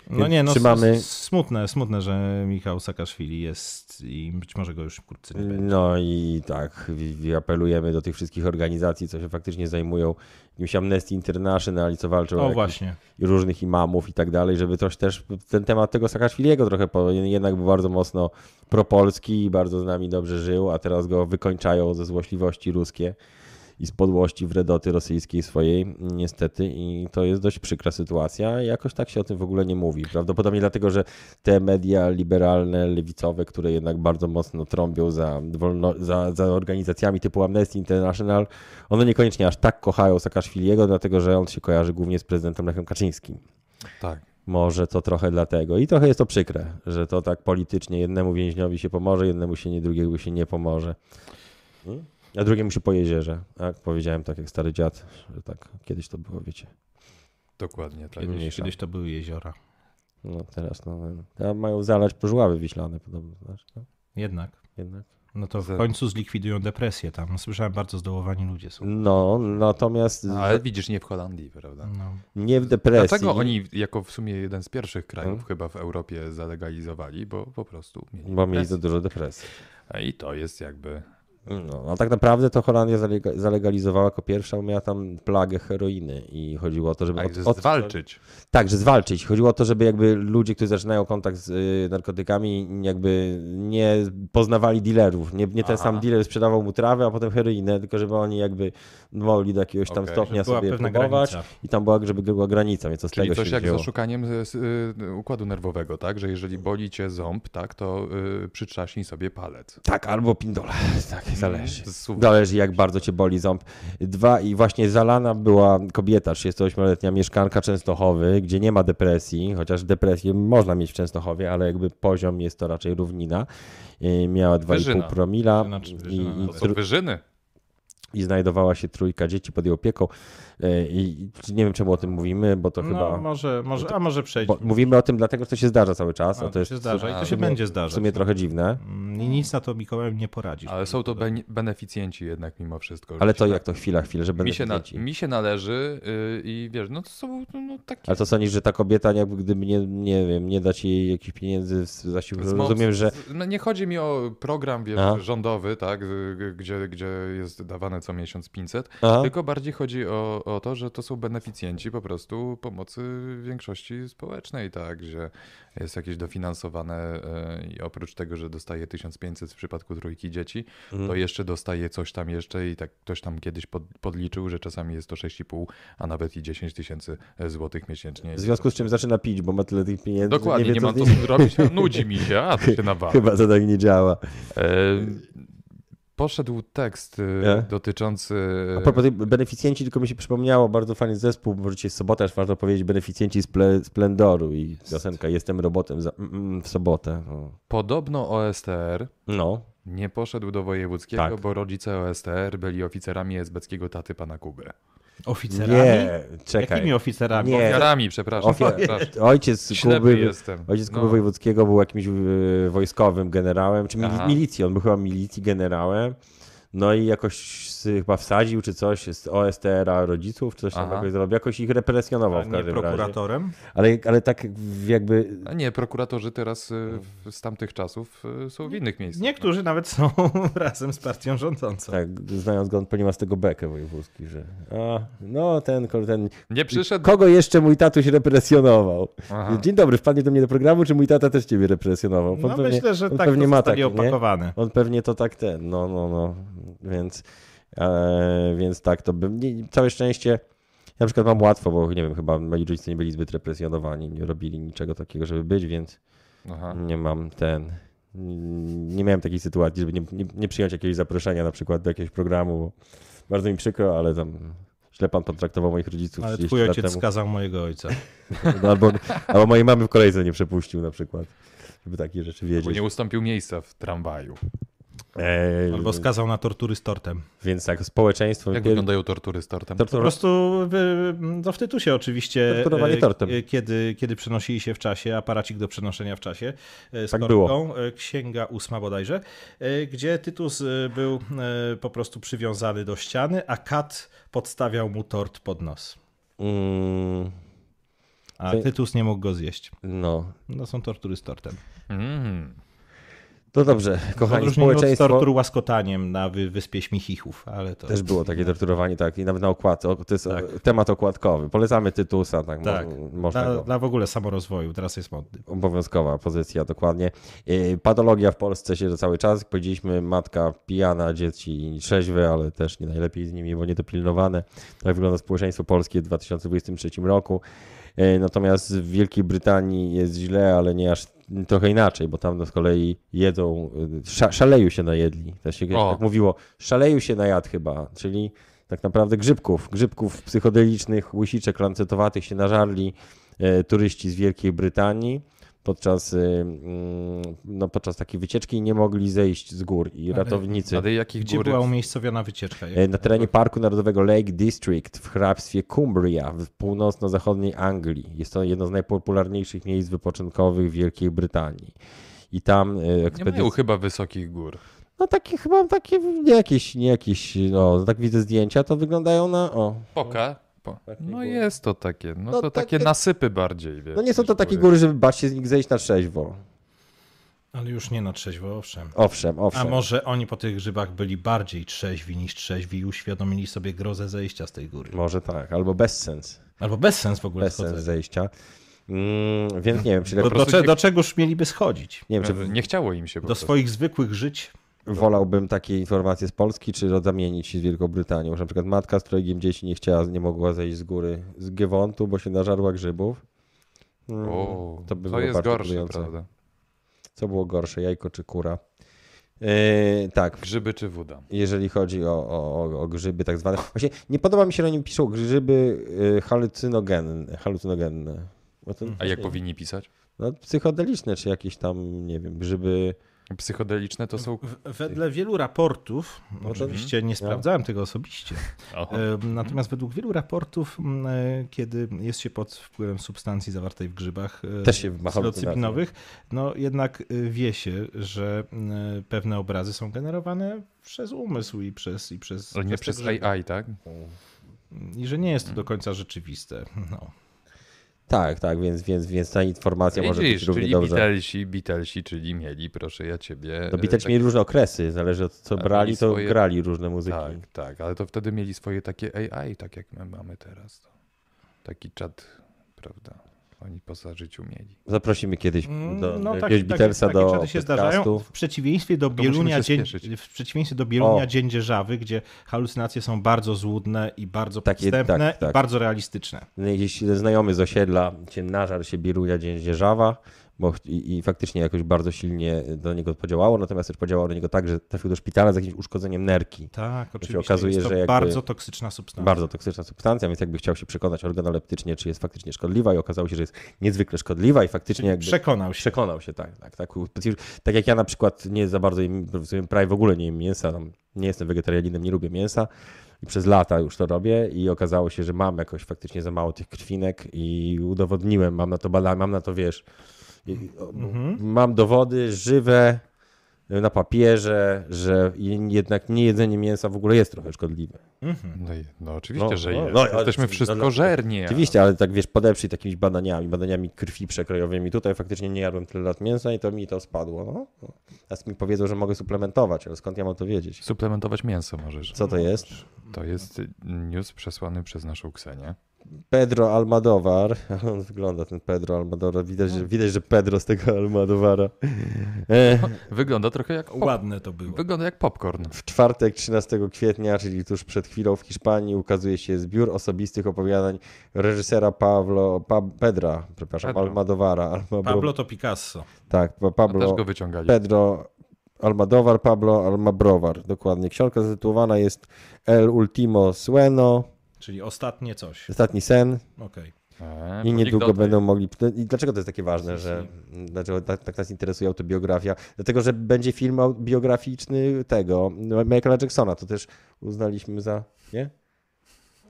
No nie, no Trzymamy- smutne, smutne, że Michał Saakaszwili jest i być może go już wkrótce nie będzie. No i tak, apelujemy do tych wszystkich organizacji, co się faktycznie zajmują jakimś Amnesty International i co walczą o właśnie. różnych imamów i tak dalej, żeby coś też ten temat tego Saakaszwiliego trochę, po, jednak był bardzo mocno propolski i bardzo z nami dobrze żył, a teraz go wykończają ze złośliwości ruskie i z podłości wredoty rosyjskiej swojej, niestety i to jest dość przykra sytuacja. Jakoś tak się o tym w ogóle nie mówi. Prawdopodobnie dlatego, że te media liberalne, lewicowe, które jednak bardzo mocno trąbią za, wolno, za, za organizacjami typu Amnesty International, one niekoniecznie aż tak kochają Saakaszwiliego, dlatego że on się kojarzy głównie z prezydentem Lechem Kaczyńskim. Tak. Może to trochę dlatego. I trochę jest to przykre, że to tak politycznie jednemu więźniowi się pomoże, jednemu się nie, drugiemu się nie pomoże. Hmm? A drugiemu się po jezierze. Tak? Powiedziałem tak jak stary dziad, że tak kiedyś to było, wiecie. Dokładnie tak. Kiedyś-. Kiedyś to były jeziora. No teraz no, teraz mają zalać pożławy wiślane podobno. Znaczy, no, Jednak. jednak. No to w końcu zlikwidują depresję tam. Słyszałem, bardzo zdołowani ludzie są. No, natomiast No, ale widzisz, nie w Holandii, prawda? No. nie w depresji. Dlaczego oni jako w sumie jeden z pierwszych krajów Hmm? chyba w Europie zalegalizowali, bo po prostu mieli Bo mieli za dużo depresji. I to jest jakby... No, a tak naprawdę to Holandia zalega- zalegalizowała jako pierwsza, bo miała tam plagę heroiny i chodziło o to, żeby Tak, od, od, zwalczyć. Tak, że zwalczyć. Chodziło o to, żeby jakby ludzie, którzy zaczynają kontakt z y, narkotykami, jakby nie poznawali dealerów. Nie, nie ten Aha. sam dealer sprzedawał mu trawę, a potem heroinę, tylko żeby oni jakby mogli do jakiegoś tam Okej, stopnia sobie próbować granica. i tam była, żeby była granica, więc to z Czyli tego coś się jak z wzięło. oszukaniem z, z, y, układu nerwowego, tak? Że jeżeli boli cię ząb, tak, to y, przytrzaśnij sobie palec. Tak, albo pindola. Tak, zależy. Zależy jak bardzo cię boli ząb. Dwa i właśnie zalana była kobieta, 38-letnia mieszkanka Częstochowy, gdzie nie ma depresji, chociaż depresję można mieć w Częstochowie, ale jakby poziom jest to raczej równina. I Miała 2,5 Wyżyna. promila Wyżyna i, i, To są wyżyny. I znajdowała się trójka dzieci pod jej opieką. E, I nie wiem czemu o tym mówimy, bo to No, chyba... może, może, a może przejdźmy. mówimy o tym dlatego, że to się zdarza cały czas, a, A, to to jest się zdarza i to w się sumie- będzie w zdarzać. sumie trochę dziwne. Mm, I nic na to Mikołaj nie poradzisz. Ale są to bene- beneficjenci jednak mimo wszystko. Ale to się jak to chwila, chwila, że Mi się, na, beneficjenci. mi się należy y, i wiesz, no to są no, no, takie... Ale to sądzisz, że ta kobieta, jakby gdyby nie, nie wiem, nie dać jej jakichś pieniędzy zasiłku, mocy- rozumiem, że z- No nie chodzi mi o program, wiesz, rządowy, tak, gdzie, gdzie jest dawane co miesiąc 500, Aha. tylko bardziej chodzi o, o to, że to są beneficjenci po prostu pomocy większości społecznej, tak, że jest jakieś dofinansowane y, i oprócz tego, że dostaje 1500 w przypadku trójki dzieci, Mhm. to jeszcze dostaje coś tam jeszcze i tak ktoś tam kiedyś pod, podliczył, że czasami jest to 6,5, a nawet i 10 tysięcy złotych miesięcznie. w związku z czym zaczyna pić, bo ma tyle tych pieniędzy. Dokładnie, nie, wie, ma co co z nimi- zrobić, nudzi mi się, a to się nawala. Chyba to tak nie działa. E, poszedł tekst e, Nie? dotyczący... A propos tych beneficjenci, tylko mi się przypomniało, bardzo fajny zespół, bo dzisiaj jest sobota, aż warto powiedzieć, beneficjenci Sple- Splendoru i piosenka Jestem robotem za, mm, mm, w sobotę. No. Podobno OSTR no. nie poszedł do wojewódzkiego, Tak. bo rodzice OSTR byli oficerami esbeckiego taty pana Kuby. Oficerami? Nie, czekaj. Jakimi oficerami? Nie. Ofiarami, przepraszam. Ofiar- przepraszam. Ojciec Ślepy Kuby, jestem. ojciec Kuby No. Wojewódzkiego był jakimś e, wojskowym generałem, czy mili- Aha. milicji, on był chyba milicji generałem. No i jakoś chyba wsadził czy coś z OSTR-a rodziców, czy coś tam Aha. jakoś zrobił. Jakoś ich represjonował A w nie każdym razie. prokuratorem? Ale, ale tak jakby A nie, prokuratorzy teraz y, w- z tamtych czasów y, są w innych miejscach. Niektórzy nawet są razem z partią rządzącą. Tak, znając go, on pewnie ma z tego bekę wojewódzki, że a, no ten, ten, Nie przyszedł. kogo jeszcze mój tatuś represjonował? Aha. Dzień dobry, wpadnie do mnie do programu, czy mój tata też ciebie represjonował? On No pewnie, myślę, że on tak pewnie to ma nie? opakowane. On pewnie to tak ten, no, no, no, więc, więc tak, to bym, nie, całe szczęście, ja na przykład mam łatwo, bo nie wiem, chyba moi rodzice nie byli zbyt represjonowani, nie robili niczego takiego, żeby być, więc Aha. nie mam ten, nie miałem takiej sytuacji, żeby nie, nie, nie przyjąć jakiegoś zaproszenia na przykład do jakiegoś programu, bo bardzo mi przykro, ale tam źle pan potraktował moich rodziców Ale 30 twój ojciec temu. skazał mojego ojca. No, albo, albo mojej mamy w kolejce nie przepuścił na przykład, żeby takie rzeczy Bo wiedzieć. nie ustąpił miejsca w tramwaju. Eee, Albo skazał na tortury z tortem. Więc tak, społeczeństwo... Jak pier- wyglądają tortury z tortem? to, Po prostu to w tytusie oczywiście, Torturowanie e, tortem. e, kiedy, kiedy przenosili się w czasie, aparacik do przenoszenia w czasie e, z Tak korką, było. e, księga ósma bodajże, e, gdzie Tytus e, był e, po prostu przywiązany do ściany, a kat podstawiał mu tort pod nos. mm, A Tytus nie mógł go zjeść. no, No są tortury z tortem. Mm. To dobrze, kochani, Odróżnienie od społeczeństwo... tortur łaskotaniem na wy, wyspie Śmichichów, ale to... Też było takie torturowanie, tak, i nawet na okładce. To jest Tak. e, temat okładkowy. Polecamy Tytusa, tak, Tak. mo- można Dla, go. dla w ogóle samorozwoju, teraz jest modny. Obowiązkowa pozycja, dokładnie. E, Patologia w Polsce się cały czas. Powiedzieliśmy, matka pijana, dzieci trzeźwe, ale też nie najlepiej z nimi, bo niedopilnowane. Tak wygląda społeczeństwo polskie w 2023 roku. E, Natomiast w Wielkiej Brytanii jest źle, ale nie aż trochę inaczej, bo tam z kolei jedzą, e, sza, szaleju się najedli. To się O. tak mówiło, szaleju się najadł chyba, czyli tak naprawdę grzybków, grzybków psychodelicznych, łysiczek lancetowatych się nażarli e, turyści z Wielkiej Brytanii podczas, e, mm, no, podczas takiej wycieczki i nie mogli zejść z gór i ratownicy A do jakich Gdzie gór? była umiejscowiona wycieczka? e, na terenie Parku Narodowego Lake District w hrabstwie Cumbria w północno-zachodniej Anglii. Jest to jedno z najpopularniejszych miejsc wypoczynkowych w Wielkiej Brytanii. I tam e, Nie mają ekspedycja... chyba wysokich gór. No takie chyba takie, nie jakieś, nie jakieś, no tak widzę zdjęcia, to wyglądają na, o, Poka? No góry. jest to takie, no, No to takie- takie nasypy bardziej, wiesz. no nie są to takie góry, żeby bać się z nich zejść na trzeźwo. Ale już nie na trzeźwo, owszem. Owszem, A owszem. może oni po tych grzybach byli bardziej trzeźwi niż trzeźwi i uświadomili sobie grozę zejścia z tej góry. Może tak, albo bez sens. Albo bez sens w ogóle Bez sens schodzenia. zejścia. Mm, więc nie wiem, czy, Bo do, cze- nie- do czegoż mieliby schodzić? nie wiem, czy Nie chciało im się po Do prostu. swoich zwykłych żyć? Wolałbym takie informacje z Polski, czy zamienić się z Wielką Brytanią. Że na przykład matka z trojgiem dzieci nie chciała, nie mogła zejść z góry z Giewontu, bo się nażarła grzybów. Mm, O, to by to było jest gorsze, budujące. prawda? Co było gorsze, jajko czy kura? Yy, tak, Grzyby czy woda? jeżeli chodzi o, o, o- grzyby tak zwane. Właśnie nie podoba mi się, że oni piszą grzyby halucynogenne. halucynogenne. A jak powinni pisać? No, psychodeliczne, czy jakieś tam, nie wiem, grzyby. Psychodeliczne to są... Wedle wielu raportów, to- oczywiście nie sprawdzałem tego osobiście, O, e, natomiast według wielu raportów, e, kiedy jest się pod wpływem substancji zawartej w grzybach e, psylocybinowych, no jednak e, wie się, że pewne obrazy są generowane przez umysł i przez... I przez, nie przez grzyby. AI, tak? I że nie jest to do końca rzeczywiste. No. Tak, tak, więc, więc, więc ta informacja może być Widzisz, równie czyli dobrze. Beatlesi, Beatlesi, czyli mieli, proszę ja ciebie... No Beatlesi tak- mieli różne okresy, zależy od co A, brali, to swoje- grali różne muzyki. Tak, tak, ale to wtedy mieli swoje takie AI, tak jak my mamy teraz. Taki czat, prawda? Oni po życiu mieli. Zaprosimy kiedyś do, Mm, do no, jakiegoś Beatlesa takie do się zdarzają. W przeciwieństwie do Bielunia, dzień, w przeciwieństwie do Bielunia O. Dzień Dzierżawy, gdzie halucynacje są bardzo złudne i bardzo Takie- podstępne tak, tak. i bardzo realistyczne. Jakiś znajomy z osiedla cię nażar się Bieruja Dzień Dzierżawa, bo i, i faktycznie jakoś bardzo silnie do niego podziałało, natomiast też podziałało do niego tak, że trafił do szpitala z jakimś uszkodzeniem nerki. Tak, oczywiście. okazuje, jest to że bardzo toksyczna substancja. Bardzo toksyczna substancja, więc jakby chciał się przekonać organoleptycznie, czy jest faktycznie szkodliwa i okazało się, że jest niezwykle szkodliwa i faktycznie jakby... Przekonał się. Przekonał się, tak, tak, tak. Tak jak ja na przykład nie za bardzo, sumie prawie w ogóle nie jem mięsa, nie jestem wegetarianinem, nie lubię mięsa i przez lata już to robię i okazało się, że mam jakoś faktycznie za mało tych krwinek i udowodniłem, mam na to badania, mam na to, wiesz, Mhm. mam dowody żywe, na papierze, że jednak nie jedzenie mięsa w ogóle jest trochę szkodliwe. No, i, no oczywiście, No, że no, jest. no, Jesteśmy no, wszystko no, żerni. Oczywiście, ale tak wiesz, podeprzyj takimiś badaniami, badaniami krwi przekrojowymi. Tutaj faktycznie nie jadłem tyle lat mięsa i to mi to spadło. No. No. Teraz mi powiedzą, że mogę suplementować, ale skąd ja mam to wiedzieć? Suplementować mięso możesz. Co to jest? To jest news przesłany przez naszą Ksenię. Pedro Almodovar. On wygląda ten Pedro Almodovar. Widać, że, widać, że Pedro z tego Almodovara. E, Wygląda trochę jak pop- Ładne to było. Wygląda jak popcorn. W czwartek 13 kwietnia, czyli tuż przed chwilą w Hiszpanii, ukazuje się zbiór osobistych opowiadań reżysera Pablo, pa, Pedra, przepraszam, Pedro. Almodovara. Almobro- Pablo to Picasso. Tak, pa- No, Pablo. też go wyciągali. Pedro Almodovar, Pablo Almabrovar, dokładnie. Książka zatytułowana jest El Ultimo Sueno, Czyli ostatnie coś. Ostatni Sen Okej. E, i niedługo będą mogli... I dlaczego to jest takie ważne, że dlaczego tak, tak nas interesuje autobiografia? Dlatego, że będzie film biograficzny tego, Michaela Jacksona, to też uznaliśmy za... Nie?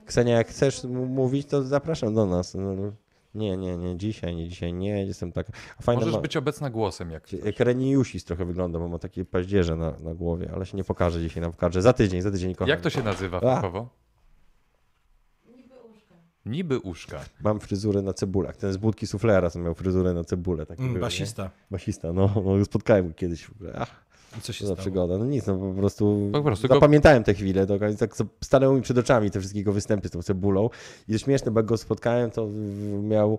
Ksenia, jak chcesz mówić, to zapraszam do nas. No, Nie, nie, nie, dzisiaj, nie, dzisiaj, nie, jestem tak... Fajna Możesz ma... być obecna głosem, jak Jak Reniusis trochę wygląda, bo ma takie paździerze na, na głowie, ale się nie pokaże dzisiaj na pokaże. Za tydzień, za tydzień, kochani. Jak to się nazywa A. fachowo? Niby uszka. Mam fryzurę na cebulach. Ten z budki suflera, co miał fryzurę na cebulę. Taki Mm, był, nie? basista. Basista, no, no spotkałem go kiedyś. w ogóle. Ach, I co się za stało? przygoda. No nic, no po prostu, Po prostu go- zapamiętałem te chwile. To, tak stanęły mi przed oczami te wszystkie jego występy z tą cebulą. I to śmieszne, bo jak go spotkałem, to miał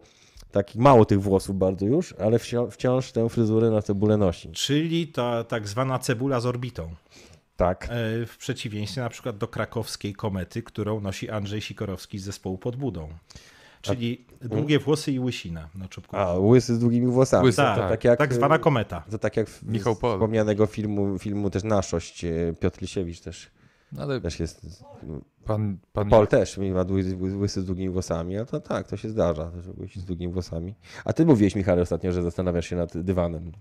taki mało tych włosów bardzo już, ale wciąż, wciąż tę fryzurę na cebulę nosi. Czyli ta tak zwana cebula z orbitą. Tak. E, W przeciwieństwie na przykład do krakowskiej komety, którą nosi Andrzej Sikorowski z zespołu pod budą. Czyli długie włosy i łysina na czubku. A, łysy z długimi włosami. Łysy, to, tak, tak. tak, jak, tak zwana kometa. To tak jak w, Michał Pol. wspomnianego filmu, filmu też Naszość, e, Piotr Lisiewicz też, No Ale też jest pan, pan Paul też ma łysy, łysy z długimi włosami, a to tak, to się zdarza, że łysy z długimi włosami. A ty mówiłeś, Michał, ostatnio, że zastanawiasz się nad dywanem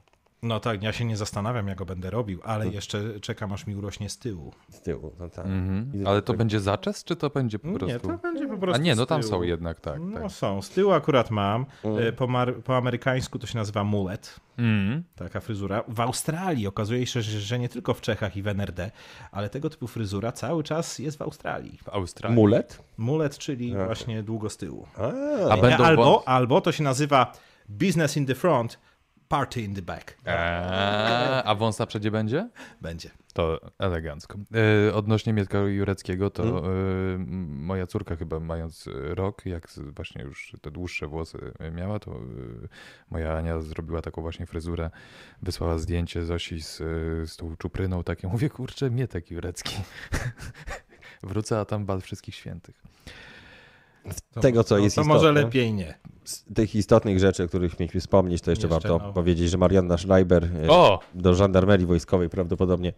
No tak, ja się nie zastanawiam, jak go będę robił, ale jeszcze czekam, aż mi urośnie z tyłu. z tyłu. No tak. Mhm. Ale to tak- będzie zaczes, czy to będzie po prostu... Nie, to będzie po A prostu nie, no tam są jednak, tak. No tak. są, z tyłu akurat mam. Mm. E, Po, mar- po amerykańsku to się nazywa mullet, Mm. taka fryzura. W Australii okazuje się, że, nie tylko w Czechach i w NRD, ale tego typu fryzura cały czas jest w Australii. W Australii. Mulet? Mullet, czyli Aha. właśnie długo z tyłu. A, A będą albo, albo to się nazywa business in the front, party in the back. Eee, a wąs na przedzie będzie? Będzie. To elegancko. E, odnośnie Mietka Jureckiego, to Hmm? e, moja córka chyba mając rok, jak właśnie już te dłuższe włosy miała, to e, moja Ania zrobiła taką właśnie fryzurę, wysłała zdjęcie Zosi z, e, z tą czupryną takie. Mówię, kurczę, Mietek Jurecki. Wrócę, a tam bal wszystkich świętych. To, Tego, co to, jest To może istotne. lepiej nie. Z tych istotnych rzeczy, o których mieliśmy wspomnieć, to jeszcze, Jeszcze, warto no. powiedzieć, że Marianna Schreiber e, O! do żandarmerii wojskowej prawdopodobnie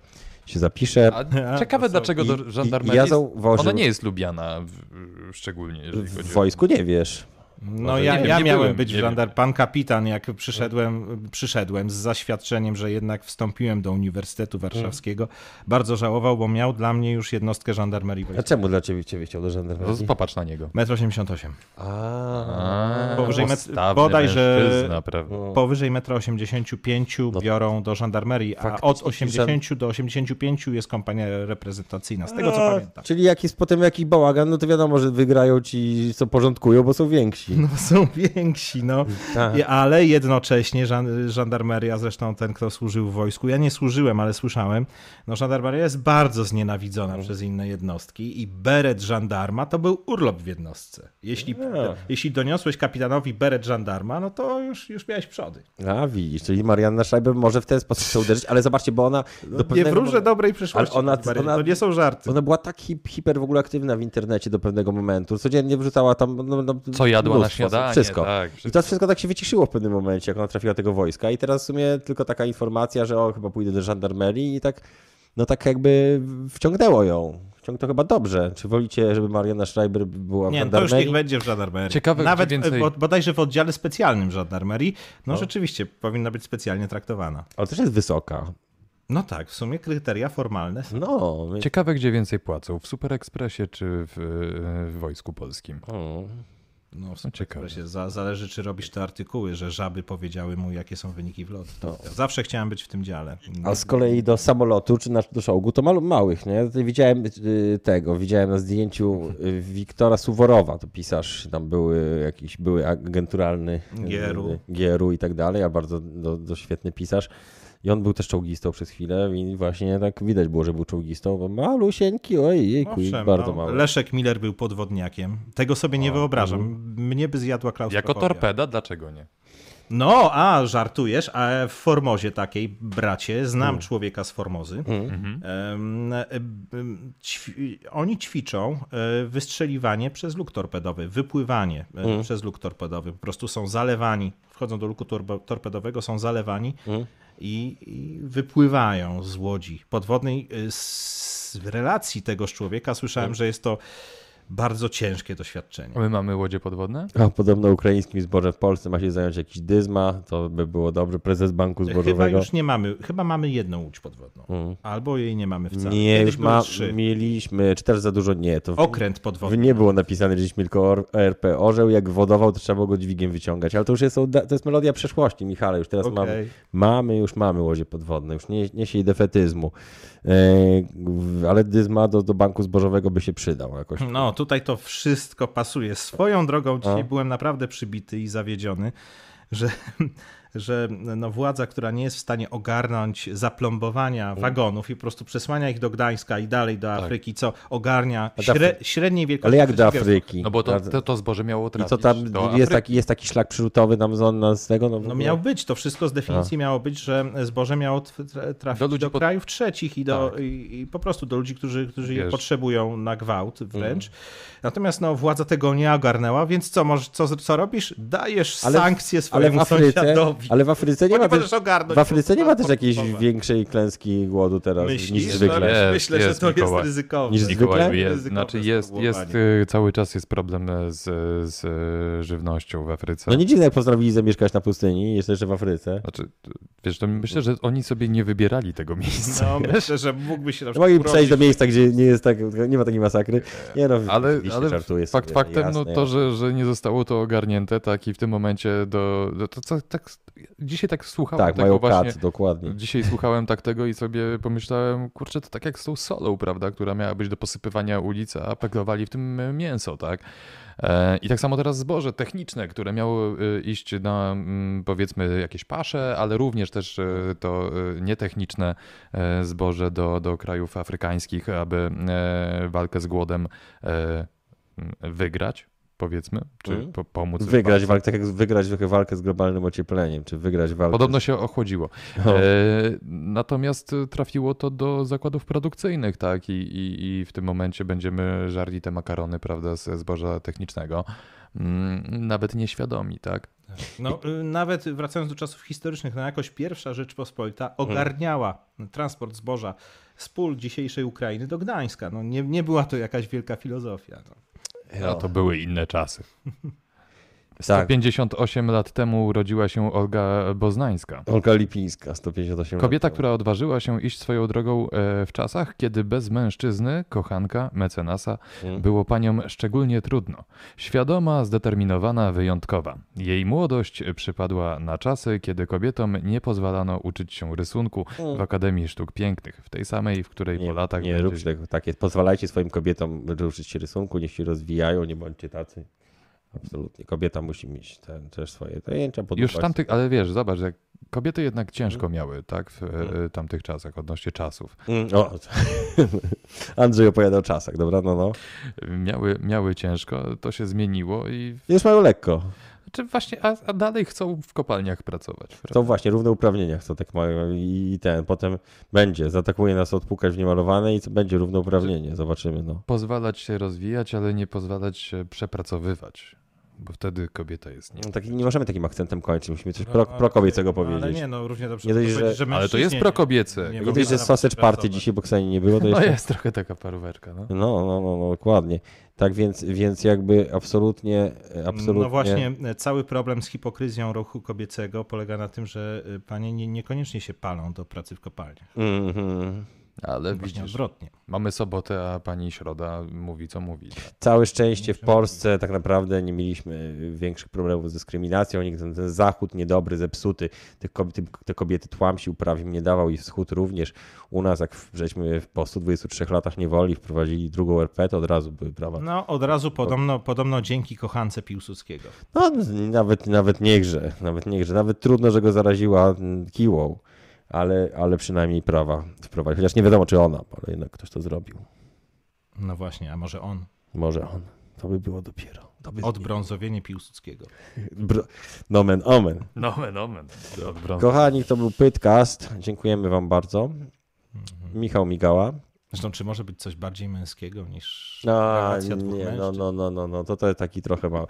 się zapisze. A ciekawe, to są- dlaczego I- do i- żandarmerii. ja zauważyłem- Ona nie jest lubiana w, szczególnie, W o... wojsku nie wiesz. No ja, ja nie miałem byłem, być żandar... Pan kapitan, jak przyszedłem, przyszedłem z zaświadczeniem, że jednak wstąpiłem do Uniwersytetu Warszawskiego, bardzo żałował, bo miał dla mnie już jednostkę żandarmerii A wojskowej. czemu dla ciebie, ciebie chciał do No, żandarmerii? popatrz na niego. 1,88 m. A, Powyżej metr- postawny bodajże- mężczyzna, prawda? no. Powyżej 1,85 m biorą do żandarmerii, a Faktycznie od 80 do 85 jest kompania reprezentacyjna, z tego co pamiętam. Czyli jak jest potem jakiś bałagan, no to wiadomo, że wygrają ci, co porządkują, bo są więksi. No są więksi, no. Tak. I- Ale jednocześnie żan- żandarmeria, zresztą ten, kto służył w wojsku, ja nie służyłem, ale słyszałem, no żandarmeria jest bardzo znienawidzona przez inne jednostki i beret żandarma to był urlop w jednostce. Jeśli, A. jeśli doniosłeś kapitanowi beret żandarma, no to już, już miałeś przody. A widzisz, czyli Marianna Schreiber może w ten sposób się uderzyć, ale zobaczcie, bo ona do Nie pewnego wróżę momentu- dobrej przyszłości. Ale ona- ona- to nie są żarty. Ona była tak hip, hiper w ogóle aktywna w internecie do pewnego momentu. Codziennie wrzucała tam no, no, Co jadła na śniadanie, Wszystko. tak, I wszystko. to wszystko tak się wyciszyło w pewnym momencie, jak ona trafiła do tego wojska. I teraz w sumie tylko taka informacja, że o, chyba pójdę do żandarmerii i tak, no tak jakby wciągnęło ją. Wciągnęło chyba dobrze. Czy wolicie, żeby Marianna Schreiber była w Nie, to już niech będzie w żandarmerii. Ciekawe, Nawet gdzie więcej- e, bod- bodajże w oddziale specjalnym żandarmerii, no rzeczywiście powinna być specjalnie traktowana. Ale też jest wysoka. No tak, w sumie kryteria formalne są. No. my- Ciekawe, gdzie więcej płacą, w Super Expressie czy w, w Wojsku Polskim. O. No, No, ciekawe. Się za, zależy, czy robisz te artykuły, że żaby powiedziały mu, jakie są wyniki wlotu. To No. Zawsze chciałem być w tym dziale. A z kolei do samolotu czy na- do czołgu to mal, małych, nie? Widziałem y, tego, widziałem na zdjęciu y, Wiktora Suworowa, to pisarz, tam były jakiś, były agenturalny y, GRU. GRU i tak dalej, a bardzo do, do świetny pisarz. I on był też czołgistą przez chwilę i właśnie tak widać było, że był czołgistą, bo malusieńki, oj, jejku, i Owszem, bardzo no, mały. Leszek Miller był podwodniakiem. Tego sobie nie wyobrażam. mhm. Mnie by zjadła klaustrofobia. Jako torpeda, dlaczego nie? No, a żartujesz, a w Formozie takiej, bracie, znam Mm. człowieka z Formozy. Em, ćwi- oni ćwiczą e, wystrzeliwanie przez luk torpedowy, wypływanie Mm. przez luk torpedowy. Po prostu są zalewani, wchodzą do luku torpedowego, są zalewani Mm. I, i wypływają z łodzi podwodnej. E, Z relacji tegoż człowieka słyszałem, Mm. że jest to bardzo ciężkie doświadczenie. A My mamy łodzie podwodne? A podobno ukraińskim zbożem w Polsce ma się zająć jakiś dyzma, to by było dobrze, prezes banku Chyba zbożowego. już nie mamy, chyba mamy jedną łódź podwodną. Mm. Albo jej nie mamy wcale. Nie, Kiedyś już ma, trzy. mieliśmy, czy też za dużo? Nie, to w- Okręt podwodny. nie było napisane, że mieliśmy tylko RP orzeł, jak wodował, to trzeba było go dźwigiem wyciągać, ale to już jest, to jest melodia przeszłości, Michale, już teraz mamy, Okej. mamy, już mamy łodzie podwodne, już nie, nie siej defetyzmu, ale dyzma do, do banku zbożowego by się przydał jakoś. No, tutaj to wszystko pasuje. Swoją drogą dzisiaj A. byłem naprawdę przybity i zawiedziony, że, że no, władza, która nie jest w stanie ogarnąć zaplombowania wagonów i po prostu przesłania ich do Gdańska i dalej do Afryki, co ogarnia Tak. A śre, średniej wielkości Ale jak do. Afryki? No bo to, A- to, to zboże miało I trafić co tam, do jest Afryki. taki, jest taki szlak przyrzutowy tam z, on- z tego? No, No miał być, to wszystko z definicji miało być, że zboże miało tr- tra- trafić Do do, pod- krajów trzecich i, do, Tak. i, i po prostu do ludzi, którzy, którzy je potrzebują na gwałt wręcz. Natomiast no, władza tego nie ogarnęła, więc co, może, co, co robisz? Dajesz Ale- sankcje ale swojemu w Afryce, sąsiadowi. Ale w Afryce nie ma nie też, w Afryce nie ma też jakiejś większej klęski głodu teraz Myślisz, niż że- zwykle. Jest, Myślę, jest, że to Mikołaj. jest ryzykowne. Niż zwykle? Mikołaju, jest, znaczy jest, jest, y, cały czas jest problem z, z y, żywnością w Afryce. No nie dziwne, jak postanowili zamieszkać na pustyni, jest jeszcze w Afryce. Znaczy, wiesz, to myślę, że oni sobie nie wybierali tego miejsca. No, wiesz? myślę, że mógłby się na przykład Mogli przejść do miejsca, gdzie nie, jest tak, nie ma takiej masakry. Nie no, Ale, ale żartuję fakt sobie, faktem, no jasne. to, że, że nie zostało to ogarnięte, tak i w tym momencie do, do to co, tak, dzisiaj tak słuchałem Tak, tego właśnie, kat, dokładnie. dzisiaj słuchałem tak tego i sobie pomyślałem, kurczę, to tak jak z tą solą, prawda, która miała być do posypywania ulicy, a peglowali w tym mięso, tak? E, I tak samo teraz zboże techniczne, które miało e, iść na mm, powiedzmy jakieś pasze, ale również też e, to nietechniczne zboże do, do krajów afrykańskich, aby walkę z głodem wygrać, powiedzmy, czy Mhm. po, pomóc. Wygrać walkę, tak jak wygrać trochę walkę z globalnym ociepleniem, czy wygrać walkę. Podobno się ochłodziło. No. E, natomiast trafiło to do zakładów produkcyjnych, tak? I, i, I w tym momencie będziemy żarli te makarony, prawda, ze zboża technicznego. Mm, nawet nieświadomi, tak? No, y, nawet wracając do czasów historycznych, no jakoś pierwsza Rzeczpospolita ogarniała transport zboża z pól dzisiejszej Ukrainy do Gdańska. No, nie, nie była to jakaś wielka filozofia. No. A to były inne czasy. Tak. 158 lat temu urodziła się Olga Boznańska. Olga Lipińska, 158 Kobieta, która odważyła się iść swoją drogą e, w czasach, kiedy bez mężczyzny, kochanka, mecenasa, Mm. było paniom szczególnie trudno. Świadoma, zdeterminowana, wyjątkowa. Jej młodość przypadła na czasy, kiedy kobietom nie pozwalano uczyć się rysunku w Akademii Sztuk Pięknych, w tej samej, w której Nie, po latach nie będzie- róbcie tego. Tak jest. Pozwalajcie swoim kobietom uczyć się rysunku, niech się rozwijają, nie bądźcie tacy. Absolutnie. Kobieta musi mieć ten, też swoje zajęcia. Już tamtych, ale wiesz, zobacz, jak kobiety jednak ciężko Mhm. miały, tak, w e, tamtych czasach, odnośnie czasów. Mm, o, Andrzej opowiada o czasach, dobra? No, no. Miały, miały ciężko, to się zmieniło i Już mają lekko. czy właśnie, a, a dalej chcą w kopalniach pracować. prawda? To właśnie, równe uprawnienia chcą tak mają i ten, potem będzie, zaatakuje nas odpukać w niemalowane i będzie równouprawnienie, zobaczymy, no. Pozwalać się rozwijać, ale nie pozwalać się przepracowywać, bo wtedy kobieta jest nie. no taki, nie możemy takim akcentem kończyć, musimy coś No, pro, prokobiecego no, Ale powiedzieć. nie, no równie dobrze Nie dość, że- powiedzieć, że Ale to jest prokobiece. nie- Nie dość, że sausage party dzisiaj, bo Kseni nie było, to No jeszcze... jest trochę taka paróweczka, no. No, no, no, no, dokładnie. Tak więc, więc jakby absolutnie, absolutnie... No właśnie, e, cały problem z hipokryzją ruchu kobiecego polega na tym, że e, panie nie, niekoniecznie się palą do pracy w kopalniach. Mhm. Ale Właśnie widzisz, odwrotnie. mamy sobotę, a pani Środa mówi, co mówi. Całe szczęście w Polsce tak naprawdę nie mieliśmy większych problemów z dyskryminacją. Nikt ten, ten zachód niedobry, zepsuty, te kobiety, te kobiety tłamsił, prawie nie dawał i wschód również. U nas, jak żeśmy po 123 latach niewoli wprowadzili drugą RP, to od razu były prawa. No, od razu podobno, podobno dzięki kochance Piłsudskiego. No, nawet, nawet niechże, nawet niechże. Nawet trudno, że go zaraziła kiłą, ale, ale przynajmniej prawa wprowadził. Chociaż nie wiadomo, czy ona, ale jednak ktoś to zrobił. No właśnie, a może on? Może on. To by było dopiero. To by Odbrązowienie Piłsudskiego. Bro... Nomen omen. Nomen, brązu. Kochani, to był Pytcast. Dziękujemy wam bardzo. Michał Migała. Zresztą, czy może być coś bardziej męskiego niż No, relacja dwóch nie, no, mężczyzn? no, no, no, no, to, to taki trochę mało.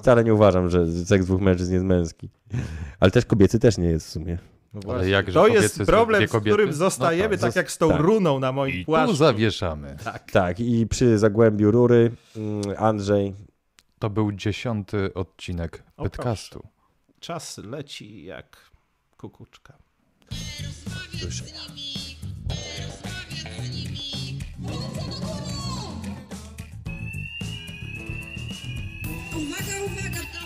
Wcale nie uważam, że seks dwóch mężczyzn jest męski. Ale też kobiecy też nie jest w sumie. No Ale właśnie. jak, że to jest problem, z którym zostajemy, No tak, tak, jak z tą tak. runą na moim I tu płaszczu. zawieszamy. Tak, i przy Zagłębiu Rury mm, Andrzej. To był dziesiąty odcinek O, podcastu. Czas leci jak kukuczka. Uwaga, uwaga, to